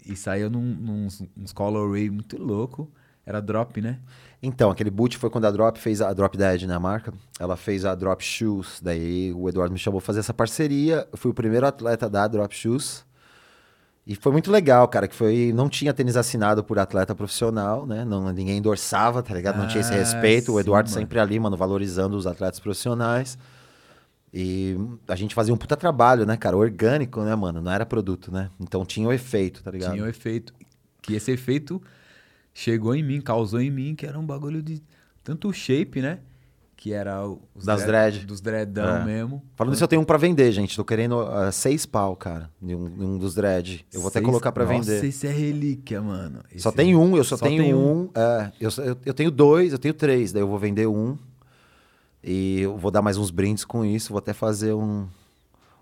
E saiu num, num, uns colorway muito louco. Era drop, né? Então, aquele boot foi quando a Drop fez a, a Drop Dead, né, a marca. Ela fez a Drop Shoes. Daí o Eduardo me chamou pra fazer essa parceria. Eu fui o primeiro atleta da Drop Shoes. E foi muito legal, cara, que foi. Não tinha tênis assinado por atleta profissional, né? Não, ninguém endorçava, tá ligado? Não tinha esse Ah, respeito. O Eduardo mano. sempre ali, mano, valorizando os atletas profissionais. E a gente fazia um puta trabalho, né, cara? Orgânico, né, mano? Não era produto, né? Então tinha o efeito, tá ligado? Tinha o efeito. Que esse efeito chegou em mim, causou em mim, que era um bagulho de tanto shape, né? Que era o- os Das dread. Dos dreadão É. mesmo. Falando isso, eu tenho um pra vender, gente. Tô querendo ah, seis pau, cara, em um, em um dos dread. Eu vou até Seis- colocar pra Nossa, vender. esse é relíquia, mano. Só Esse tem é- um, eu só, só tenho tem um. é, eu, só- eu, eu tenho dois, eu tenho três. Daí eu vou vender um. E eu vou dar mais uns brindes com isso. Vou até fazer um,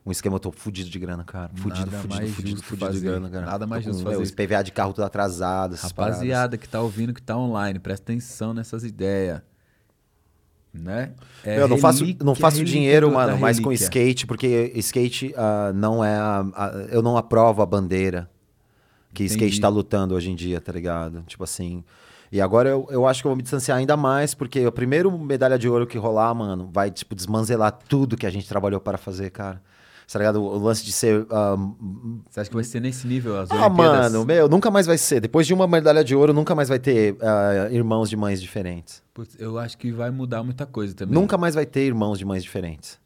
um esquema. Eu tô fudido de grana, cara. Fudido, Nada fudido, mais fudido, fudido de fazer. grana, cara. Nada mais justo fazer. Os PVA de carro tudo atrasado. essas paradas. Rapaziada que tá ouvindo, que tá online, presta atenção nessas ideias. Né? É eu não faço, não faço dinheiro, mano, da mais com skate, porque skate ah, não é. a- a- eu não aprovo a bandeira que skate Entendi. tá lutando hoje em dia, tá ligado? Tipo assim. E agora eu, eu acho que eu vou me distanciar ainda mais, porque o primeiro medalha de ouro que rolar, mano, vai, tipo, desmanzelar tudo que a gente trabalhou para fazer, cara. Tá ligado? O lance de ser. ah, Você acha que vai ser nesse nível as ah, Olimpíadas? mano, meu, nunca mais vai ser. Depois de uma medalha de ouro, nunca mais vai ter ah, irmãos de mães diferentes. Putz, eu acho que vai mudar muita coisa também. Nunca mais vai ter irmãos de mães diferentes.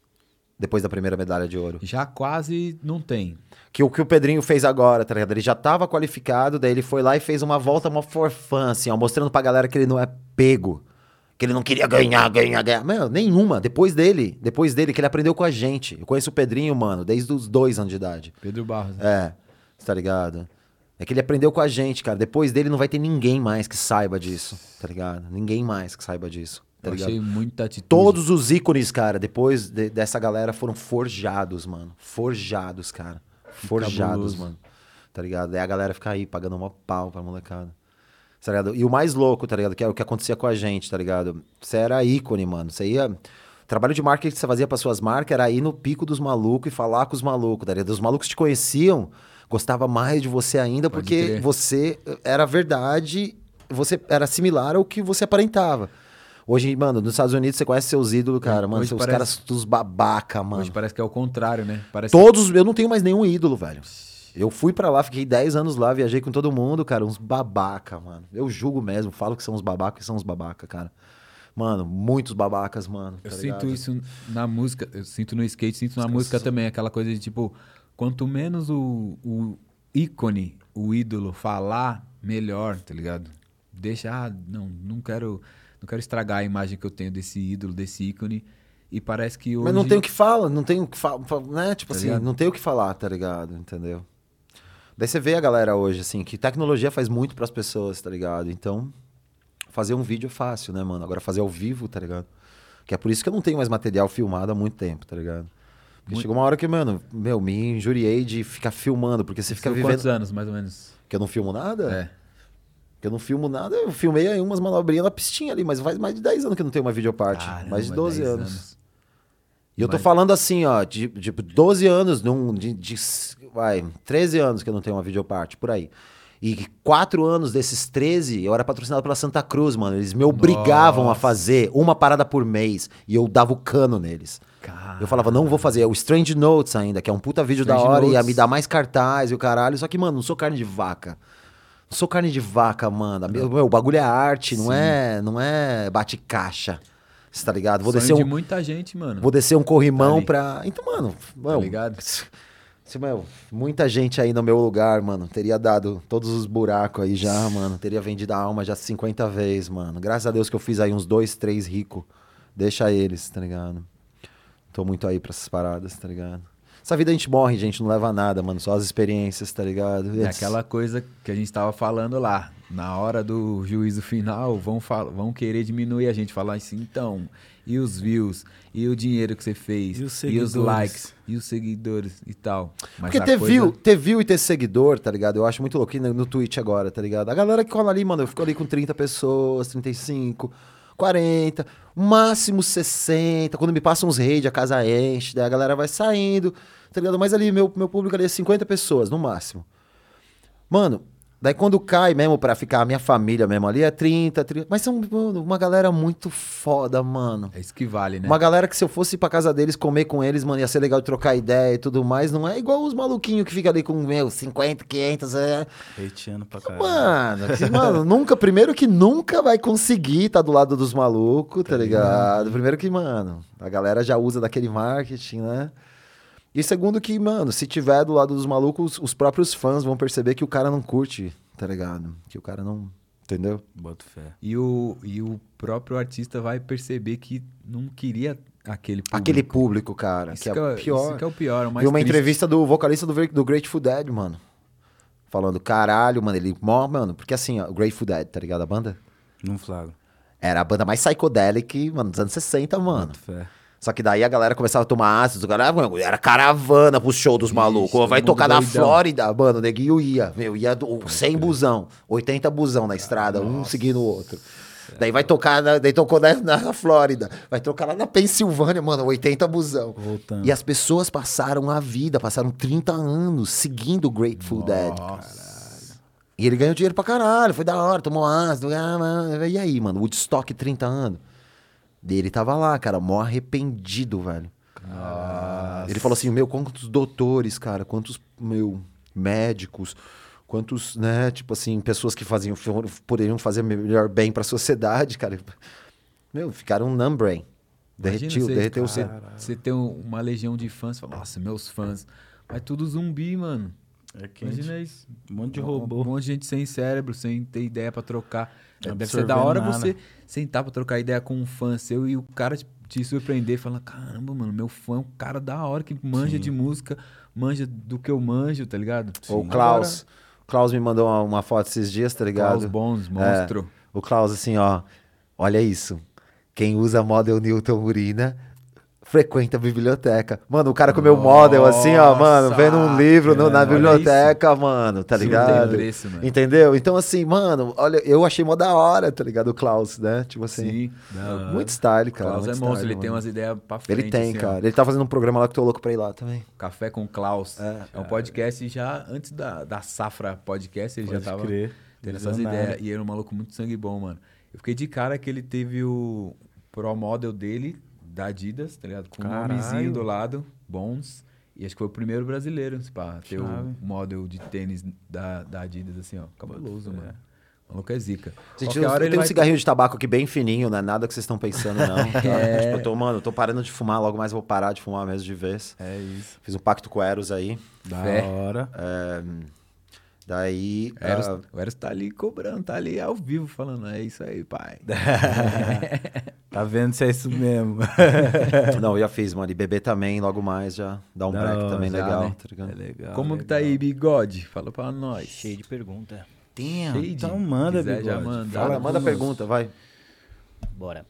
Depois da primeira medalha de ouro. Já quase não tem. Que o que o Pedrinho fez agora, tá ligado? Ele já tava qualificado, daí ele foi lá e fez uma volta uma for fun, assim, ó, mostrando pra galera que ele não é pego. Que ele não queria ganhar, ganhar, ganhar. Meu, nenhuma. Depois dele, depois dele, que ele aprendeu com a gente. Eu conheço o Pedrinho, mano, desde os dois anos de idade. Pedro Barros. né? É, tá ligado? É que ele aprendeu com a gente, cara. Depois dele não vai ter ninguém mais que saiba disso, tá ligado? Ninguém mais que saiba disso, tá eu ligado? achei muita atitude. Todos os ícones, cara, depois de- dessa galera foram forjados, mano. Forjados, cara. Forjados, cabuloso. mano. Tá ligado? Daí a galera fica aí pagando uma pau pra molecada. Tá ligado? E o mais louco, tá ligado? Que é o que acontecia com a gente, tá ligado? Você era ícone, mano. Você ia. O trabalho de marketing que você fazia para suas marcas era ir no pico dos malucos e falar com os malucos, tá ligado? Os malucos te conheciam, gostava mais de você ainda Pode porque crer. você era verdade, você era similar ao que você aparentava. Hoje, mano, nos Estados Unidos você conhece seus ídolos, cara. Mano, Hoje seus parece- caras dos babaca, mano. Hoje parece que é o contrário, né? Parece Todos, eu não tenho mais nenhum ídolo, velho. Eu fui pra lá, fiquei 10 anos lá, viajei com todo mundo, cara, uns babaca, mano. Eu julgo mesmo, falo que são os babaca e são os babaca, cara. Mano, muitos babacas, mano. Eu tá sinto ligado? isso na música, eu sinto no skate, sinto na música também, aquela coisa de tipo, quanto menos o, o ícone, o ídolo falar, melhor, tá ligado? Deixa, ah, não, não quero, não quero estragar a imagem que eu tenho desse ídolo, desse ícone. E parece que hoje Mas não tem o que fala, não tem o que falar, né? Tipo Tá assim, ligado? não tem o que falar, tá ligado? Entendeu? Daí você vê a galera hoje, assim, que tecnologia faz muito pras pessoas, tá ligado? Então, fazer um vídeo é fácil, né, mano? Agora fazer ao vivo, tá ligado? Que é por isso que eu não tenho mais material filmado há muito tempo, tá ligado? Porque Muito- chegou uma hora que, mano, meu, me injuriei de ficar filmando, porque você fica vivendo. quantos anos, mais ou menos? Que eu não filmo nada? É. Que eu não filmo nada, eu filmei aí umas manobrinhas na pistinha ali, mas faz mais de 10 anos que eu não tenho uma videoparte. Mais de 12 10 anos. E eu tô Mas- falando assim, ó, de, de 12 anos, num, de, de, vai, 13 anos que eu não tenho uma videoparte, por aí. E quatro anos desses 13, eu era patrocinado pela Santa Cruz, mano. Eles me obrigavam a Nossa. fazer uma parada por mês e eu dava o cano neles. Cara, Eu falava, não vou fazer. É o Strange Notes ainda, que é um puta vídeo da Strange hora, ia Notes. me dar mais cartaz e o caralho. Só que, mano, não sou carne de vaca. Não sou carne de vaca, mano. Meu, meu, o bagulho é arte, não é, não é bate-caixa. Você tá ligado? Vou sonho descer de um, muita gente, mano. Vou descer um corrimão Tá pra. Então, mano, mano ligado? se, meu, muita gente aí no meu lugar, mano, teria dado todos os buracos aí já, mano. Teria vendido a alma já 50 vezes, mano. Graças a Deus que eu fiz aí uns dois, três ricos. Deixa eles, tá ligado? Tô muito aí pra essas paradas, tá ligado? Essa vida a gente morre, gente, não leva a nada, mano. Só as experiências, tá ligado? É aquela coisa que a gente tava falando lá. Na hora do juízo final, vão, fal- vão querer diminuir a gente. Falar assim, então, e os views? E o dinheiro que você fez? E os os seguidores? likes? E os seguidores e tal? Mas Porque ter, coisa- view, ter view e ter seguidor, tá ligado? Eu acho muito louco e no, no Twitch agora, tá ligado? A galera que cola ali, mano, eu fico ali com 30 pessoas, 35, 40, máximo 60. Quando me passam uns raids, a casa enche, daí a galera vai saindo, tá ligado? Mas ali, meu, meu público ali é 50 pessoas, no máximo. Mano, daí quando cai mesmo pra ficar a minha família mesmo ali, é 30, 30. Mas são, mano, uma galera muito foda, mano. É isso que vale, né? Uma galera que se eu fosse pra casa deles comer com eles, mano, ia ser legal de trocar ideia e tudo mais. Não é igual os maluquinhos que ficam ali com, meu, 50, 500, é... Hateando pra caralho. Mano, que, mano, nunca... Primeiro que nunca vai conseguir estar do lado dos malucos, tá ligado? Primeiro que, mano, a galera já usa daquele marketing, né? E segundo que, mano, se tiver do lado dos malucos, os próprios fãs vão perceber que o cara não curte, tá ligado? Que o cara não... Entendeu? Boto fé. E o, e o próprio artista vai perceber que não queria aquele público. Aquele público, cara, Isso que é, que é- pior. Isso que é o pior, o mais Vi uma triste. entrevista do vocalista do, do Grateful Dead, mano. Falando, caralho, mano, ele mó, mano, porque assim, ó, o Grateful Dead, tá ligado? A banda? Não flago. Era a banda mais psychedelic, mano, dos anos 60, mano. Boto fé. Só que daí a galera começava a tomar ácido, o cara, mano, era caravana pro show dos malucos. Vai tocar na. Flórida, mano, o neguinho ia, meu, ia do, 100 busão, 80 busão na estrada, um seguindo o outro. Daí vai tocar, na, daí tocou na, na Flórida, vai tocar lá na Pensilvânia, mano, 80 busão. Voltando. E as pessoas passaram a vida, passaram 30 anos seguindo o Grateful Dead. E ele ganhou dinheiro pra caralho, foi da hora, tomou ácido. ah, E aí, mano, Woodstock 30 anos. Ele tava lá, cara, mó arrependido, velho. Ele falou assim, meu, quantos doutores, cara, quantos, meu, médicos, quantos, né, tipo assim, pessoas que faziam, poderiam fazer melhor bem pra sociedade, cara. Meu, ficaram numb-brain. Imagina Derretiu, você- derreteu o você, tem um- uma legião de fãs, fala, nossa, meus fãs. Mas tudo zumbi, mano. É que Imagina isso. um monte de Um- robô. Um monte de gente sem cérebro, sem ter ideia pra trocar. Deve ser da hora nada. você sentar pra trocar ideia com um fã seu e o cara te, te surpreender e falar: caramba, mano, meu fã é um cara da hora que manja Sim. de música, manja do que eu manjo, tá ligado? O Sim. Klaus, o Klaus me mandou uma, uma foto esses dias, tá Agora, ligado? Klaus Bons, monstro. O Klaus, assim, ó, olha isso. Quem usa model Newton Urina frequenta a biblioteca. Mano, o cara com o meu model, assim, ó, mano, vendo um livro no- na olha biblioteca, mano, tá Isso não ligado? tem preço, mano. Entendeu? Então, assim, mano, olha, eu achei mó da hora, tá ligado? O Klaus, né? Tipo assim, Sim. muito style, cara. Klaus é muito monstro, style, ele tem mano. umas ideias pra frente. Ele tem, assim, ó. cara. Ele tá fazendo um programa lá que eu tô louco pra ir lá também. Café com Klaus. É. É, um podcast já antes da, da Safra Podcast, ele Pode já tava crer. tendo essas ideias. E ele é um maluco muito sangue bom, mano. Eu fiquei de cara que ele teve o Pro Model dele, da Adidas, tá ligado? Com Caralho. um nomezinho do lado, Bons. E acho que foi o primeiro brasileiro, se pá, ter o model de tênis da, da Adidas, assim, ó. Cabuloso, mano. O maluco é zica. Gente, eu, hora eu ele tenho um cigarrinho de tabaco aqui bem fininho, não é nada que vocês estão pensando, não. tá? É. Tipo, eu tô, mano, eu tô parando de fumar, logo mais vou parar de fumar mesmo de vez. É isso. Fiz um pacto com o Eros aí. Da Fé. hora. É, daí. Eros, ah, O Eros tá ali cobrando, tá ali ao vivo falando, é isso aí, pai. Tá vendo se é isso mesmo? não, eu já fiz, mano. E beber também, logo mais já dá um Da break também já, legal, né? tá ligado? É legal. Como que tá legal. aí, bigode? Fala pra nós. Cheio de pergunta. Damn, Cheio de- então manda, quiser, já bigode. manda. Fala, manda pergunta, vai. Bora.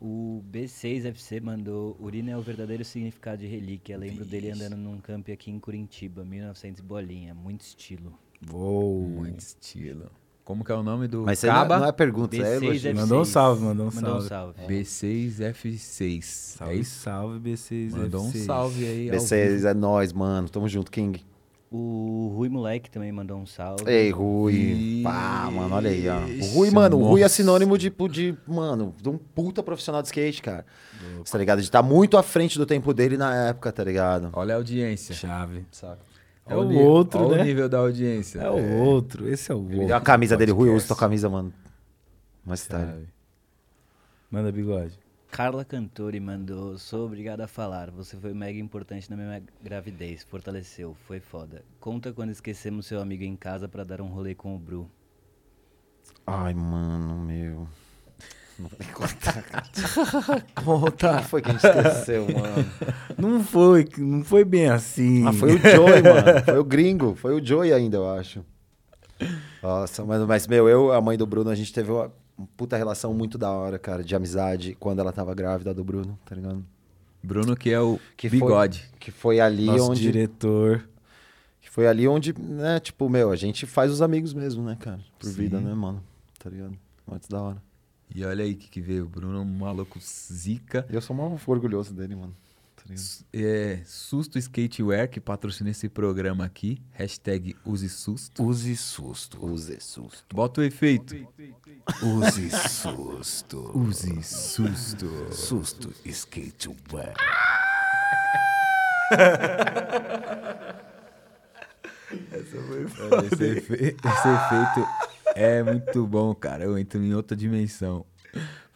O B6FC mandou: Urina é o verdadeiro significado de relíquia. Lembro dele andando num camp aqui em Curitiba, 1900 bolinha. Muito estilo. Uou. Muito estilo. Como que é o nome do Mas é- Caba? não é pergunta, isso é B6 elogio. F6. Mandou um salve, mandou um Mandou um salve. salve. B6F6. Salve, é salve, B6. Mandou um salve aí. ao B6 vivo. é nós, mano. Tamo junto, King. O Rui Moleque também mandou um salve. Ei, Rui. Ih, Pá, mano, olha aí, ó. O Rui, mano, o Rui é nossa. sinônimo de, de, mano, de um puta profissional de skate, cara. Você tá ligado? De estar muito à frente do tempo dele na época, tá ligado? Olha a audiência. Chave. Saca? É o outro, olha né? o nível da audiência. É o outro, esse é o outro. a camisa dele, Rui, eu uso tua camisa, mano. Mais tarde. Manda bigode. Carla Cantori mandou: Sou obrigada a falar. Você foi mega importante na minha gravidez. Fortaleceu. Foi foda. Conta quando esquecemos seu amigo em casa pra dar um rolê com o Bru. Ai, mano, meu. Não contar. Conta. O que foi que a gente esqueceu, mano? Não foi, não foi bem assim. Ah, foi o Joey, mano. Foi o gringo. Foi o Joey ainda, eu acho. Nossa, mas, mas, meu, eu e a mãe do Bruno, a gente teve uma puta relação muito da hora, cara, de amizade quando ela tava grávida do Bruno, tá ligado? Bruno que é o Que foi- bigode. Que foi ali Nosso onde. diretor. Que foi ali onde, né, tipo, meu, a gente faz os amigos mesmo, né, cara? Por Sim. vida, né, mano? Tá ligado? Muito da hora. E olha aí que, que veio. O Bruno é um maluco zica. Eu sou mó orgulhoso dele, mano. Tá É, Susto Skatewear, que patrocina esse programa aqui. Hashtag use susto. Use susto. Use susto. Bota o efeito. Use susto. Use susto. Susto skateware. Esse, efe- esse efeito é muito bom, cara. Eu entro em outra dimensão.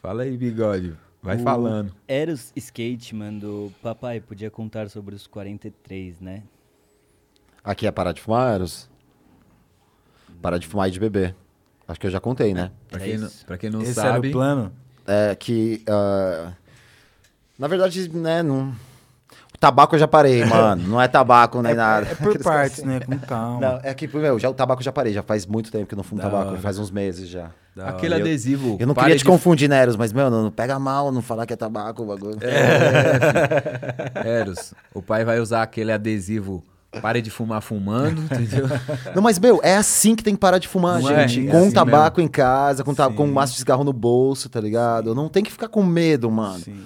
Fala aí, bigode. Vai O falando. Eros Skate mandou: Papai, podia contar sobre os 43, né? Aqui é parar de fumar, Eros? Parar de fumar e de beber. Acho que eu já contei, né? Pra É quem, não, isso. pra quem não Esse era sabe, o plano? É que. ah, na verdade, né, não. Tabaco eu já parei, mano. Não é tabaco nem nada. É por partes, né? Com calma. Não, é que, meu, já, o tabaco eu já parei. Já faz muito tempo que eu não fumo Da tabaco. hora. Faz uns meses já. Da aquele eu- adesivo. Eu não pare queria te de- confundir, Neros, mas, meu, não, não pega mal não falar que é tabaco o bagulho. Eros, o pai vai usar aquele adesivo. Pare de fumar fumando, entendeu? Não, mas, meu, é assim que tem que parar de fumar, Não é? gente. É com assim tabaco em casa, com, ta- Sim. com um maço de cigarro no bolso, tá ligado? Não tem que ficar com medo, mano. Sim.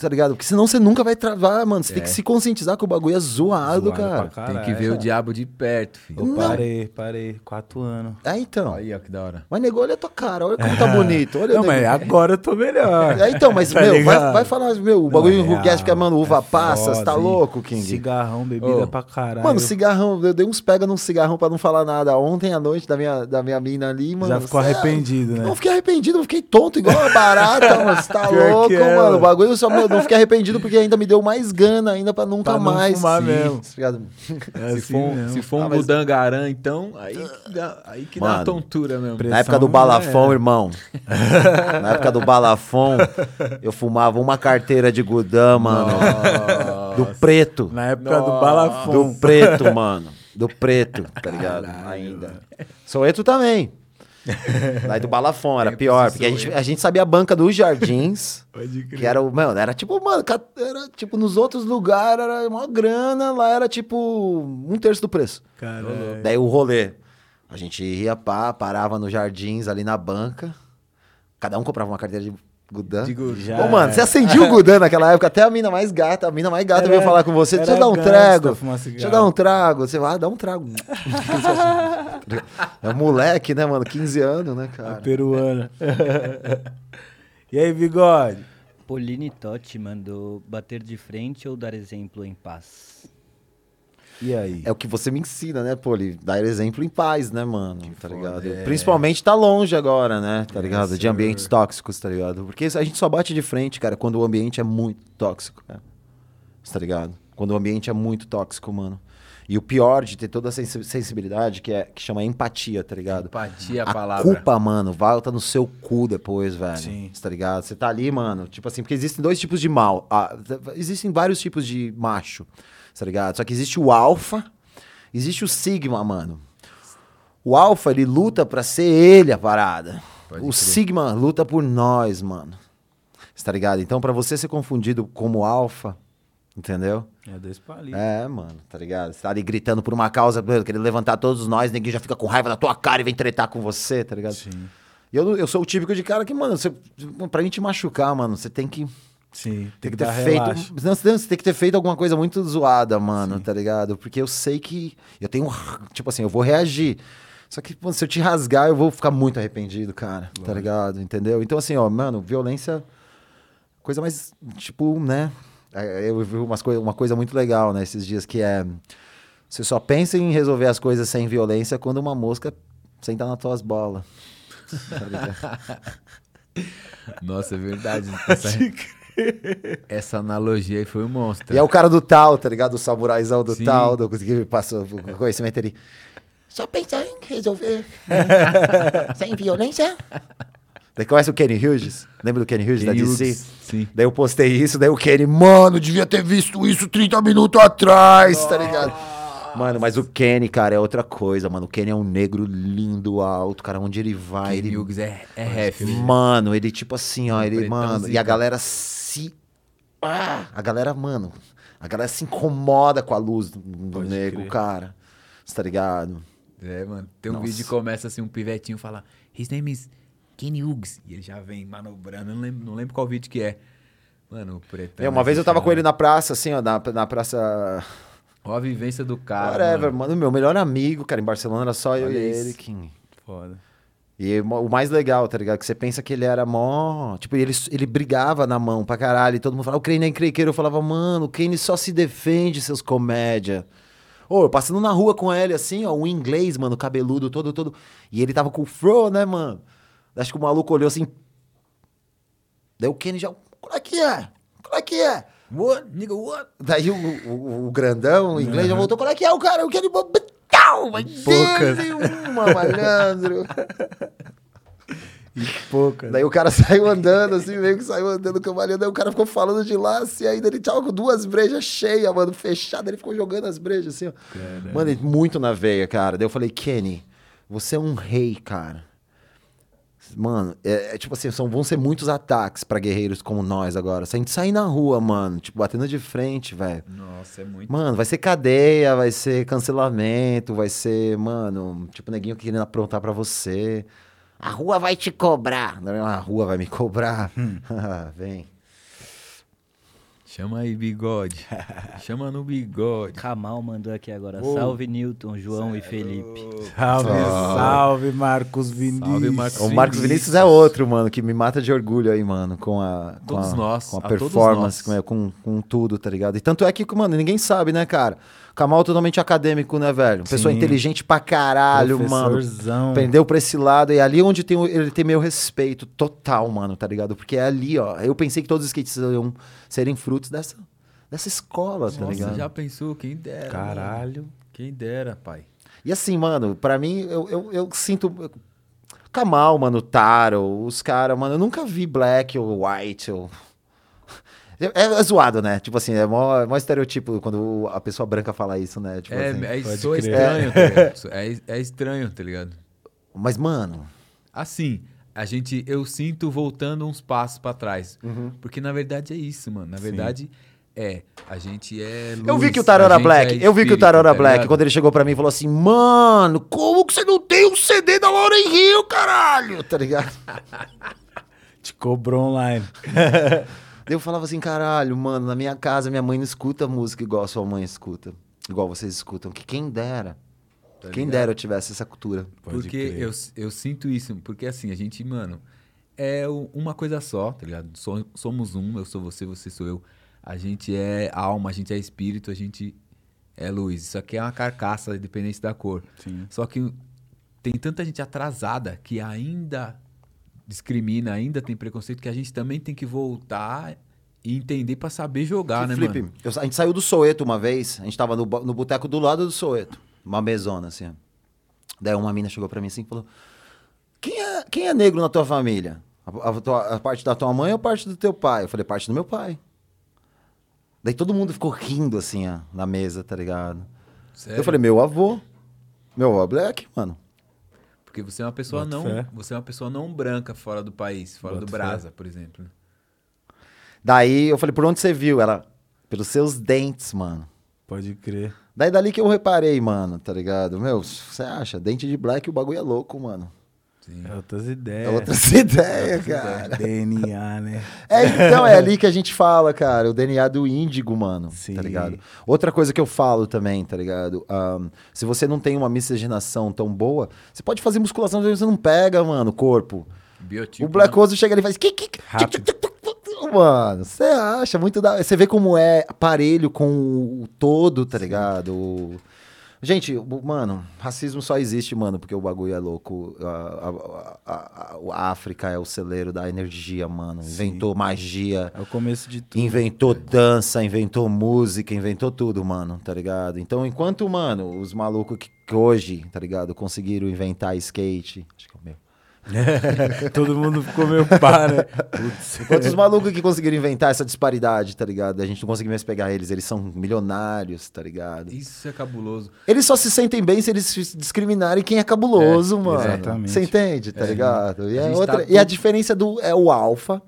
Tá ligado? Porque senão você nunca vai travar, mano. Você tem É. que se conscientizar que o bagulho é zoado, Zoado cara. pra Tem que ver o diabo de perto, filho. Eu parei, parei. Quatro anos. É, então. Aí, ó, que da hora. Mas, nego, olha a tua cara, olha como tá bonito. Olha, Não, nego. mas agora eu tô melhor. É, então, mas, Tá meu, vai, vai falar, meu, o bagulho Não, é enruguete fica, mano, uva é passa, você tá louco, King? Cigarrão, bebida Ô, pra caralho. Mano, cigarrão, eu dei uns pega num cigarrão pra não falar nada. Ontem à noite da minha, da minha mina ali, mano. Já ficou é- arrependido, né? Não fiquei arrependido, eu fiquei tonto, igual uma barata, mano. Você tá louco, é, mano. O bagulho só, meu, não fiquei arrependido porque ainda me deu mais gana ainda pra nunca Pra não mais. fumar mesmo. Tá ligado? É se, assim for, mesmo. se for um Ah, mas- budangarã, então, aí que dá, aí que dá Mano, uma tontura mesmo. Na época do Pressão, balafão, é. irmão. Na época do balafão, eu fumava uma carteira de Gudã, mano. Do preto. Na época do balafão. Do preto, mano. Do preto, tá ligado? Ainda. Soeto também. Daí do balafão, era pior. Porque a gente, a gente sabia a banca dos jardins. Pode crer. Que era o. Mano, era tipo, mano, era tipo, nos outros lugares era uma grana, lá era tipo um terço do preço. Caralho. Daí o rolê. A gente ia pá, parava nos jardins ali na banca. Cada um comprava uma carteira de Gudan. Digo, Já Ô, mano, é. você acendia o Gudan naquela época, até a mina mais gata, a mina mais gata Era- veio falar com você. Deixa eu dar um trago. Deixa eu dar um trago. Você vai, ah, dá um trago. é moleque, né, mano? 15 anos, né, A cara? peruana. e aí, bigode? Pauline Totti mandou bater de frente ou dar exemplo em paz? E aí? É o que você me ensina, né, Poli? Dar exemplo em paz, né, mano? tá ligado? é. Principalmente tá longe agora, né? Tá ligado? De ambientes tóxicos, tá ligado? Porque a gente só bate de frente, cara, quando o ambiente é muito tóxico, cara. Tá ligado? Quando o ambiente é muito tóxico, mano. E o pior de ter toda essa sensi- sensibilidade, que, é, que chama empatia, tá ligado? Empatia é a a palavra. culpa, mano, volta no seu cu depois, velho. Sim. Tá ligado? Você tá ali, mano, tipo assim, porque existem dois tipos de mal. Ah, existem vários tipos de macho, tá ligado? Só que existe o alfa, existe o sigma, mano. O alfa, ele luta pra ser ele a parada. Pode o crer. sigma luta por nós, mano. Tá ligado? Então, pra você ser confundido como alfa, entendeu? É dois palitos. É, mano, tá ligado? Você tá ali gritando por uma causa, querendo levantar todos nós, ninguém já fica com raiva da tua cara e vem tretar com você, tá ligado? Sim. E eu, eu sou o típico de cara que, mano, você, pra gente machucar, mano, você tem que, Sim. tem que dar ter feito. relaxo. Não, você tem que ter feito alguma coisa muito zoada, mano, tá ligado? Porque eu sei que. Eu tenho. Tipo assim, eu vou reagir. Só que, mano, se eu te rasgar, eu vou ficar muito arrependido, cara. Tá ligado? Entendeu? Então, assim, ó, mano, violência. Coisa mais. Tipo, né? é, Eu vi umas coi uma coisa muito legal, né, esses dias, que é. Você só pensa em resolver as coisas sem violência quando uma mosca senta nas tuas bolas. Tá? Nossa, é verdade. Essa, essa analogia aí foi um monstro. E é o cara do tal, tá ligado? O samuraizão do Sim. tal, do que passou o conhecimento ali. Só pensar em resolver sem violência. Daí conhece o Kenny Hughes? Lembra do Kenny Hughes da Kenny DC? Hughes, Sim. Daí eu postei isso, daí o Kenny, mano, devia ter visto isso 30 minutos atrás, tá ligado? Mano, mas o Kenny, cara, é outra coisa, mano. O Kenny é um negro lindo, alto, cara, onde ele vai, Kenny ele... Hughes é, é ref. Mano, ele tipo assim, ó, ele, mano, e zica. a galera se... Ah, a galera, mano, a galera se incomoda com a luz do, do negro, crer. cara. Você tá ligado? É, mano. Tem um Nossa. vídeo que começa assim, um pivetinho fala, His name is Kenny Hughes. E ele já vem manobrando, não lembro, não lembro qual vídeo que é. Mano, o pretão. É, uma é vez eu tava com ele na praça, assim, ó, na, na praça... Ó a vivência do cara. Whatever, mano. mano. Meu melhor amigo, cara, em Barcelona era só eu Olha e isso. ele. Que... Foda. E o mais legal, tá ligado? Que você pensa que ele era mó. Tipo, ele, ele brigava na mão pra caralho. E todo mundo falava, o Kane é encrenqueiro. Eu falava, mano, o Kane só se defende, seus comédia. Ô, eu passando na rua com ele, assim, ó, um inglês, mano, cabeludo, todo, todo. E ele tava com o fro, né, mano? Acho que o maluco olhou assim. Daí o Kane já. Qual é que é? Qual é que é? What? Nigga, what? Daí o, o, o grandão, o inglês, já voltou. Qual é que é o cara? O Kane. Tal, mas Poucas. uma, malandro. E pouca. Daí o cara saiu andando, assim, meio que saiu andando cambaleando. Daí o cara ficou falando de lá, assim, ainda ele tava com duas brejas cheias, mano, fechada. Ele ficou jogando as brejas, assim, ó. Mano, ele- muito na veia, cara. Daí eu falei, Kenny, você é um rei, cara. Mano, é, é tipo assim, são, vão ser muitos ataques pra guerreiros como nós agora. Se a gente sair na rua, mano, tipo, batendo de frente, velho. Nossa, é muito. Mano, vai ser cadeia, vai ser cancelamento, vai ser, mano, tipo, neguinho querendo aprontar pra você. A rua vai te cobrar. Não, A rua vai me cobrar. Ah, Vem. Chama aí, bigode. Chama no bigode. Kamal mandou aqui agora. Ô. Salve Newton, João e Felipe. Salve, salve, Marcos Vinícius. Salve, Marcos O Marcos Vinícius é outro, mano, que me mata de orgulho aí, mano, com a, com Todos a, nós, com a a todos performance, com, com tudo, tá ligado? E tanto é que, mano, ninguém sabe, né, cara? Kamal é totalmente acadêmico, né, velho? Pessoa Sim. inteligente pra caralho, mano. Professorzão. Pendeu pra esse lado, e ali onde tem, o- ele tem meu respeito total, mano, tá ligado? Porque é ali, ó. Eu pensei que todos os skatistas iam serem frutos dessa, dessa escola, tá Nossa, ligado? já pensou? Quem dera. mano. Caralho. Quem dera, pai. E assim, mano, pra mim, eu, eu, eu sinto. Kamal, mano, Taro, os caras, mano, eu nunca vi Black ou White ou. É, é zoado, né? Tipo assim, é mó, é mó estereotipo quando a pessoa branca fala isso, né? Tipo É, assim. é, isso é estranho, tá ligado? Isso É, é estranho, tá ligado? Mas, mano, Assim, a gente, eu sinto voltando uns passos pra trás. Uhum. Porque na verdade é isso, mano. Na verdade é, a gente é eu vi luz, que o Taro a era gente Black. é eu vi que o espírito, Taro era tá Black quando ele chegou pra mim e falou assim: Mano, como que você não tem um CD da Lauren Hill, caralho? Tá ligado? Te cobrou online. Daí eu falava assim, caralho, mano, na minha casa minha mãe não escuta música igual a sua mãe escuta. Igual vocês escutam. Que quem dera. Tá quem dera eu tivesse essa cultura. Pode Porque crer. eu, eu sinto isso, porque assim, a gente, mano, é uma coisa só, tá ligado? So- Somos um, eu sou você, você sou eu. A gente é alma, a gente é espírito, a gente é luz. Isso aqui é uma carcaça, independente da cor. Sim. Só que tem tanta gente atrasada que ainda discrimina, ainda tem preconceito, que a gente também tem que voltar e entender pra saber jogar, né, Felipe, mano? eu- a gente saiu do Soeto uma vez, a gente tava no, no boteco do lado do Soeto, uma mesona assim. Daí uma mina chegou pra mim assim e falou: quem é, quem é negro na tua família? A, a tua- a parte da tua mãe ou a parte do teu pai? Eu falei: parte do meu pai. Daí todo mundo ficou rindo assim, ó, na mesa, tá ligado? Sério? Eu falei: meu avô. Meu avô é black, mano. Porque você é uma pessoa Boto não, fé. você é uma pessoa não branca fora do país, fora Boto do fé. Brasa, por exemplo. né? Daí eu falei: por onde você viu? Ela: pelos seus dentes, mano. Pode crer. Daí dali que eu reparei, mano, tá ligado? Meu, você acha? Dente de black o bagulho é louco, mano. Sim. É outras É ideias. outras ideias, cara. DNA, né? É, então, é ali que a gente fala, cara, o DNA do índigo, mano, Sim. tá ligado? Outra coisa que eu falo também, tá ligado? Ahn, se você não tem uma miscigenação tão boa, você pode fazer musculação, vezes você não pega, mano, o corpo. Biotipo, o Black né? Oso chega ali e faz... Mano, você acha muito da... Você vê como é aparelho com o todo, tá ligado? O- Gente, mano, racismo só existe, mano, porque o bagulho é louco. A, a- a- a- África é o celeiro da energia, mano. Inventou magia, É o começo de tudo. inventou dança, inventou música, inventou tudo, mano, tá ligado? Então, enquanto, mano, os malucos que, que hoje, tá ligado, conseguiram inventar skate. Acho que. Todo mundo ficou meio pá, né? Putz. Enquanto os malucos que conseguiram inventar essa disparidade, tá ligado? A gente não conseguiu mais pegar eles, eles são milionários, tá ligado? Isso é cabuloso. Eles só se sentem bem se eles se discriminarem quem é cabuloso, É, mano. exatamente. Você entende, tá É. ligado? E, A é gente outra, tá e a diferença do é o alfa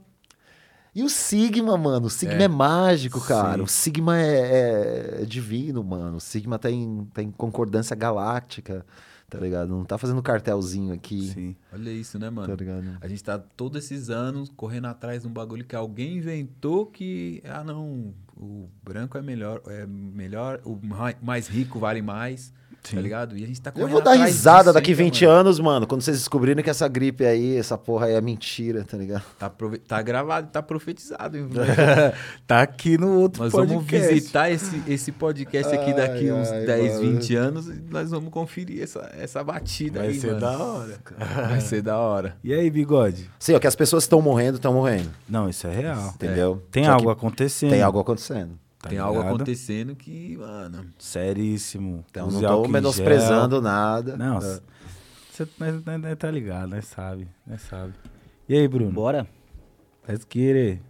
e o sigma, mano. O sigma é, É. mágico, cara. Sim. O sigma é, é divino, mano. O sigma tem, tem concordância galáctica, tá ligado? Não tá fazendo cartelzinho aqui, Sim. Olha isso, né, tá mano? ligado? A gente tá todos esses anos correndo atrás de um bagulho que alguém inventou que, ah, não, o branco é melhor, é melhor, o mai- mais rico vale mais, Sim. tá ligado? E a gente tá Eu correndo vou dar atrás risada disso daqui ainda, 20 mano. anos, mano, quando vocês descobrirem que essa gripe aí, essa porra aí é mentira, tá ligado? Tá, prove- tá gravado, tá profetizado. hein? Tá aqui no outro Nós podcast. vamos visitar esse, esse podcast aqui daqui Ai, uns ai, 10, mano. 20 anos e nós vamos conferir essa, essa batida Vai aí, ser mano. da hora, cara. Vai ser da hora. E aí, bigode? Sim, ó, que as pessoas estão morrendo, estão morrendo, Não, isso é real. entendeu? Tem Só algo acontecendo. Tem algo acontecendo. Tá Tem algo ligado? acontecendo que, mano... Seríssimo. Então não tô menosprezando gel. nada. Não, É. você nós- nós tá ligado, nós sabe, nós sabe. E aí, Bruno? Bora? Let's get it.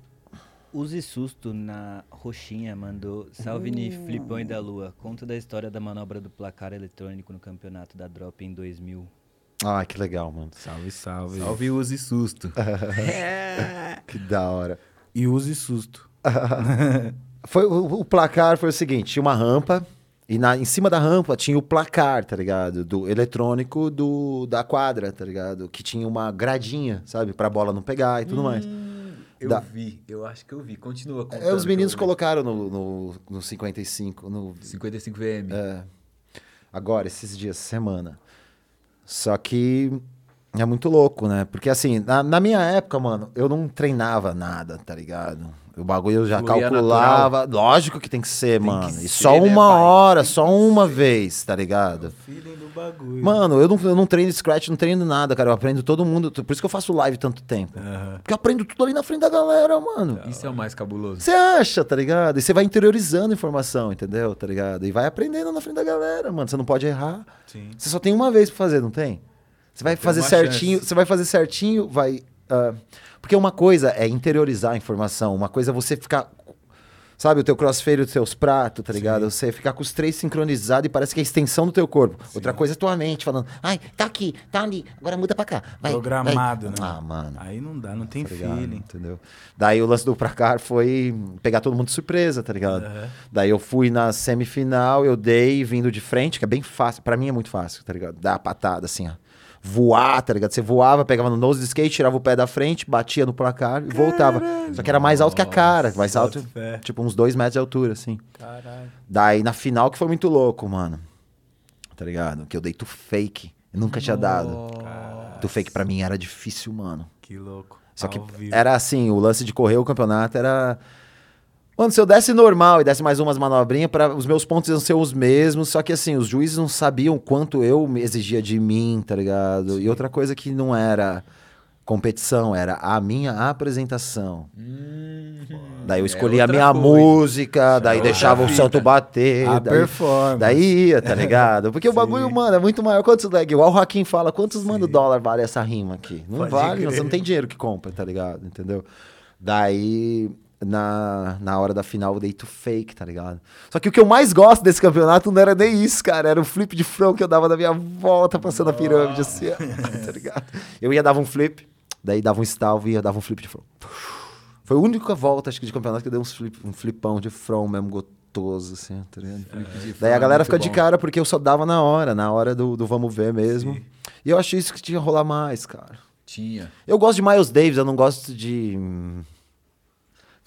Use susto na roxinha mandou Salve Ni, Flipão e da Lua. Conta da história da manobra do placar eletrônico no campeonato da Drop em 2000. Ah, que legal, mano. Salve, salve. Salve use susto. Que da hora. E use susto. Foi, o, o placar foi o seguinte: tinha uma rampa, e na, em cima da rampa tinha o placar, tá ligado? Do eletrônico do, da quadra, tá ligado? Que tinha uma gradinha, sabe? Pra bola não pegar e tudo mais. Eu Da- vi, eu acho que eu vi. Continua É, contando os que meninos colocaram no, no, no 55, no 55 VM. É. Agora, esses dias, semana. Só que é muito louco, né? Porque assim, na, na minha época, mano, eu não treinava nada, tá ligado? O bagulho eu já Fluía calculava. Lógico que tem que ser, Tem mano. que e ser, só né, uma pai? hora, Tem só uma ser. vez, tá ligado? Feeling do bagulho. Mano, eu não, eu não treino Scratch, não treino nada, cara. Eu aprendo todo mundo. Por isso que eu faço live tanto tempo. Aham. Porque eu aprendo tudo ali na frente da galera, mano. Isso é o mais cabuloso. Você acha, tá ligado? E você vai interiorizando informação, entendeu? Tá ligado? E vai aprendendo na frente da galera, mano. Você não pode errar. Sim. Você só tem uma vez pra fazer, não tem? Você vai Tem fazer certinho, chance. você vai fazer certinho, vai. Ah, porque uma coisa é interiorizar a informação, uma coisa é você ficar. Sabe, o teu crossfade, os teus pratos, tá ligado? Você ficar com os três sincronizados e parece que é a extensão do teu corpo. Outra coisa é tua mente falando, ai, tá aqui, tá ali, agora muda pra cá. Vai, Programado, vai. né? Ah, mano. Aí não dá, não tem tá ligado? feeling. Entendeu? Daí o lance do pra cá foi pegar todo mundo de surpresa, tá ligado? Aham. Daí eu fui na semifinal, eu dei vindo de frente, que é bem fácil. Pra mim é muito fácil, tá ligado? Dar a patada assim, ó. Voar, tá ligado? Você voava, pegava no nose do skate, tirava o pé da frente, batia no placar e voltava. Só que era mais alto que a cara, mais alto, fé. tipo uns dois metros de altura, assim. Caralho. Daí na final que foi muito louco, mano. Tá ligado? Que eu dei tu fake. Eu nunca tinha dado. Tu fake pra mim era difícil, mano. Que louco. Só que era assim, o lance de correr o campeonato era. Mano, se eu desse normal e desse mais umas manobrinhas, para os meus pontos iam ser os mesmos, só que assim, os juízes não sabiam quanto eu me exigia de mim, tá ligado? E outra coisa que não era competição, era a minha apresentação. Daí eu é escolhia a outra minha coisa. música, daí outra deixava o vida. santo bater. A daí, performance. daí ia, tá ligado? Porque o Sim. bagulho, mano, é muito maior. Quantos leg? Igual o Joaquim fala, quantos mano dólar vale essa rima aqui? Não Pode vale, crer. você não tem dinheiro que compra, tá ligado? Entendeu? Daí, na, na hora da final, eu dei to fake, tá ligado? Só que o que eu mais gosto desse campeonato não era nem isso, cara. Era o flip de front que eu dava na minha volta, passando a pirâmide, assim, ó, tá ligado? Eu ia, dava um flip, daí dava um stalvo e ia, dava um flip de front. Foi a única volta, acho que, de campeonato que eu dei uns flip, um flipão de front mesmo, gostoso, assim, tá ligado? Daí a galera fica de cara porque eu só dava na hora, na hora do, do vamos ver mesmo. E eu acho isso que tinha que rolar mais, cara. Tinha. Eu gosto de Miles Davis, eu não gosto de.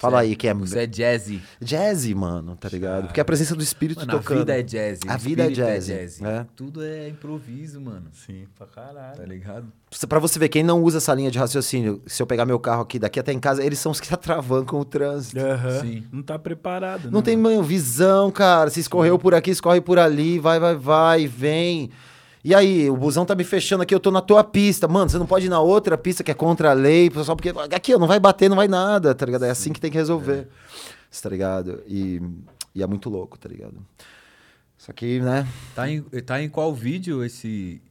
Fala aí, que é Você é jazzy. jazzy, mano, tá ligado? Porque a presença do espírito Mano, a tocando. vida é jazzy. A vida é espírito jazzy, é. Tudo é improviso, mano. Sim, pra caralho. Tá ligado? Pra você ver, quem não usa essa linha de raciocínio, se eu pegar meu carro aqui daqui até em casa, eles são os que atravancam o trânsito. Aham. Sim. Não tá preparado, Não né, tem mano? visão, cara. Se escorreu por aqui, escorre por ali, vai, vai, vai, vem. E aí, o busão tá me fechando aqui, eu tô na tua pista. Mano, você não pode ir na outra pista que é contra a lei, só porque. Aqui, ó, não vai bater, não vai nada, tá ligado? É assim que tem que resolver. Tá ligado? E, e é muito louco, tá ligado? Só que, né? Tá em, tá em qual vídeo esse.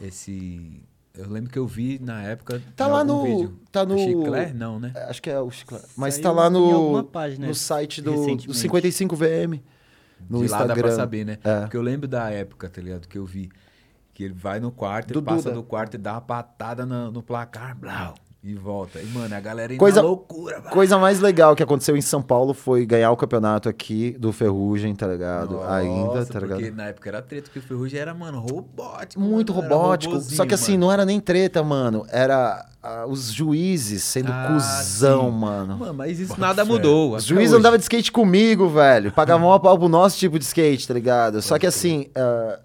Esse. Eu lembro que eu vi na época. Tá lá no- vídeo. tá no- Chiclé? Não, né? Acho que é o Chiclete. Mas Saiu tá lá no, página no site do, do recentemente. 55VM. No de Instagram. lá dá pra saber, né? É. Porque eu lembro da época, tá ligado? Que eu vi. Que ele vai no quarto, Do ele passa Duda. do quarto e dá uma patada no, no placar, blau, e volta. E, mano, a galera indo Coisa- na loucura, vai. Coisa mais legal que aconteceu em São Paulo foi ganhar o campeonato aqui do Ferrugem, tá ligado? Ainda, Nossa, tá ligado? Porque na época era treta, porque o Ferrugem era, mano, robótico. Muito mano, robótico. Só que assim, mano. não era nem treta, mano. Era ah, os juízes sendo Ah, cuzão, sim. mano. Mano, mas isso nada mudou. Os juízes andavam de skate comigo, velho. Pagavam uma pau pro nosso tipo de skate, tá ligado? Só que assim. ah,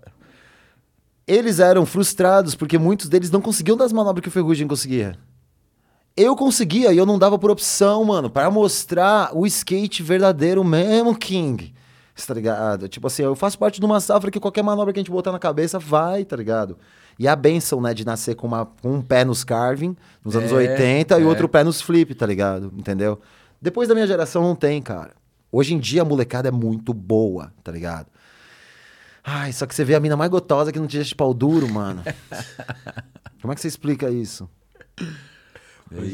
eles eram frustrados porque muitos deles não conseguiam dar as manobras que o Ferrugem conseguia. Eu conseguia e eu não dava por opção, mano, para mostrar o skate verdadeiro mesmo, King. Tá ligado? Tipo assim, eu faço parte de uma safra que qualquer manobra que a gente botar na cabeça vai, tá ligado? E a benção, né, de nascer com, uma, com um pé nos carving, nos anos É, 80, e é. outro pé nos flip, tá ligado? Entendeu? Depois da minha geração não tem, cara. Hoje em dia a molecada é muito boa, tá ligado? Ai, só que você vê a mina mais gotosa que não tinha de pau duro, mano. Como é que você explica isso?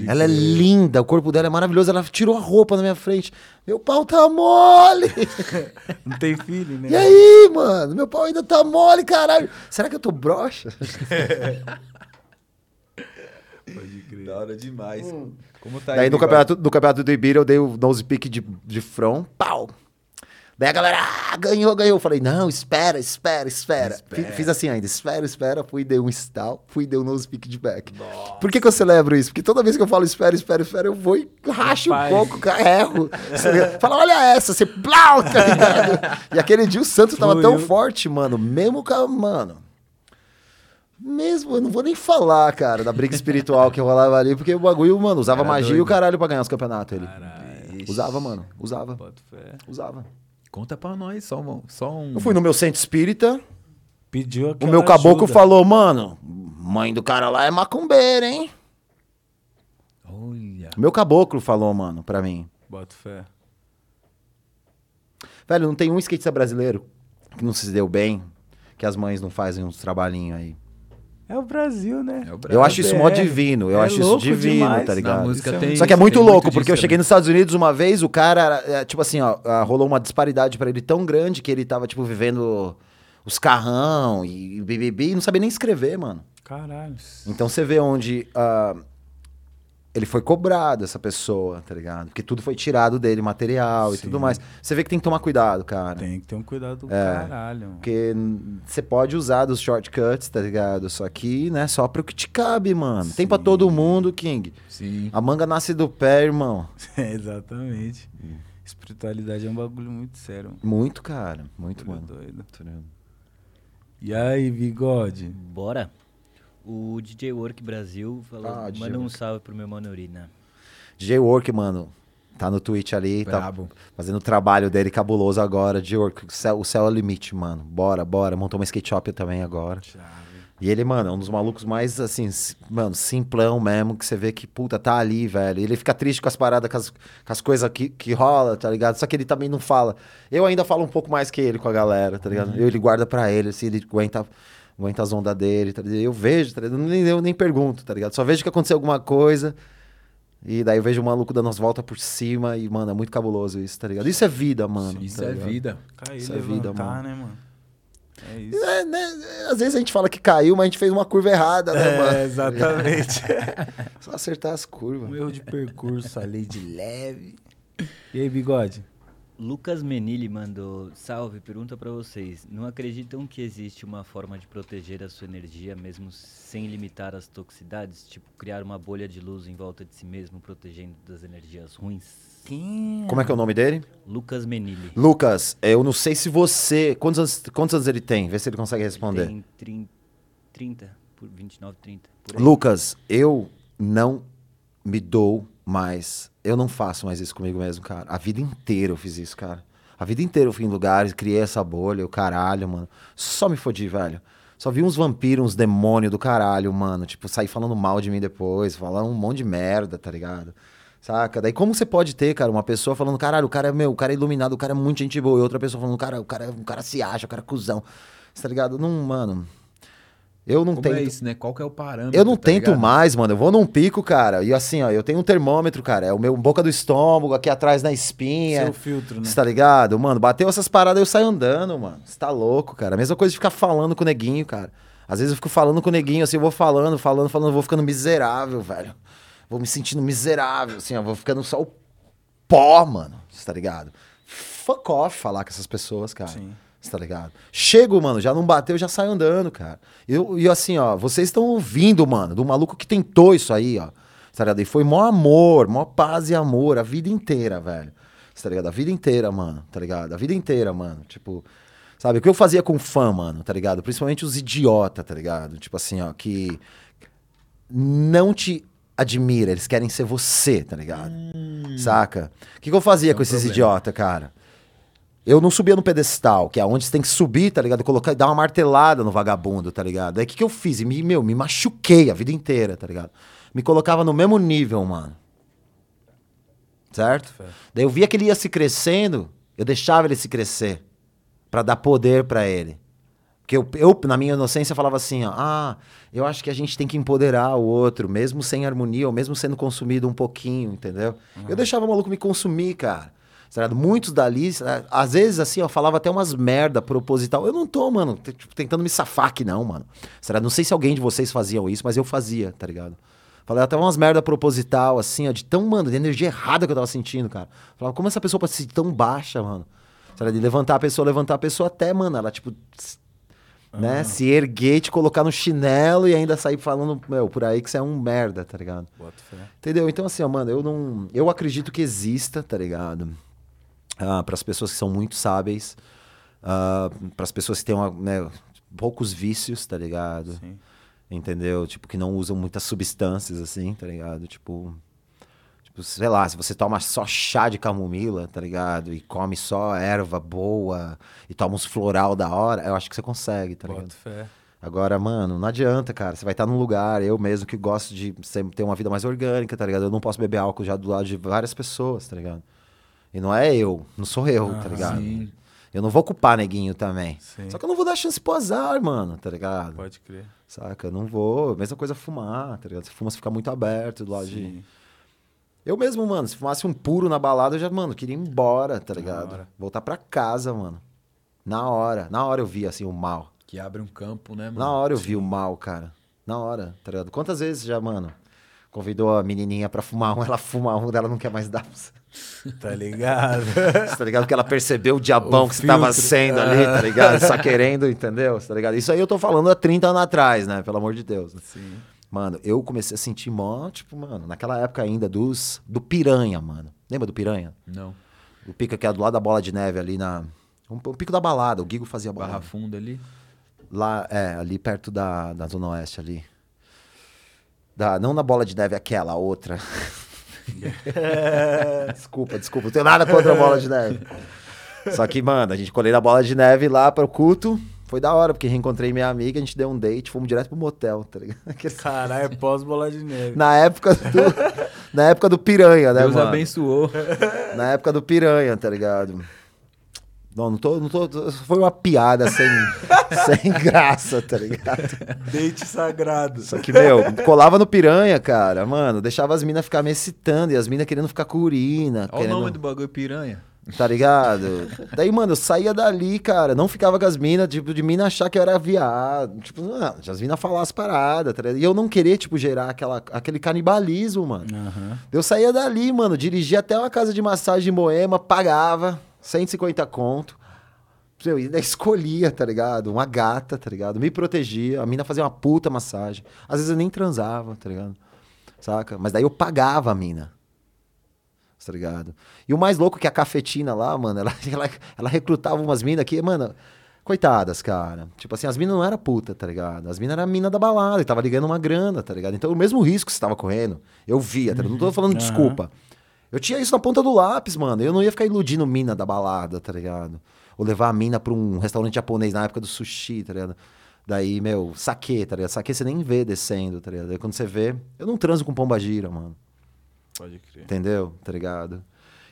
Ela é linda, o corpo dela é maravilhoso. Ela tirou a roupa na minha frente. Meu pau tá mole! Não tem feeling, né? E aí, mano? Meu pau ainda tá mole, caralho. Será que eu tô broxa? Pode crer. Da hora demais. Como tá Daí aí, no campeonato, no campeonato do Ibira eu dei o nose pick de, de front. Pau! Daí a galera, ah, ganhou, ganhou. Eu falei, não, espera, espera, espera. Fi- Fiz assim ainda, espera, espera. Fui, dei um stall, fui, dei um nose pick de back. Por que, que eu celebro isso? Porque toda vez que eu falo espera, espera, espera, eu vou e racho um Rapaz. pouco, erro. Fala, olha essa, você plau, tá ligado? E aquele dia o Santos tava tão forte, mano. Mesmo com a, mano. Mesmo, eu não vou nem falar, cara, da briga espiritual que rolava ali, porque o bagulho, mano, usava Era magia e o doido. caralho pra ganhar os campeonatos. Ele. Caralho. Usava, mano. Usava. Usava. Conta pra nós, só um. Só um... Eu fui no meu centro espírita, Pediu o meu caboclo ajuda. falou, mano, mãe do cara lá é macumbeira, hein? Olha. Meu caboclo falou, mano, pra mim. Bota fé. Velho, não tem um skatista brasileiro que não se deu bem, que as mães não fazem uns trabalhinhos aí. É o Brasil, né? É o Eu Brasil. acho isso mó BR. divino, eu É acho isso divino, demais. tá ligado? é tem. Só que é muito louco, porque eu disso cheguei também. nos Estados Unidos uma vez, o cara, é, tipo assim, ó, rolou uma disparidade pra ele tão grande que ele tava, tipo, vivendo os carrão e bibibi e não sabia nem escrever, mano. Caralho. Então você vê onde ah, ele foi cobrado, essa pessoa, tá ligado? Porque tudo foi tirado dele, material e Sim. tudo mais. Você vê que tem que tomar cuidado, cara. Tem que ter um cuidado do É. caralho. mano. Porque você pode usar dos shortcuts, tá ligado? Só que, né, só pro que te cabe, mano. Tem pra Sim. todo mundo, King. Sim. A manga nasce do pé, irmão. É, exatamente. Espiritualidade é um bagulho muito sério. mano. Muito, cara. Muito, Bagulho mano. doido. Tá ligado? E aí, bigode? Bora. O DJ Work Brasil falou, Ah, manda um salve pro meu mano Urina. DJ Work, mano. Tá no Twitch ali, tá fazendo o trabalho dele cabuloso agora. DJ Work, o céu, o céu é o limite, mano. Bora, bora. Montou uma skate shop também agora. E ele, mano, é um dos malucos mais, assim, mano, simplão mesmo, que você vê que, puta, tá ali, velho. Ele fica triste com as paradas, com as, com as coisas que, que rola, tá ligado? Só que ele também não fala. Eu ainda falo um pouco mais que ele com a galera, tá ligado? Eu, ele guarda pra ele, assim, ele aguenta, aguenta as ondas dele, tá ligado? Eu vejo, tá ligado? Eu nem, eu nem pergunto, tá ligado? Só vejo que aconteceu alguma coisa. E daí eu vejo o maluco dando as voltas por cima e, mano, é muito cabuloso isso, tá ligado? Isso é vida, mano. Isso tá é vida. Cair, Isso é vida, mano. né, mano? É isso. É, né? Às vezes a gente fala que caiu, mas a gente fez uma curva errada, né, mano? É, exatamente. Só acertar as um curvas. erro de percurso ali de leve. E aí, bigode? Lucas Menili mandou, salve, pergunta pra vocês, não acreditam que existe uma forma de proteger a sua energia mesmo sem limitar as toxicidades? Tipo, criar uma bolha de luz em volta de si mesmo, protegendo das energias ruins? Como é que é o nome dele? Lucas Menili. Lucas, eu não sei se você. Quantos anos, quantos anos ele tem? Vê se ele consegue responder. Tem 30, 30 por 29, 30. Por. Lucas, eu não me dou mais. Eu não faço mais isso comigo mesmo, cara. A vida inteira eu fiz isso, cara. A vida inteira eu fui em lugares, criei essa bolha, o caralho, mano. Só me fodi, velho. Só vi uns vampiros, uns demônios do caralho, mano. Tipo, sair falando mal de mim depois, falando um monte de merda, tá ligado? Saca? Daí como você pode ter, cara, uma pessoa falando, caralho, o cara é meu, o cara é iluminado, o cara é muito gente boa, e outra pessoa falando, cara, o cara, o cara se acha, o cara é cuzão. Você tá ligado? Não, mano. Eu não Como tento. é isso, né? Qual que é o parâmetro? Eu não tá tento ligado? mais, mano. Eu vou num pico, cara. E assim, ó, eu tenho um termômetro, cara. É o meu boca do estômago, aqui atrás na espinha. Seu filtro, né? Você tá ligado? Mano, bateu essas paradas, eu saio andando, mano. Você tá louco, cara. A mesma coisa de ficar falando com o neguinho, cara. Às vezes eu fico falando com o neguinho, assim, eu vou falando, falando, falando, eu vou ficando miserável, velho. Vou me sentindo miserável, assim, ó. Vou ficando só o pó, mano. Você tá ligado? Fuck off falar com essas pessoas, cara. Sim. Você tá ligado? Chego, mano, já não bateu, já saio andando, cara. Eu, e assim, ó, vocês estão ouvindo, mano, do maluco que tentou isso aí, ó. Tá ligado? E foi mó amor, mó paz e amor a vida inteira, velho. Tá ligado? A vida inteira, mano, tá ligado? A vida inteira, mano. Tipo, sabe? O que eu fazia com fã, mano, tá ligado? Principalmente os idiota, tá ligado? Tipo assim, ó, que não te admira, eles querem ser você, tá ligado? Saca? O que, que eu fazia com esses idiota, cara? Eu não subia no pedestal, que é onde você tem que subir, tá ligado? Colocar e dar uma martelada no vagabundo, tá ligado? Aí o que, que eu fiz? Me, meu, me machuquei a vida inteira, tá ligado? Me colocava no mesmo nível, mano. Certo? Daí eu via que ele ia se crescendo, eu deixava ele se crescer. Pra dar poder pra ele. Porque eu, eu, na minha inocência, falava assim, ó, ah, eu acho que a gente tem que empoderar o outro, mesmo sem harmonia, ou mesmo sendo consumido um pouquinho, entendeu? Eu deixava o maluco me consumir, cara. Certo? Muitos dali, eh, às vezes, assim, eu falava até umas merda proposital. Eu não tô, mano, tipo, tentando me safar aqui, não, mano. Certo? Não sei se alguém de vocês faziam isso, mas eu fazia, tá ligado? Falei até umas merda proposital, assim, ó, de tão, mano, de energia errada que eu tava sentindo, cara. Falava, como essa pessoa pode ser tão baixa, mano? Sabe, de levantar a pessoa, levantar a pessoa até, mano, ela, tipo, s- né, se erguer, te colocar no chinelo e ainda sair falando, meu, por aí que você é um merda, tá ligado? Entendeu? Então, assim, ó, mano, eu não. Eu acredito que exista, tá ligado? Ah, para as pessoas que são muito sábeis, para as pessoas que têm uma, né, poucos vícios, tá ligado? Sim. Entendeu? Tipo, que não usam muitas substâncias, assim, tá ligado? Tipo. Tipo, sei lá, se você toma só chá de camomila, tá ligado? E come só erva boa e toma uns floral da hora, eu acho que você consegue, tá ligado? Fé. Agora, mano, não adianta, cara. Você vai estar num lugar, eu mesmo que gosto de ter uma vida mais orgânica, tá ligado? Eu não posso beber álcool já do lado de várias pessoas, tá ligado? E não é eu, não sou eu, tá ligado? Sim. Eu não vou culpar neguinho também. Sim. Só que eu não vou dar chance pro azar, mano, tá ligado? Pode crer. Saca? Eu não vou. Mesma coisa fumar, tá ligado? Você fuma, você fica muito aberto do lado de. Sim. Eu mesmo, mano, se fumasse um puro na balada, eu já, mano, queria ir embora, tá ligado? Voltar pra casa, mano. Na hora. Na hora eu vi, assim, o mal. Que abre um campo, né, mano? Na hora eu vi o mal, cara. Na hora, tá ligado? Quantas vezes já, mano, convidou a menininha pra fumar um, ela fuma um, ela não quer mais dar pra você. Tá ligado? Tá ligado? Porque ela percebeu o diabão O que você tava sendo ali, tá ligado? Só querendo, entendeu? Tá ligado? Isso aí eu tô falando há 30 anos atrás, né? Pelo amor de Deus. né? Sim. Mano, eu comecei a sentir mó, tipo, mano, naquela época ainda dos do piranha, mano. Lembra do piranha? Não. O pico que é do lado da bola de neve ali na. Um, um pico da balada, o Gigo fazia Barra balada. Funda ali. Lá, é, ali perto da, da Zona Oeste ali. Da, não na bola de neve, aquela, a outra. desculpa, desculpa, não tenho nada contra a bola de neve. Só que, mano, a gente colei na bola de neve lá pro culto. Foi da hora, porque reencontrei minha amiga, a gente deu um date, fomos direto pro motel, tá ligado? Caralho, é pós-bola de neve. Na época do, na época do piranha, né, Deus mano? abençoou. Na época do piranha, tá ligado? Não, não tô, não tô. Foi uma piada sem, sem graça, tá ligado? Date sagrado. Só que, meu, colava no piranha, cara, mano, deixava as minas ficar me excitando e as minas querendo ficar com urina. Olha o querendo, nome do bagulho piranha. Tá ligado? Daí, mano, eu saía dali, cara, não ficava com as minas, tipo, de mina achar que eu era viado. Tipo, não, as minas falavam as paradas, tá ligado? E eu não querer, tipo, gerar aquela, aquele canibalismo, mano. Aham. Eu saía dali, mano, dirigia até uma casa de massagem em Moema, pagava 150 conto. Eu ainda escolhia, tá ligado? Uma gata, tá ligado? Me protegia. A mina fazia uma puta massagem. Às vezes eu nem transava, tá ligado? Saca? Mas daí eu pagava a mina. Tá ligado? E o mais louco é que a cafetina lá, mano, ela, ela, ela recrutava umas minas que, mano, coitadas, cara. Tipo assim, as minas não eram puta, tá ligado? As minas eram mina da balada e tava ligando uma grana, tá ligado? Então o mesmo risco que você tava correndo, eu via, tá ligado? Não tô falando Aham. desculpa. Eu tinha isso na ponta do lápis, mano. Eu não ia ficar iludindo mina da balada, tá ligado? Ou levar a mina pra um restaurante japonês na época do sushi, tá ligado? Daí, meu, saque, tá ligado? Saque você nem vê descendo, tá ligado? Aí quando você vê, eu não transo com pomba gira, mano. Pode crer. Entendeu? Tá ligado?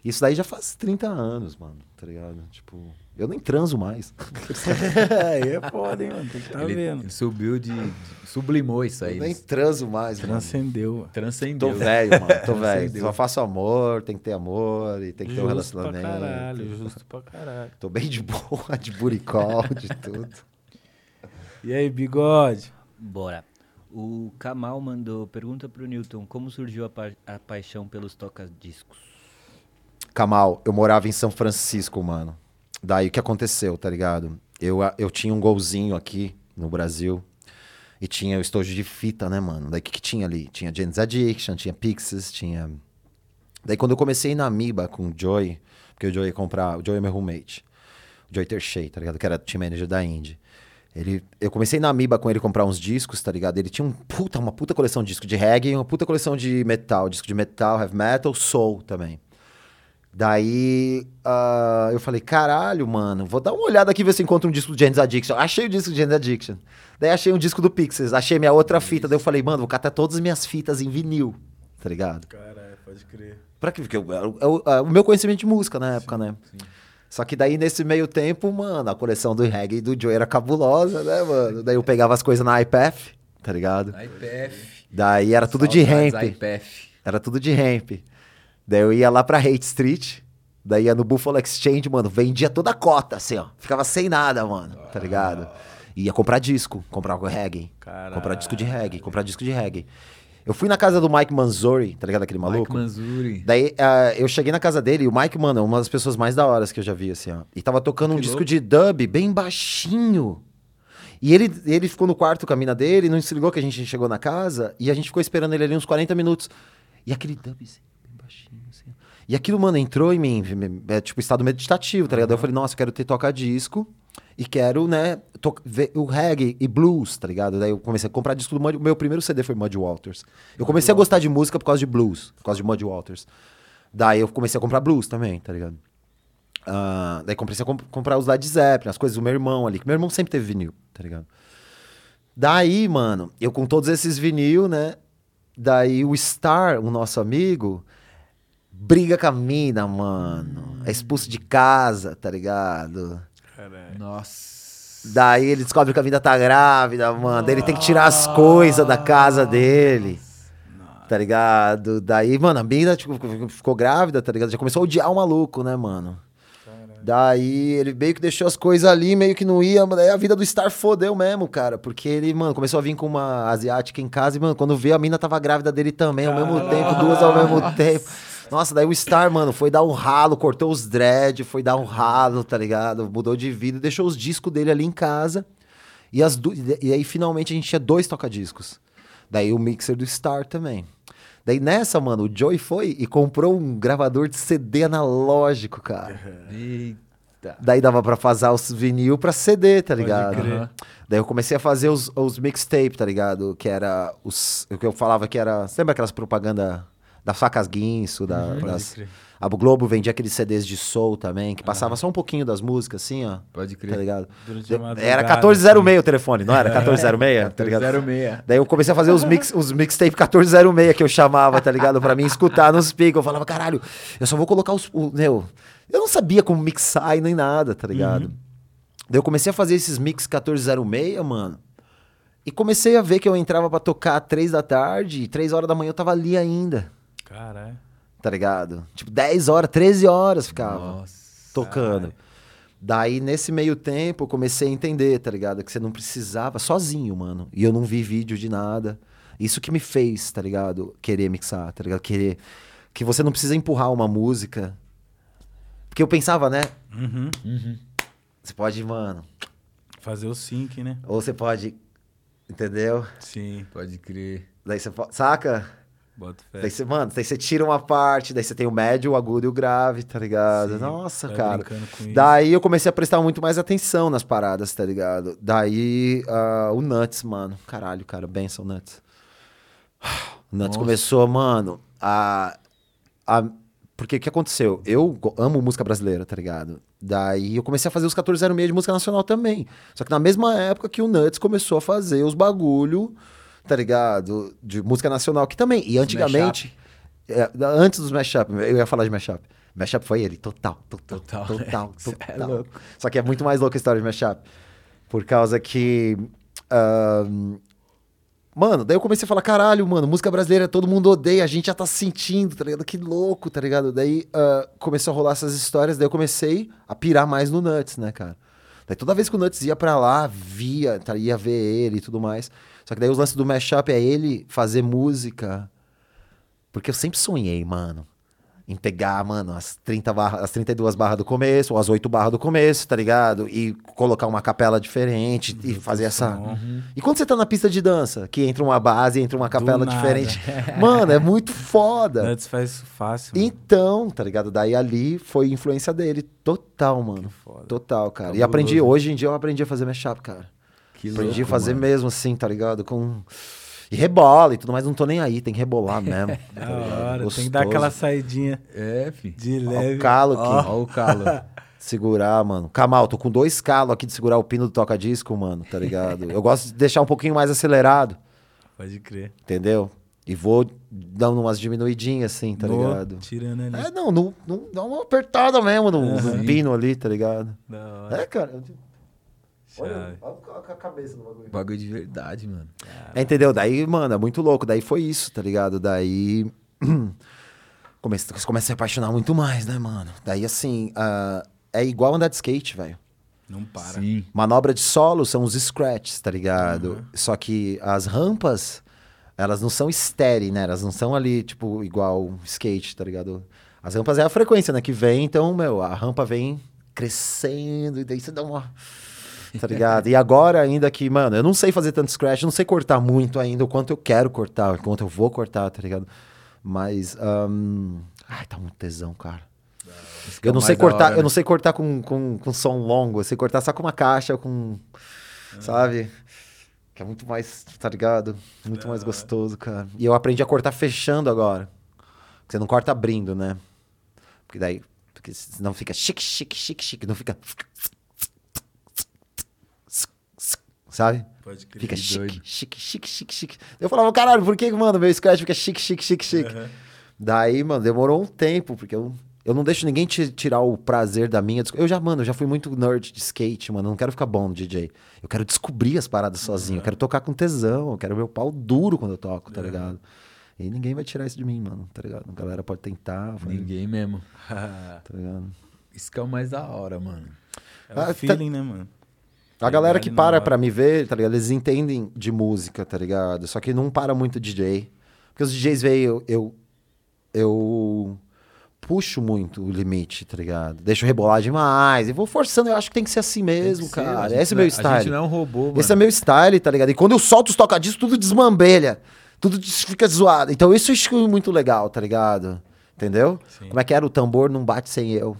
Isso daí já faz 30 anos, mano, tá ligado? Tipo, eu nem transo mais. Aí é foda, hein, mano? Tem que tá ele, vendo. ele subiu de, de- Sublimou isso aí. eu nem transo mais, mano. Transcendeu. Transcendeu. Tô velho, mano. Tô velho. Só faço amor, tem que ter amor e tem que ter um Justo pra relacionamento. caralho, justo pra caralho. Tô bem de boa, de buricol, de tudo. E aí, bigode? Bora. O Kamal mandou pergunta pro Newton como surgiu a, pa- a paixão pelos toca-discos. Kamal, eu morava em São Francisco, mano. Daí o que aconteceu, tá ligado? Eu, eu tinha um golzinho aqui no Brasil e tinha o estojo de fita, né, mano? Daí o que, que tinha ali? Tinha Jane's Addiction, tinha Pixies, tinha. Daí quando eu comecei na Amiba com o Joey, porque o Joey ia comprar. O Joey é meu roommate. O Joey Tershey, tá ligado? Que era team manager da Indy. Ele, eu comecei na Amiba com ele comprar uns discos, tá ligado? Ele tinha um puta, uma puta coleção de disco de reggae uma puta coleção de metal, disco de metal, heavy metal, soul também. Daí ah, eu falei, caralho, mano, vou dar uma olhada aqui ver se encontro um disco do Jane's Addiction. Achei o disco do Jane's Addiction. Daí achei um disco do Pixies, achei minha outra fita. Daí eu falei, mano, vou catar todas as minhas fitas em vinil, tá ligado? Caralho, pode crer. Pra quê? Porque eu- eu- eu- ah, o meu conhecimento de música na época, né? Só que daí, nesse meio tempo, mano, a coleção do reggae do Joe era cabulosa, né, mano? Daí eu pegava as coisas na iPath, tá ligado? IPF. Daí era tudo de Saudades ramp. IPF. Era tudo de ramp. Daí eu ia lá pra Hate Street, daí ia no Buffalo Exchange, mano, vendia toda a cota, assim, ó. Ficava sem nada, mano, tá ligado? Ia comprar disco, comprar reggae. Caralho. Comprar disco de reggae, comprar disco de reggae. Eu fui na casa do Mike Manzuri, tá ligado? Aquele Mike maluco. Manzuri. Daí ah, eu cheguei na casa dele e o Mike, mano, é uma das pessoas mais da horas que eu já vi, assim, ó. E tava tocando um Que disco louco. de dub bem baixinho. E ele, ele ficou no quarto com a mina dele, não se ligou que a gente chegou na casa e a gente ficou esperando ele ali uns 40 minutos. E aquele dub assim, baixinho, assim. E aquilo, mano, entrou em mim, é tipo estado meditativo, tá ligado? Daí Eu falei, nossa, eu quero ter tocar disco e quero, né, ver o reggae e blues, tá ligado? Daí eu comecei a comprar disco do Muddy. O meu primeiro CD foi Muddy Waters. Eu comecei a gostar de música por causa de blues, por causa de Muddy Waters. Daí eu comecei a comprar blues também, tá ligado? Ah, daí comecei a comp- comprar os Led Zeppelin, as coisas do meu irmão ali, que meu irmão sempre teve vinil, tá ligado? Daí, mano, eu com todos esses vinil, né? Daí o Star, o nosso amigo, briga com a mina, mano. É expulso de casa, tá ligado? Nossa. Daí ele descobre que a mina tá grávida, mano. Daí ele tem que tirar as coisas da casa dele. Tá ligado? Daí, mano, a mina tipo, ficou grávida, tá ligado? Já começou a odiar o maluco, né, mano? Daí ele meio que deixou as coisas ali, meio que não ia. Daí a vida do Star fodeu mesmo, cara. Porque ele, mano, começou a vir com uma asiática em casa e, mano, quando veio a mina tava grávida dele também, ao mesmo tempo, duas ao mesmo tempo. Nossa, daí o Star, mano, foi dar um ralo, cortou os dread, foi dar um ralo, tá ligado? Mudou de vida, deixou os discos dele ali em casa. E, as du- e aí, finalmente, a gente tinha dois tocadiscos. Daí o mixer do Star também. Daí nessa, mano, o Joey foi e comprou um gravador de CD analógico, cara. Eita. Daí dava pra fazer os vinil pra CD, tá ligado? Daí eu comecei a fazer os, os mixtape, tá ligado? Que era os. O que eu falava que era. Você lembra aquelas propaganda das facas guinso, da, Pode das. A Globo vendia aqueles CDs de soul também, que passava só um pouquinho das músicas, assim, ó. Pode Tá crer. ligado? De- madrugada, Era 1406 o telefone, não era? É. 1406, tá ligado? 06. Daí eu comecei a fazer os, mix, os mixtape 1406 que eu chamava, tá ligado? Pra mim escutar nos picos. Eu falava, caralho, eu só vou colocar os. O, meu, eu não sabia como mixar e nem nada, tá ligado? Daí eu comecei a fazer esses mix 1406, mano. E comecei a ver que eu entrava pra tocar às 3 da tarde e 3 horas da manhã eu tava ali ainda, Caralho. tá ligado? Tipo, 10 horas, 13 horas ficava Nossa. tocando. Daí, nesse meio tempo, eu comecei a entender, tá ligado? Que você não precisava, sozinho, mano. E eu não vi vídeo de nada. Isso que me fez, tá ligado? Querer mixar, tá ligado? Querer. Que você não precisa empurrar uma música. Porque eu pensava, né? Uhum. Você pode, mano. Fazer o sync, né? Ou você pode. Entendeu? Sim. Pode crer. Daí você pode. Saca? Bota fé. Daí você, mano, daí você tira uma parte, daí você tem o médio, o agudo e o grave, tá ligado? Sim, Nossa, vai cara. Daí eu comecei a prestar muito mais atenção nas paradas, tá ligado? Daí ah, o Nuts, mano. Caralho, cara, benção Nuts. O Nuts Nossa. começou, mano, a, a. Porque o que aconteceu? Eu amo música brasileira, tá ligado? Daí eu comecei a fazer os 1406 de música nacional também. Só que na mesma época que o Nuts começou a fazer os bagulho, tá ligado? De música nacional, que também. E antigamente. é, antes dos mashup, eu ia falar de mashup. Mashup foi ele, total, total, Total, total, né? total. É louco. Só que é muito mais louca a história de mashup. Por causa que. ahn, Mano, daí eu comecei a falar, caralho, mano, música brasileira todo mundo odeia, a gente já tá sentindo, tá ligado? Que louco, tá ligado? Daí ah, começou a rolar essas histórias, daí eu comecei a pirar mais no Nuts, né, cara? Daí toda vez que o Nuts ia pra lá, via, tá, ia ver ele e tudo mais. Só que daí os lances do mashup é ele fazer música. Porque eu sempre sonhei, mano, em pegar, mano, as, 30 barra, as 32 barras do começo, ou as 8 barras do começo, tá ligado? E colocar uma capela diferente e fazer essa. Uhum. E quando você tá na pista de dança, que entra uma base, entra uma capela diferente. Mano, é muito foda. Nuts faz isso fácil. mano. Então, tá ligado? Daí ali foi influência dele. Total, mano. Total, cara. E aprendi, hoje em dia eu aprendi a fazer mashup, cara. Que aprendi louco, a fazer mano. mesmo assim, tá ligado? Com. E rebola e tudo mais, não tô nem aí, tem que rebolar mesmo. Da tá hora. Tem que dar aquela saidinha É, fi. de Ó leve. o calo aqui. Ó o calo. Segurar, mano. Kamal, tô com dois calos aqui de segurar o pino do toca-disco, mano, tá ligado? Eu gosto de deixar um pouquinho mais acelerado, Pode crer. entendeu? E vou dando umas diminuidinhas assim, tá No- ligado? Tirando ali. É, não, não, não dá uma apertada mesmo no, no Uhum. pino ali, tá ligado? Da hora. É, cara. Olha, olha a cabeça do bagulho. Bagulho de verdade, mano. É, entendeu? Daí, mano, é muito louco. Daí foi isso, tá ligado? Daí. Comecei, comecei a apaixonar muito mais, né, mano? Daí, assim, ah, é igual andar de skate, velho. Não para. Sim. Manobra de solo são os scratches, tá ligado? Só que as rampas, Elas não são estéreo, né? Elas não são ali, tipo, igual skate, tá ligado? As rampas é a frequência, né? Que vem, então, meu, a rampa vem crescendo e daí você dá uma. Tá ligado? E agora, ainda que, mano, eu não sei fazer tanto scratch, não sei cortar muito ainda, o quanto eu quero cortar, o quanto eu vou cortar, tá ligado? Mas. ahn, Ai, tá muito tesão, cara. É Eu não sei cortar, hora, eu né? não sei cortar com, com, com som longo, eu sei cortar só com uma caixa, com. Sabe? Que é muito mais, tá ligado? Muito mais gostoso, cara. E eu aprendi a cortar fechando agora. Você não corta abrindo, né? Porque daí. Porque senão fica chique, chique, chique, chique. Não fica. Sabe? Pode crer. Fica Que chique, chique, chique, chique, chique. Eu falava, caralho, por que, mano, meu scratch fica chique, chique, chique, chique? Daí, mano, demorou um tempo, porque eu, eu não deixo ninguém ti- tirar o prazer da minha. Eu já, mano, eu já fui muito nerd de skate, mano. Eu não quero ficar bom no DJ. Eu quero descobrir as paradas sozinho. Eu quero tocar com tesão. Eu quero meu pau duro quando eu toco, tá ligado? E ninguém vai tirar isso de mim, mano, tá ligado? A galera pode tentar, vai, Ninguém mesmo. tá ligado? Isso que é o mais da hora, mano. É o Ah, tá- feeling, né, mano? A galera que na para pra me ver, tá ligado? Eles entendem de música, tá ligado? Só que não para muito DJ. Porque os DJs veem, eu, eu, eu puxo muito o limite, tá ligado? Deixo rebolar demais. E vou forçando, eu acho que tem que ser assim mesmo, ser, cara. gente Esse é meu A gente style. não é um robô, mano. Esse é meu style, tá ligado? E quando eu solto os tocadiscos, tudo desmambelha. Tudo fica zoado. Então isso acho muito legal, tá ligado? Entendeu? Sim. Como é que era? O tambor não bate sem eu.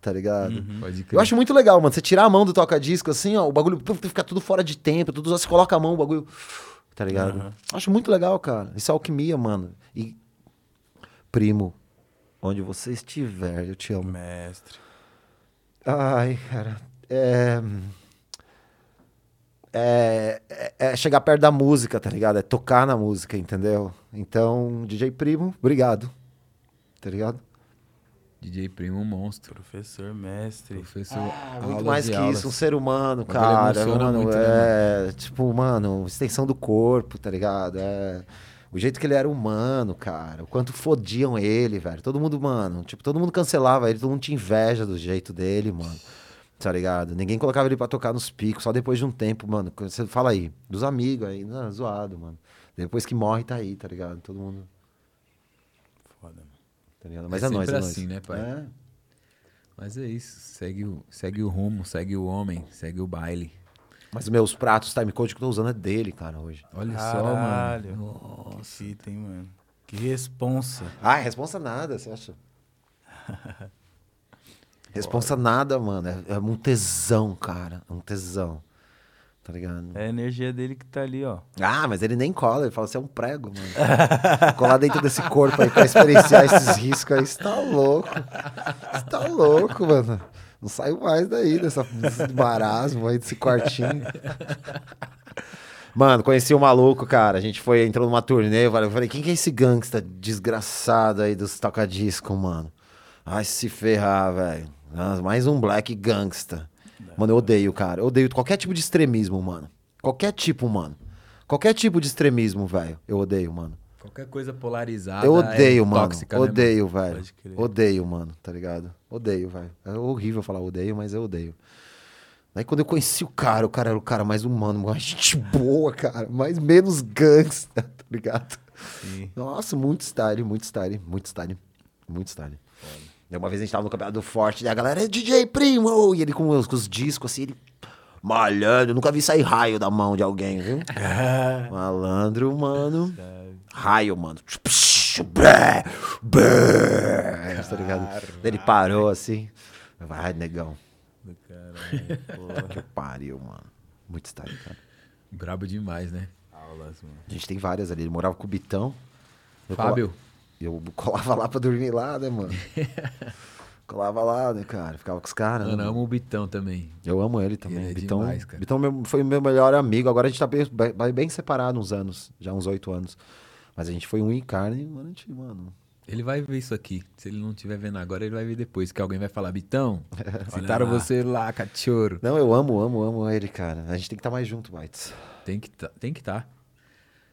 Tá ligado? Pode crer. Eu acho muito legal, mano. Você tirar a mão do toca-disco assim, ó, o bagulho puf, fica tudo fora de tempo, tudo você coloca a mão, o bagulho. Tá ligado? Acho muito legal, cara. Isso é alquimia, mano. E. Primo, onde você estiver, eu te amo. Mestre. Ai, cara. É. É, é- é chegar perto da música, tá ligado? É tocar na música, entendeu? Então, DJ Primo, obrigado. Tá ligado? DJ Primo, um monstro. Professor, mestre. Professor. Ah, muito mais que aulas. isso, um ser humano, bagulho cara. Mano, muito, né, é, tipo, mano, extensão do corpo, tá ligado? É, o jeito que ele era humano, cara. O quanto fodiam ele, velho. Todo mundo, mano, tipo, todo mundo cancelava ele, todo mundo tinha inveja do jeito dele, mano. Tá ligado? Ninguém colocava ele pra tocar nos picos, só depois de um tempo, mano. Você fala aí, dos amigos aí, não, zoado, mano. Depois que morre, tá aí, tá ligado? Todo mundo. Tá ligado? Mas É é, nóis, é sempre nóis. assim, né, pai? É. Mas é isso. Segue o, segue o rumo, segue o homem, segue o baile. Mas meus pratos time code que eu tô usando é dele, cara, hoje. Olha Caralho. só, mano. Que fita, hein, mano. Que responsa. Ah, responsa nada, você acha? responsa nada, mano. É, é um tesão, cara. É um tesão. Tá ligado? É a energia dele que tá ali, ó. Ah, mas ele nem cola. Ele fala, você é um prego, mano. Colar dentro desse corpo aí pra experienciar esses riscos aí, você tá louco. Você tá louco, mano. Não saio mais daí, dessa, desse marasmo aí, desse quartinho. Mano, conheci o maluco, cara. A gente foi, entrou numa turnê. Eu falei, eu falei, quem que é esse gangsta desgraçado aí dos toca-disco, mano? Ai, se ferrar, velho. Ah, Mais um black gangsta. Mano, eu odeio, cara. Eu odeio qualquer tipo de extremismo, mano. Qualquer tipo, mano. Qualquer tipo de extremismo, velho. Eu odeio, mano. Qualquer coisa polarizada. Eu odeio, é mano. tóxica, né, mano? odeio, velho. Pode crer. Odeio, mano, tá ligado? Odeio, velho. É horrível falar odeio, mas eu odeio. Aí quando eu conheci o cara, o cara era o cara mais humano, mais gente boa, cara. Mais menos gangsta, tá ligado? Sim. Nossa, muito style, muito style, muito style, muito style. Daí uma vez a gente tava no campeonato do Forte, daí a galera, é DJ Primo! E ele com os, com os discos assim, ele malhando. Eu nunca vi sair raio da mão de alguém, viu? Malandro, mano. Raio, mano. Bré, bré, Tá ligado? Ele parou assim. Vai, negão. Do caralho. Que pariu, mano. Muito style, cara. Brabo demais, né? Aulas, mano. A gente tem várias ali. Ele morava com o Bitão. Fábio. cola- Eu colava lá pra dormir lá, né, mano? colava lá, né, cara? Ficava com os caras. né, Mano, mano? amo o Bitão também. Eu amo ele também. Ele é Bitão, demais, cara. Bitão meu- foi meu melhor amigo. Agora a gente tá bem, bem, bem separado uns anos. Já uns oito anos. Mas a gente foi um em carne, mano. A gente, mano. Ele vai ver isso aqui. Se ele não estiver vendo agora, ele vai ver depois. Que alguém vai falar, Bitão, citaram lá. você lá, cachorro. Não, eu amo, amo, amo ele, cara. A gente tem que estar mais junto, Bites. Tem que tá. Tem que tá.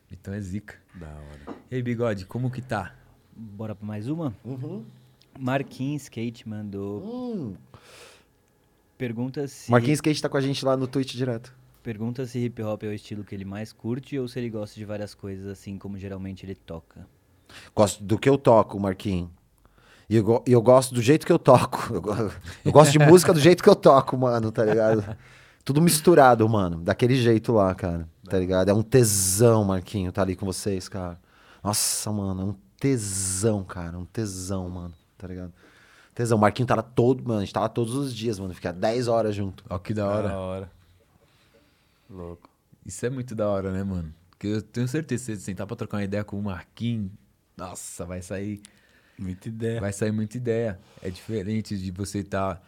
Bitão é zica. Da hora. Ei, Bigode, como que tá? Bora pra mais uma? Marquinhos Skate mandou. Hum. Pergunta se. Marquinhos Skate tá com a gente lá no Twitch direto. pergunta se hip hop é o estilo que ele mais curte ou se ele gosta de várias coisas assim como geralmente ele toca. Gosto do que eu toco, Marquinhos. E eu, go- eu gosto do jeito que eu toco. Eu, go- eu gosto de música do jeito que eu toco, mano, tá ligado? Tudo misturado, mano. Daquele jeito lá, cara. Tá ligado? É um tesão, Marquinho, tá ali com vocês, cara. Nossa, mano, é um tesão, cara. Um tesão, mano. Tá ligado? Tesão. Marquinho tá lá todo, mano. A gente tá lá todos os dias, mano. Fica 10 horas junto. Ó, que da hora. Da hora. Louco. Isso é muito da hora, né, mano? Porque eu tenho certeza, se você sentar pra trocar uma ideia com o Marquinhos, nossa, vai sair, Muita ideia. vai sair muita ideia. É diferente de você estar,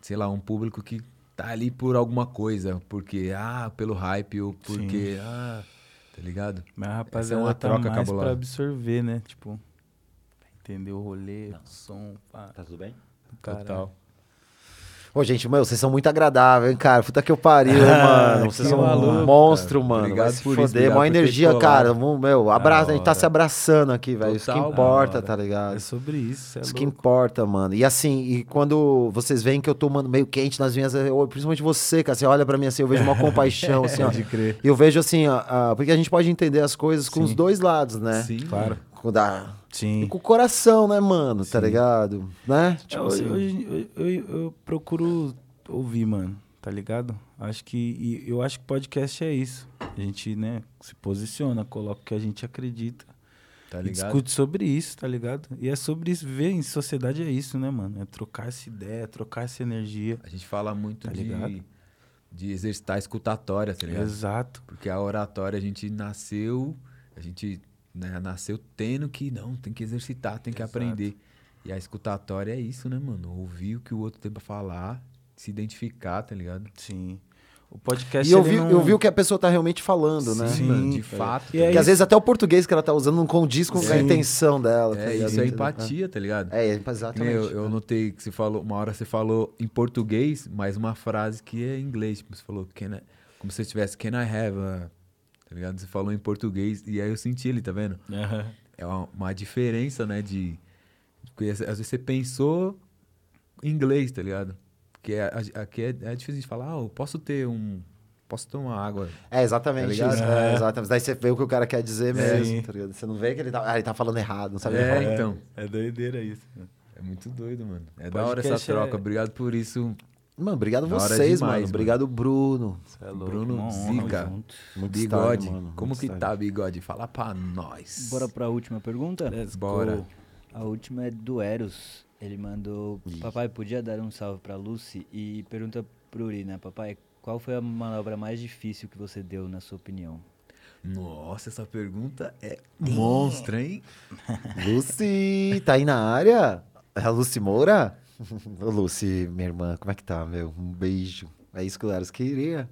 sei lá, um público que tá ali por alguma coisa, porque, ah, pelo hype ou porque, ah, tá ligado? Mas a Essa é rapaziada uma tá troca mais cabulosa. pra absorver, né? Tipo, entender o rolê, o som, pá. Tá tudo bem? Caralho. Total. Ô, gente, meu, vocês são muito agradáveis, hein, cara. Puta que eu pariu, mano. que Vocês são maluco, um monstro, cara. mano. Obrigado Vai se por isso, foder. obrigado Mó por ter energia, cara. Meu, abraço. A gente tá se abraçando aqui, velho. Isso que importa, da tá ligado? É sobre isso, é Isso que louco. importa, mano. E assim, e quando vocês veem que eu tô, mano, meio quente nas minhas. eu- Principalmente você, cara. Você olha pra mim assim, eu vejo uma compaixão, assim, ó. Pode crer. E eu vejo assim, ó, ó, porque a gente pode entender as coisas com os dois lados, né? Sim, Claro. Com, da, e Sim. com o coração, né, mano? Tá ligado? Né? Tipo Eu, assim. eu, eu, eu- eu procuro ouvir, mano, tá ligado? Acho que. eu acho que podcast é isso. A gente, né, se posiciona, coloca o que a gente acredita. Tá e ligado? discute sobre isso, tá ligado? E é sobre isso. Ver em sociedade é isso, né, mano? É trocar essa ideia, trocar essa energia. A gente fala muito Tá de, ligado? de exercitar a escutatória, tá ligado? Exato. Porque a oratória a gente nasceu, a gente né, nasceu tendo que, não, tem que exercitar, tem que Exato. aprender. E a escutatória é isso, né, mano? Ouvir o que o outro tem pra falar, se identificar, tá ligado? Sim. O podcast E eu vi, não... eu vi o que a pessoa tá realmente falando, né? Sim, Sim, de é. fato. E tá é Porque às vezes até o português que ela tá usando não condiz com a Sim. intenção dela. tá É, ligado? isso é empatia, tá ligado? É, é, exatamente. Eu, eu notei que você falou, uma hora você falou em português, mas uma frase que é em inglês. Tipo, você falou, can I, como se você tivesse, can I have a... Tá ligado? Você falou em português e aí eu senti ele, tá vendo? Aham. É uma, uma diferença, né, de... Porque às vezes você pensou em inglês, tá ligado? Porque é- aqui é, é difícil de falar, ah, eu posso ter um... Posso tomar água. É exatamente Tá isso. É, É. exatamente. Daí você vê o que o cara quer dizer mesmo, Sim. tá ligado? Você não vê que ele tá, ah, ele tá falando errado, não sabe o que É, falar. então. É doideira isso. É muito doido, mano. É da hora essa Podcast é- troca. Obrigado por isso, Mano, obrigado Da vocês, demais, mano. mano. Obrigado, Bruno. Cê é louco, Bruno. Zica. Muito Bigode. style, mano. Como Muito que style. tá, Bigode? Fala pra nós. Bora pra última pergunta? Let's Bora. go. A última é do Eros. Ele mandou: Papai, podia dar um salve pra Lucy? E pergunta pro Uri, né? Papai, qual foi a manobra mais difícil que você deu, na sua opinião? Nossa, essa pergunta é monstra, hein? Lucy, tá aí na área? É a Lucy Moura? Ô, Lucy, minha irmã, como é que tá, meu? Um beijo. É isso que o Eros queria.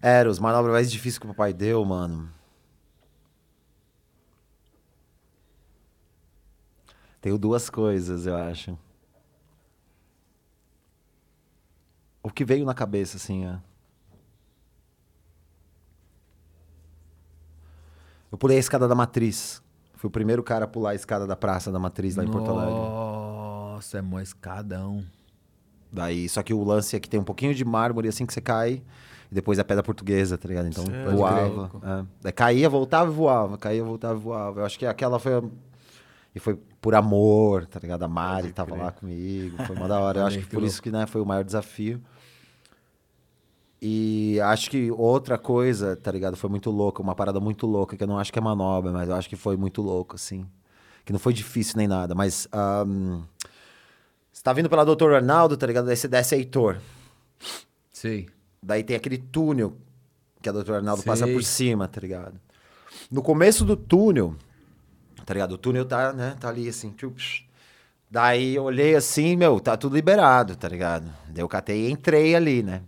Eros, manobra mais difícil que o papai deu, mano. Tenho duas coisas, eu acho. O que veio na cabeça, assim, é. Eu pulei a escada da matriz. Fui o primeiro cara a pular a escada da praça da matriz lá em Porto Alegre. Nossa, é mó escadão. Daí, só que o lance é que tem um pouquinho de mármore assim que você cai, e depois é pedra portuguesa, tá ligado? Então Cê voava. é. Daí caía, voltava e voava, caía, voltava e voava. Eu acho que aquela foi. a- E foi por amor, tá ligado? A Mari tava crer. lá comigo, foi uma da hora. Eu acho que por isso que né, foi o maior desafio. E acho que outra coisa, tá ligado? Foi muito louca, uma parada muito louca, que eu não acho que é manobra, mas eu acho que foi muito louco, assim. Que não foi difícil nem nada, mas. ahn, você tá vindo pela Doutor Arnaldo, tá ligado? Daí você desce Heitor. Sei. Daí tem aquele túnel que a Doutor Arnaldo Sei. passa por cima, tá ligado? No começo do túnel, tá ligado? O túnel tá, né? Tá ali assim. tchup, psh. Daí eu olhei assim, meu, tá tudo liberado, tá ligado? Daí eu catei e entrei ali, né?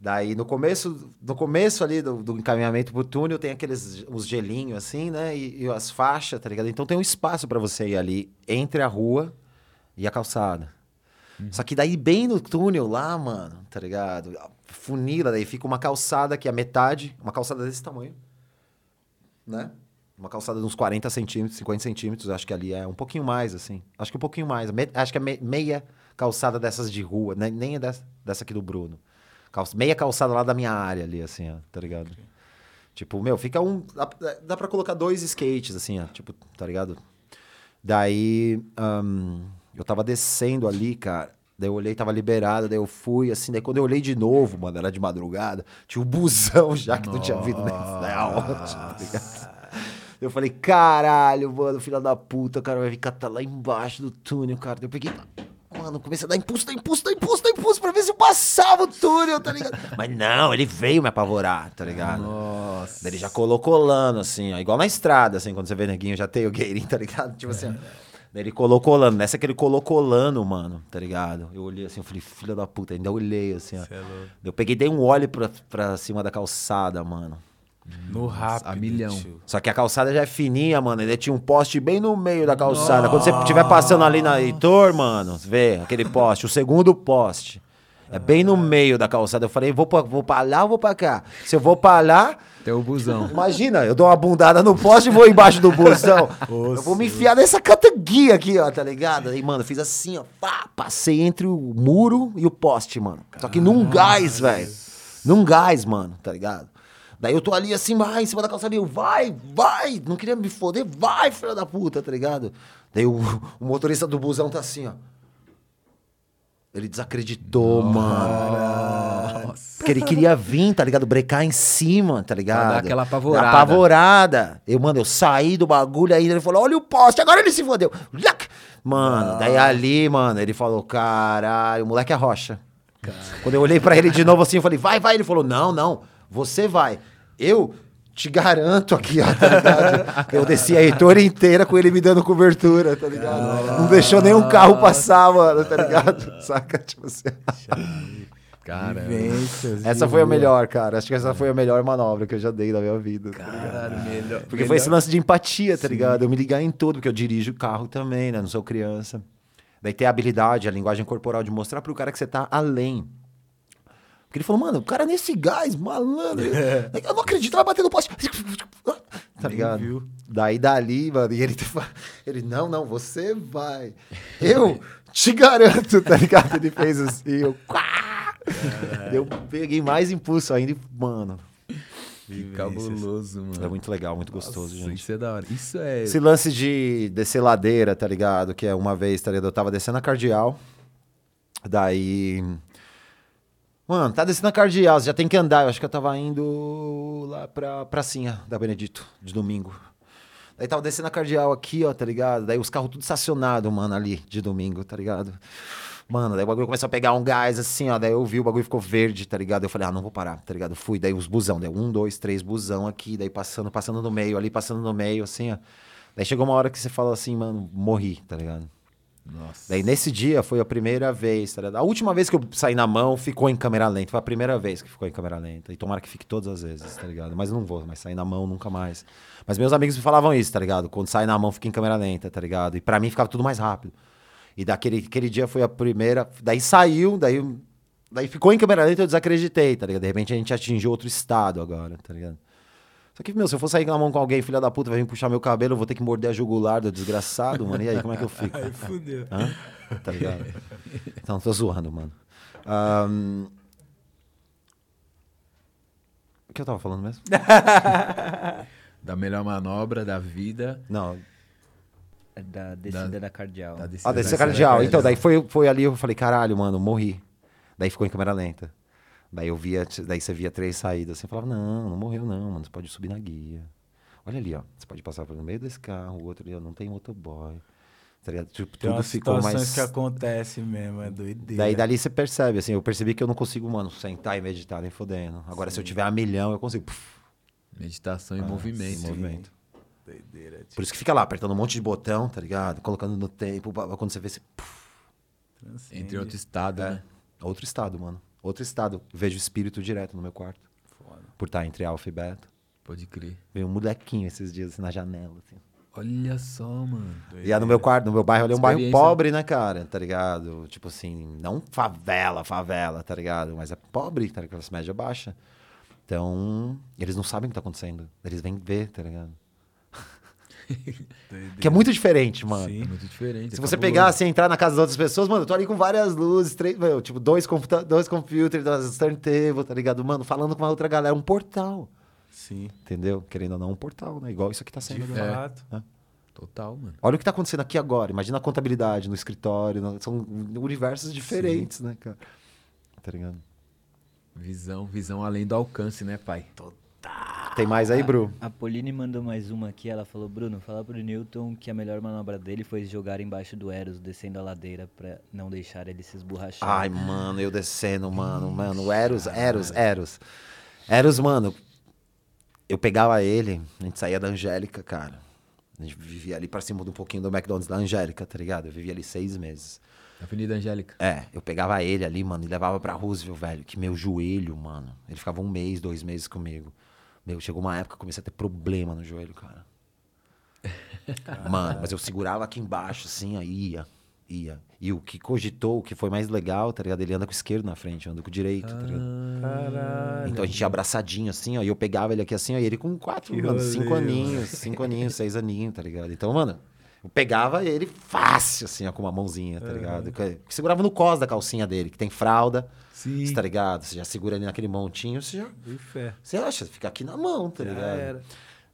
Daí no começo, no começo ali do, do encaminhamento pro túnel tem aqueles os gelinhos assim, né? E, e as faixas, tá ligado? Então tem um espaço pra você ir ali entre a rua e a calçada. Só que daí bem no túnel lá, mano, tá ligado? Funila, daí fica uma calçada que é metade, uma calçada desse tamanho, né? Uma calçada de uns 40 centímetros, 50 centímetros, acho que ali é um pouquinho mais, assim. Acho que um pouquinho mais. Me- acho que é me- meia calçada dessas de rua, né? nem é dessa, dessa aqui do Bruno. calça- meia calçada lá da minha área ali, assim, ó, tá ligado? Tipo, meu, fica um. Dá, dá pra colocar dois skates, assim, ó, tipo, tá ligado? Daí. ahn, eu tava descendo ali, cara. Daí eu olhei, tava liberado, daí eu fui, assim, daí quando eu olhei de novo, mano, era de madrugada, tinha um busão já que não tinha vindo nem tá ligado? Eu falei, caralho, mano, filha da puta, o cara vai ficar tá lá embaixo do túnel, cara. Eu peguei, mano, comecei a dar impulso, dar impulso, dar impulso, dar impulso pra ver se eu passava o túnel, tá ligado? Mas não, ele veio me apavorar, tá ligado? Nossa. Daí ele já colou colando, assim, ó, igual na estrada, assim, quando você vê neguinho, já tem o gueirinho, tá ligado? Tipo assim, ó. Daí ele colou colando. Nessa que ele colou colando, mano, tá ligado? Eu olhei assim, eu falei, filha da puta, ainda olhei, assim, ó. É. Eu peguei, dei um olho pra, pra cima da calçada, mano. No rápido. a milhão. tio. Só que a calçada já é fininha, mano. Ainda tinha um poste bem no meio da calçada. Quando você estiver passando ali na Heitor, mano, vê aquele poste, o segundo poste. É bem no meio da calçada. Eu falei, vou pra, vou pra lá ou vou pra cá? Se eu vou pra lá, Tem o busão. imagina, eu dou uma bundada no poste e vou embaixo do busão. eu vou me enfiar nessa catanguia aqui, ó, tá ligado? Aí, mano, fiz assim, ó, pá, passei entre o muro e o poste, mano. Só que num gás, velho. Num gás, mano, tá ligado? Daí eu tô ali assim, vai, em cima da calçada, e eu, vai, vai, não queria me foder, vai, filha da puta, tá ligado? Daí o, o motorista do busão tá assim, ó. Ele desacreditou, mano. Porque ele queria vir, tá ligado? Brecar em cima, tá ligado? dar aquela apavorada. Apavorada. Eu, mano, eu saí do bagulho aí, ele falou, olha o poste, agora ele se fodeu. Mano, daí ali, mano, ele falou, caralho, o moleque é rocha. Quando eu olhei pra ele de novo assim, eu falei, vai, vai. Ele falou, não, não, você vai. Eu te garanto aqui, ó, tá ligado? Eu desci a Heitor inteira com ele me dando cobertura, tá ligado? Não deixou nenhum carro passar, mano, tá ligado? Saca? Tipo assim. Cara, Essa foi a melhor, cara. Acho que essa foi a melhor manobra que eu já dei na minha vida. tá cara, melhor. Porque foi esse lance de empatia, tá ligado? Eu me ligar em tudo, porque eu dirijo carro também, né? Não sou criança. Daí ter a habilidade, a linguagem corporal de mostrar pro cara que você tá além. Porque ele falou, mano, o cara nesse gás, malandro. Eu não acredito, vai bater no poste. Tá ligado? viu. Daí dali, mano, e ele, ele, não, não, você vai. Eu te garanto, tá ligado? Ele fez assim, eu. quá! Eu peguei mais impulso ainda, e, mano. Que cabuloso, mano. É muito legal, muito gostoso, Nossa, gente. Isso é da hora. Isso é. Esse lance de descer ladeira, tá ligado? Que é uma vez, tá ligado? Eu tava descendo a cardeal. Daí. Mano, tá descendo a cardeal, já tem que andar. Eu acho que eu tava indo lá pra pracinha da Benedito, de domingo. Daí tava descendo a cardeal aqui, ó, tá ligado? Daí os carros tudo estacionados, mano, ali, de domingo, tá ligado? Mano, daí o bagulho começou a pegar um gás assim, ó. Daí eu vi o bagulho ficou verde, tá ligado? Eu falei, ah, não vou parar, tá ligado? Fui, daí os busão, daí um, dois, três busão aqui, daí passando, passando no meio, ali passando no meio, assim, ó. Daí chegou uma hora que você fala assim, mano, morri, tá ligado? Nossa. Daí nesse dia foi a primeira vez, tá? A última vez que eu saí na mão ficou em câmera lenta. Foi a primeira vez que ficou em câmera lenta. E tomara que fique todas as vezes, tá ligado? Mas eu não vou mais sair na mão nunca mais. Mas meus amigos me falavam isso, tá ligado? Quando sai na mão fica em câmera lenta, tá ligado? E pra mim ficava tudo mais rápido. E daquele aquele dia foi a primeira. Daí saiu, daí, daí ficou em câmera lenta e eu desacreditei, tá ligado? De repente a gente atingiu outro estado agora, tá ligado? Só que, meu, se eu for sair na mão com alguém, filha da puta, vai vir puxar meu cabelo, eu vou ter que morder a jugular do desgraçado, mano. E aí, como é que eu fico? Aí fudeu. Hã? Tá ligado? Então, tô zoando, mano. Ahn, O que eu tava falando mesmo? Da melhor manobra da vida. Não. É Da descida da, cardeal. Da Ah, descida descer da. Então, daí foi, foi ali, eu falei, caralho, mano, morri. Daí ficou em câmera lenta. Daí eu via, daí você via três saídas. Assim, eu falava, não, não morreu não, mano. Você pode subir na guia. Olha ali, ó. Você pode passar pelo meio desse carro, o outro ali, ó, não tem motoboy. Tá ligado? Tipo, Tem tudo ficou situações mais... que acontecem mesmo, é doideira. Daí dali você percebe, assim, eu percebi que eu não consigo, mano, sentar e meditar nem fodendo. Agora, se eu tiver a milhão, eu consigo. Puf, Meditação em Ah, movimento. sim, movimento. Doideira, tio. Por isso que fica lá, apertando um monte de botão, tá ligado? Colocando no tempo, quando você vê, você... puf. Entre outro estado, É. né? Outro estado, mano. Outro estado. Vejo espírito direto no meu quarto. Foda. Por estar entre alfa e beta. Pode crer. Veio um molequinho esses dias assim, na janela. Assim. Olha só, mano. E aí no meu quarto, no meu bairro, ali é um bairro pobre, né, cara? Tá ligado? Tipo assim, não favela, favela, tá ligado? Mas é pobre, tá ligado? Classe média baixa. Então, eles não sabem o que tá acontecendo. Eles vêm ver, tá ligado? Que é muito diferente, mano. Sim. É muito diferente. Se é você cabuloso. pegar, assim, entrar na casa das outras pessoas, mano, eu tô ali com várias luzes, três, meu, tipo, dois, computa dois computers, dois turntable, tá ligado? Mano, falando com uma outra galera, um portal, Sim. entendeu? Querendo ou não, um portal, né? Igual isso aqui tá sendo. De agora. fato. Total, mano. Olha o que tá acontecendo aqui agora. Imagina a contabilidade, no escritório. no- São universos diferentes, né, cara? Tá ligado? Visão, visão além do alcance, né, pai? Tem mais aí, Bru? A Pauline mandou mais uma aqui, ela falou, Bruno, fala pro Newton que a melhor manobra dele foi jogar embaixo do Eros, descendo a ladeira pra não deixar ele se esborrachar. Ai, mano, eu descendo, mano, mano. Eros, Eros, Eros. Eros, mano. Eu pegava ele, a gente saía da Angélica, cara. A gente vivia ali pra cima de um pouquinho do McDonald's da Angélica, tá ligado? Eu vivia ali seis meses. Avenida Angélica. É, eu pegava ele ali, mano, e levava pra Roosevelt, velho. Que meu joelho, mano. Ele ficava um mês, dois meses comigo. Meu, chegou uma época que eu comecei a ter problema no joelho, cara. Mano, mas eu segurava aqui embaixo, assim, aí ia, ia. E o que cogitou, o que foi mais legal, tá ligado? Ele anda com o esquerdo na frente, eu ando com o direito, tá ligado? Caralho. Então a gente ia abraçadinho assim, ó. E eu pegava ele aqui assim, ó. E ele com quatro, Que mano, cinco aninhos, cinco aninhos, seis aninhos, tá ligado? Então, mano, eu pegava ele fácil, assim, ó, com uma mãozinha, tá ligado? Que, que segurava no cos da calcinha dele, que tem fralda, Sim. você tá ligado? Você já segura ali naquele montinho, você já. Fé. Você acha, fica aqui na mão, tá Já ligado? era.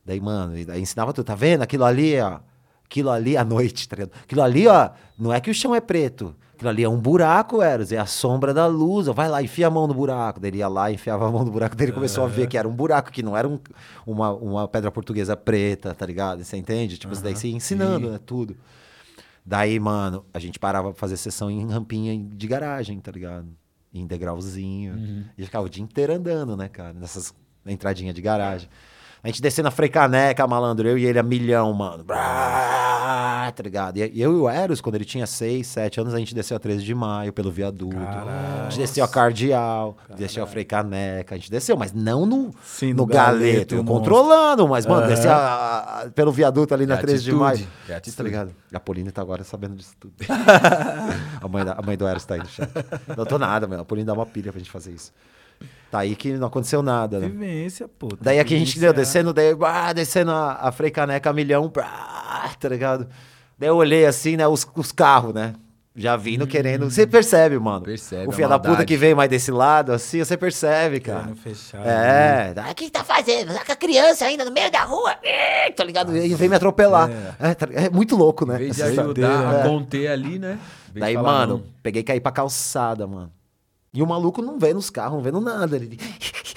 Daí, mano, e daí ensinava tudo, tá vendo? Aquilo ali, ó. Aquilo ali à noite, tá ligado? Aquilo ali, ó, não é que o chão é preto. Aquilo ali é um buraco, Eros, é a sombra da luz. ó. Vai lá, enfia a mão no buraco. Daí ele ia lá, enfiava a mão no buraco. Daí ele começou a ver que era um buraco, que não era um- uma, uma pedra portuguesa preta, tá ligado? Você entende? Tipo, isso daí ia ensinando, né? Tudo. Daí, mano, a gente parava pra fazer sessão em rampinha de garagem, tá ligado? Em degrauzinho. E ficava o dia inteiro andando, né, cara? Nessas entradinhas de garagem. A gente descendo a Freicaneca, malandro, eu e ele a milhão, mano. Brá, tá ligado? E eu e o Eros, quando ele tinha 6, 7 anos, a gente desceu a 13 de maio pelo viaduto. A gente desceu a Cardeal, desceu a Freicaneca, a gente desceu, mas não no, Sim, no no galeto, eu controlando, mas, mano, a- a- pelo viaduto ali na É 13 de maio. é Tá ligado? A Pauline tá agora sabendo disso tudo. a, mãe da- a mãe do Eros tá aí no chat. Não tô nada, mano. A Pauline dá uma pilha pra gente fazer isso. Tá aí que não aconteceu nada, né? Vivência, pô. Daí que aqui a gente deu, descendo, daí, ah, descendo a, a Frei Caneca a milhão, brá, tá ligado? Daí eu olhei assim, né, os, os carros, né? Já vindo querendo. Você percebe, mano. Percebe O filho da puta que veio mais desse lado, assim, você percebe, cara. Fechar. É, Ah, O que que tá fazendo? Tá com a criança ainda no meio da rua? é, tá ligado? E vem me atropelar. É, tá- é muito louco, né? Em vez de ajudar É. a conter ali, né? Daí, mano, não. peguei e caí pra calçada, mano. E o maluco não vê nos carros, não vê no nada. Ele...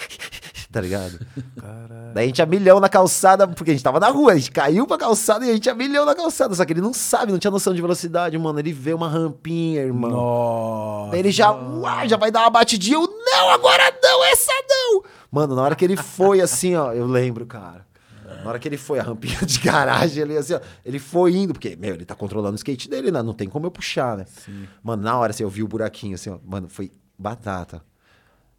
tá ligado? Caralho. Daí a gente a milhão na calçada, porque a gente tava na rua, a gente caiu pra calçada e a gente a milhão na calçada. Só que ele não sabe, não tinha noção de velocidade, mano. Ele vê uma rampinha, irmão. Nossa. Daí ele já, uai, já vai dar uma batidinha. Eu, não, agora não, essa não. Mano, na hora que ele foi assim, ó, eu lembro, cara. Na hora que ele foi, a rampinha de garagem ali, assim, ó, ele foi indo, porque, meu, ele tá controlando o skate dele, né? Não tem como eu puxar, né? Mano, na hora, assim, eu vi o buraquinho, assim, ó, mano, foi batata.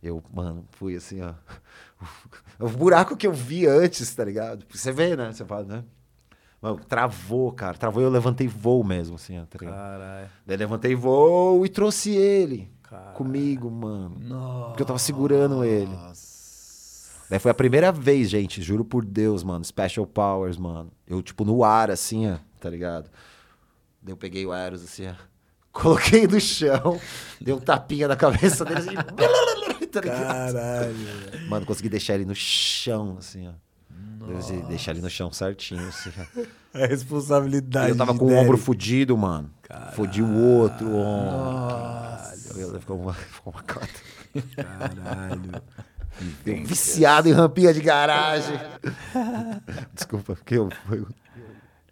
Eu, mano, fui assim, ó. O buraco que eu vi antes, tá ligado? Você vê, né? Você fala, né? Mano, travou, cara. Travou e eu levantei voo mesmo, assim, ó, tá ligado? Caralho. Daí levantei voo e trouxe ele Caralho. comigo, mano. Porque eu tava segurando ele. Daí foi a primeira vez, gente, juro por Deus, mano. Special Powers, mano. Eu, tipo, no ar, assim, ó, tá ligado? Daí eu peguei o Aeros, assim, ó. Coloquei no chão, dei um tapinha na cabeça dele, assim. Caralho. Mano, consegui deixar ele no chão, assim, ó. Eu deixar ele no chão certinho, assim, ó. É responsabilidade. E eu tava com o ombro fudido, mano. Fudi o outro ombro. Eu- Ficou uma, ficou uma cota. Caralho. Eu viciado em rampinha de garagem. Desculpa, porque eu. eu-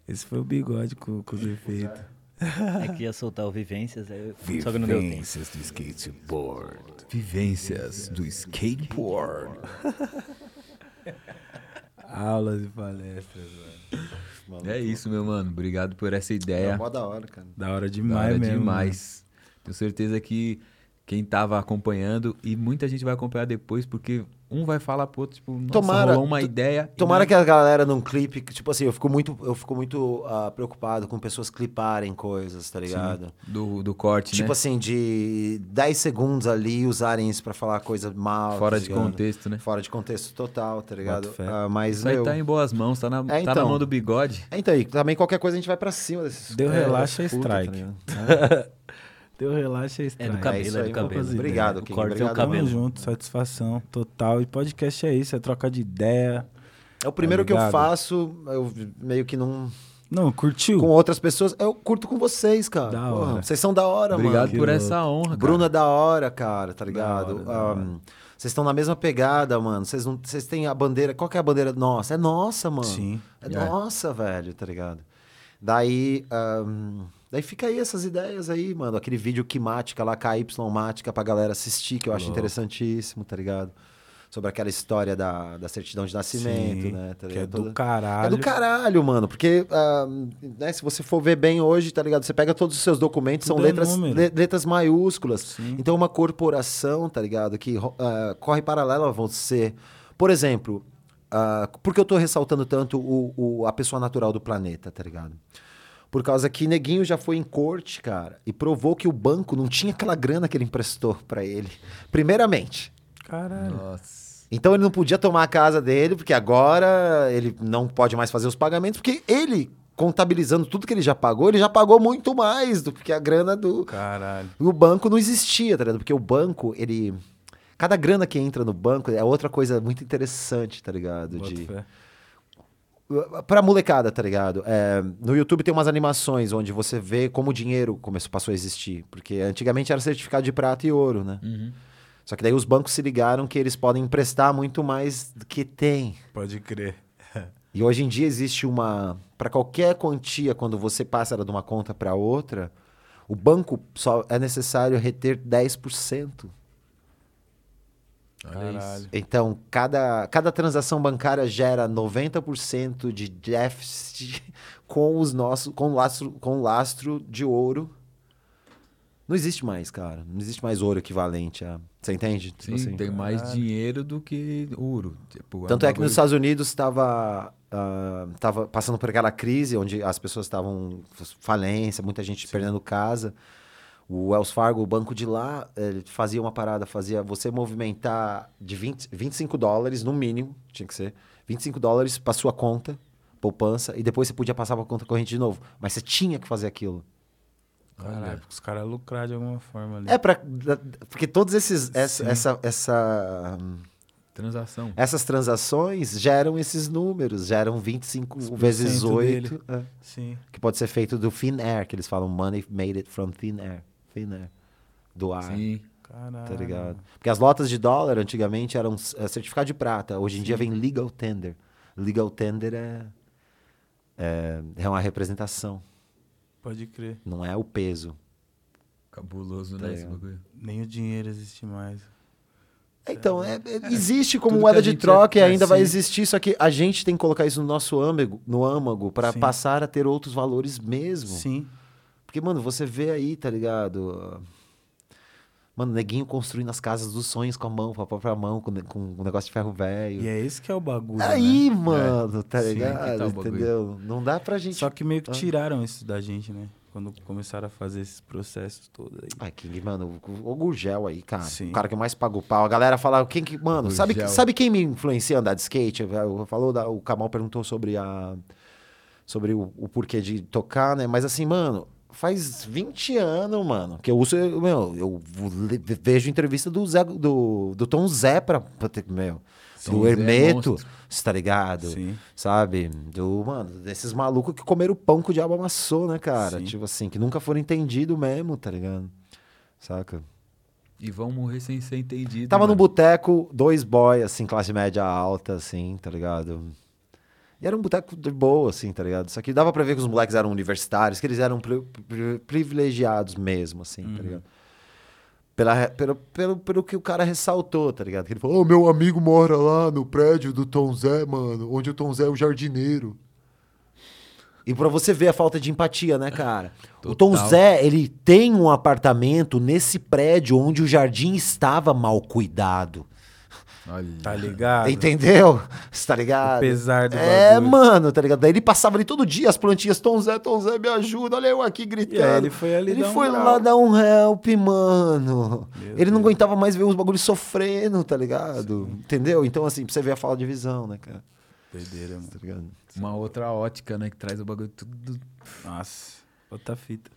Esse foi o bigode com, com os efeitos. É que ia soltar o Vivências, aí eu- só que não deu tempo. do skateboard. Vivências do skateboard. Aulas e palestras, velho. É isso, meu mano. Obrigado por essa ideia. É mó da hora, cara. Da hora Da demais hora mesmo. demais. Tenho certeza que quem tava acompanhando e muita gente vai acompanhar depois porque um vai falar pro outro, tipo, nossa, Tomara- rolou uma to- ideia. e Tomara não- que a galera num clipe, que, tipo assim, eu fico muito, eu fico muito ah, preocupado com pessoas cliparem coisas, tá ligado? do, do corte, Tipo né? assim, de 10 segundos ali usarem isso pra falar coisa mal. Fora tá de ligado? contexto, né? Fora de contexto total, tá ligado? Ah, mas, aí meu... tá em boas mãos, tá na, tá na então. mão do bigode. É, então, e também qualquer coisa a gente vai pra cima desses... Deu é, relaxa, é putas, tá Deu relaxa e É strike. do cabelo, é, aí, do cabelo. Obrigado, corte é o obrigado. Tamo cabelo. junto, satisfação total. E podcast é isso, é troca de ideia. É o primeiro que eu faço, eu meio que não... Não, curtiu? Com outras pessoas, eu curto com vocês, cara. Da Porra, hora. Vocês são da hora, Obrigado mano. por Que essa honra, cara. Bruna é da hora, cara, tá ligado? hora, da hora. Ahn, Vocês estão na mesma pegada, mano. Vocês não, vocês têm a bandeira. Qual que é a bandeira nossa? É nossa, mano. Sim. É, É. nossa, velho, tá ligado? Daí, ahn, daí fica aí essas ideias aí, mano. Aquele vídeo quimática lá, KY mática pra galera assistir, que eu acho Louco. interessantíssimo, tá ligado? Sobre aquela história da, da certidão de nascimento, Sim, né? tá que é do Toda- caralho. é do caralho, mano. Porque, ah, né, se você for ver bem hoje, tá ligado? Você pega todos os seus documentos, são Tudo é letras, le- letras maiúsculas. Sim. Então, uma corporação, tá ligado? Que ah, corre paralela a você. Por exemplo, ah, por que eu tô ressaltando tanto o, o- a pessoa natural do planeta, tá ligado? Por causa que Neguinho já foi em corte, cara, e provou que o banco não tinha aquela grana que ele emprestou pra ele. Primeiramente. Caralho. Nossa. Então ele não podia tomar a casa dele, porque agora ele não pode mais fazer os pagamentos, porque ele, contabilizando tudo que ele já pagou, ele já pagou muito mais do que a grana do. Caralho. O banco não existia, tá ligado? Porque o banco, ele. Cada grana que entra no banco é outra coisa muito interessante, tá ligado? Boto De... fé. Pra molecada, tá ligado? É, no YouTube tem umas animações onde você vê como o dinheiro começou, passou a existir. Porque antigamente era certificado de prata e ouro, né? Uhum. Só que daí os bancos se ligaram que eles podem emprestar muito mais do que tem. Pode crer. E hoje em dia existe uma. Para qualquer quantia, quando você passa ela de uma conta para outra, o banco só é necessário reter 10%. Então, cada, cada transação bancária gera 90% de déficit com os nossos com lastro, com lastro de ouro. Não existe mais, cara. Não existe mais ouro equivalente a. Você entende? Tipo Sim, assim. tem mais caralho. dinheiro do que ouro. Tipo, Tanto um é que nos Estados Unidos estava tava passando por aquela crise onde as pessoas estavam falência, muita gente perdendo casa. O Wells Fargo, o banco de lá, ele fazia uma parada, fazia você movimentar de 20, 25 dólares, no mínimo, tinha que ser, 25 dólares para sua conta, poupança, e depois você podia passar para conta corrente de novo. Mas você tinha que fazer aquilo. Caralho, os caras lucrar de alguma forma ali. É para porque todos esses essa, Sim. essa, essa Transação. essas transações geram esses números, geram 25 Os vezes porcento 8, dele. é, Sim. que pode ser feito do thin air, que eles falam money made it from thin air, thin air, do ar, Sim. Caralho. tá ligado? Porque as lotas de dólar antigamente eram é, certificado de prata, hoje em dia vem legal tender. Legal tender é, é, é uma representação, Pode crer. não é o peso. Cabuloso, Tá né? Esse bagulho. Nem o dinheiro existe mais. Então, é- é- existe como Tudo moeda de troca é- e é, ainda vai sim. existir, só que a gente tem que colocar isso no nosso âmago, no âmago para Sim. passar a ter outros valores mesmo. Sim. Porque, mano, você vê aí, tá ligado? Mano, neguinho construindo as casas dos sonhos com a mão, com a própria mão, com, com um negócio de ferro velho. E é esse que é o bagulho. Aí, né? mano, tá Sim, ligado? que tá. Entendeu? Não dá pra gente. Só que meio que tiraram isso da gente, né? Quando começaram a fazer esses processos todos aí. Ai, King, mano, o o Gurgel aí, cara. Sim. O cara que mais paga o pau. A galera fala, quem que. Mano, sabe, Gurgel. sabe quem me influencia a andar de skate? Eu- Falou da- o Kamal perguntou sobre a. Sobre o, o porquê de tocar, né? Mas assim, mano, faz 20 anos, mano, que eu uso. eu- Meu, eu vejo entrevista do, Zé, do, do Tom Zé pra. pra ter- Meu, Tom do Zé é Hermeto, você tá ligado? Sim. Sabe? Do, mano, desses malucos que comeram o pão que o diabo amassou, né, cara? Sim. Tipo assim, que nunca foram entendidos mesmo, tá ligado? Saca? E vão morrer sem ser entendido. Tava no mano. boteco, dois boys, assim, classe média alta, assim, tá ligado? E era um boteco de boa, assim, tá ligado? Só que dava pra ver que os moleques eram universitários, que eles eram pri- pri- privilegiados mesmo, assim, tá ligado? Pela, pelo, pelo, pelo que o cara ressaltou, tá ligado? Que ele falou, ô, meu amigo mora lá no prédio do Tom Zé, mano, onde o Tom Zé é o jardineiro. E pra você ver a falta de empatia, né, cara? O Tom Total. Zé, ele tem um apartamento nesse prédio onde o jardim estava mal cuidado. Olha. Tá ligado? Entendeu? Você tá ligado? Apesar do É, bagulho. mano, tá ligado? Daí ele passava ali todo dia as plantinhas, Tom Zé, Tom Zé, me ajuda, olha eu aqui gritando. E aí ele foi ali Ele dar um foi lá dar um help, mano. Meu ele não Deus. aguentava mais ver os bagulhos sofrendo, tá ligado? Entendeu? Então, assim, pra você ver a falta de visão, né, cara? Doideira, mano. Tá ligado? Uma outra ótica, né? Que traz o bagulho tudo. Nossa, outra fita.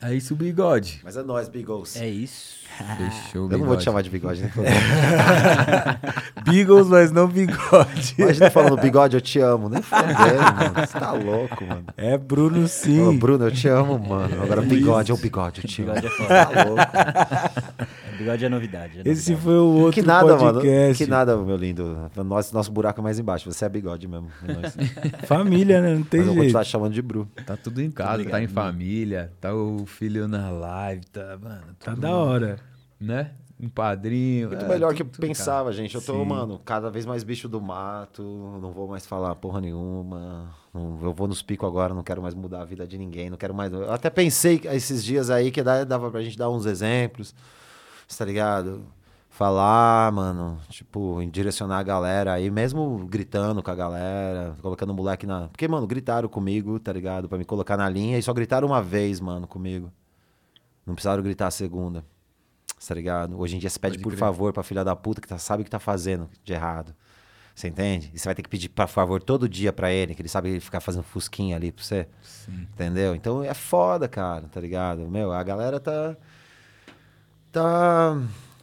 É isso, bigode. Mas é nóis, Bigos. É isso. Fechou, Eu bigode. não vou te chamar de bigode, né? Beagles, mas não bigode. Imagina falando bigode, eu te amo. Nem fodendo, mano. Você tá louco, mano. É Bruno Ô, sim. Bruno, eu te amo, mano. Agora, bigode, é o bigode, eu te amo. Bigode é foda. Tá louco. Bigode é novidade. é Esse novidade. foi o outro Que nada, mano. podcast. Que nada, meu lindo. Nosso, nosso buraco é mais embaixo. Você é bigode mesmo. É. Família, né? Não tem Mas eu vou jeito. continuar te chamando de Bru. Tá tudo em casa, tá em família, tá o filho na live, tá, mano. Tá da hora. Né? Um padrinho. Muito é, melhor que eu tudo- em casa. pensava, gente. Eu tô, Sim. mano, cada vez mais bicho do mato. Não vou mais falar porra nenhuma. Não- eu vou nos picos agora, não quero mais mudar a vida de ninguém. Não quero mais. Eu até pensei que esses dias aí que dava pra gente dar uns exemplos. Tá ligado? Falar, mano, tipo, em direcionar a galera aí, mesmo gritando com a galera, colocando o moleque na. Porque, mano, gritaram comigo, tá ligado? Pra me colocar na linha e só gritaram uma vez, mano, comigo. Não precisaram gritar a segunda. Tá ligado? Hoje em dia você pede Pode por crer. favor pra filha da puta que tá, sabe o que tá fazendo de errado. Você entende? E você vai ter que pedir por favor todo dia pra ele, que ele sabe ele ficar fazendo fusquinha ali pra você. Entendeu? Então é foda, cara, tá ligado? Meu, a galera tá. Tá.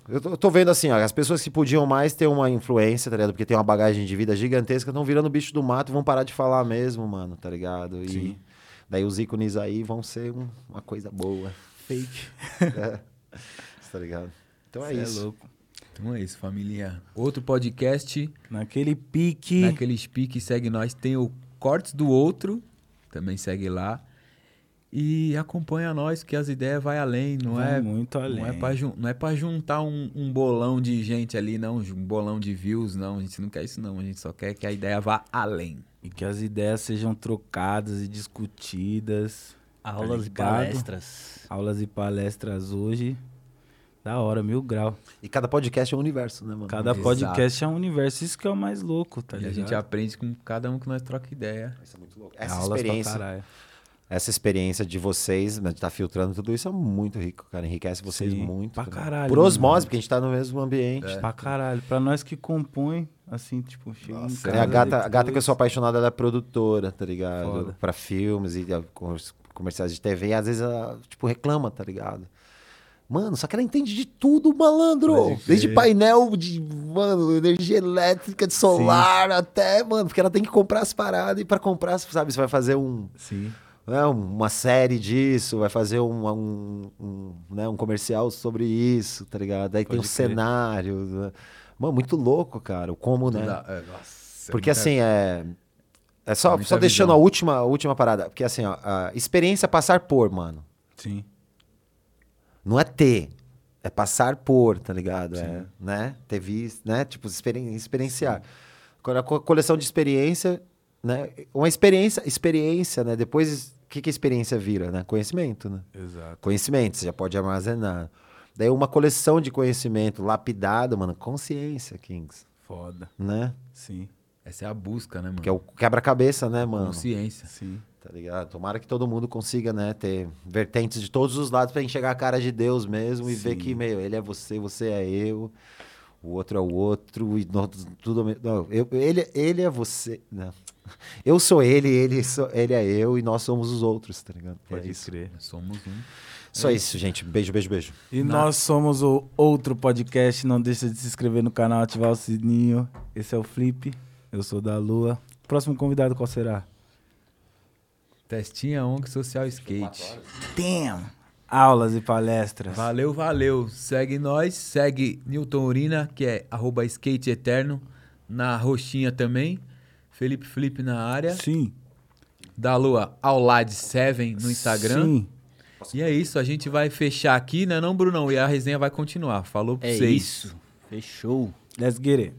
Eu tô, eu tô vendo assim, ó, as pessoas que podiam mais ter uma influência, tá ligado? Porque tem uma bagagem de vida gigantesca, estão virando bicho do mato, vão parar de falar mesmo, mano, tá ligado? E Sim. daí os ícones aí vão ser um- uma coisa boa. Fake. É. tá ligado? Então é Cê isso. louco. Então é isso, família. Outro podcast, Naquele pique. naqueles piques, segue nós. Tem o Cortes do Outro, também segue lá. E acompanha nós, que as ideias vai além, não Vai é? muito além. Não é pra, jun- não é juntar um, um bolão de gente ali, não, um bolão de views, não. A gente não quer isso, não. A gente só quer que a ideia vá além. E que as ideias sejam trocadas e discutidas. Aulas e ligado? palestras. Aulas e palestras hoje. Da hora, mil grau. E cada podcast é um universo, né, mano? Cada Exato. podcast é um universo. Isso que é o mais louco, tá e a ligado? gente aprende com cada um que nós troca ideia. Isso é muito louco. É Essa aulas pra experiência, caralho. Essa experiência de vocês, né, de estar filtrando tudo isso é muito rico, cara. Enriquece vocês Sim, muito. pra tá caralho, Por osmose, mano. porque a gente tá no mesmo ambiente. Pra caralho. Pra nós que compõem, assim, tipo, chega Nossa, Né, a gata, a gata que eu sou apaixonado, ela é produtora, tá ligado? Foda. Pra filmes e com- comerciais de TV. E às vezes ela, tipo, reclama, tá ligado? Mano, só que ela entende de tudo, malandro. Desde painel de, mano, energia elétrica, de solar, até, mano, porque ela tem que comprar as paradas e pra comprar, sabe, você vai fazer um, Sim. Né, uma série disso, vai fazer um, um, um, né, um comercial sobre isso, tá ligado? Aí tem Pode um crer. cenário. né? Mano, muito louco, cara. Como, né? É, nossa, Porque muita- assim, é. É só, só deixando visão. a última, a última parada. Porque assim, ó, a experiência é passar por, mano. Sim. Não é ter. É passar por, tá ligado? É, né? Ter visto, né? Tipo, experi- experienciar. Agora, a co- coleção de experiência, né? Uma experiência, experiência, né? Depois, que, que a experiência vira, né? Conhecimento, né? Exato. Conhecimento, você já pode armazenar. Daí uma coleção de conhecimento lapidado, mano, consciência, Kings, Foda. né? Sim. Essa é a busca, né, mano? Que é o quebra-cabeça, né, mano? Consciência. Sim. Tá ligado? Tomara que todo mundo consiga, né, ter vertentes de todos os lados pra enxergar a cara de Deus mesmo e ver Sim. que, meu, ele é você, você é eu, o outro é o outro, e nós tudo. Não, eu, ele, ele é você. Não. Eu sou ele, ele, sou, ele é eu e nós somos os outros, tá ligado? Pode é isso. crer. Nós somos um. Só isso, gente. Beijo, beijo, beijo. E nós somos o outro podcast. Não deixa de se inscrever no canal, ativar o sininho. Esse é o Flip. Eu sou da Lua. Próximo convidado qual será? Testinha ONG Social Skate. Damn! Aulas e palestras. Valeu, valeu. Segue nós, segue Newton Urina, que é arroba skate eterno, na roxinha também. Felipe Flip na área. Sim. Da Lua Aulad7 no Instagram. Sim. E é isso, a gente vai fechar aqui, né não, Brunão? E a resenha vai continuar. Falou pra É vocês. isso. Fechou. Let's get it.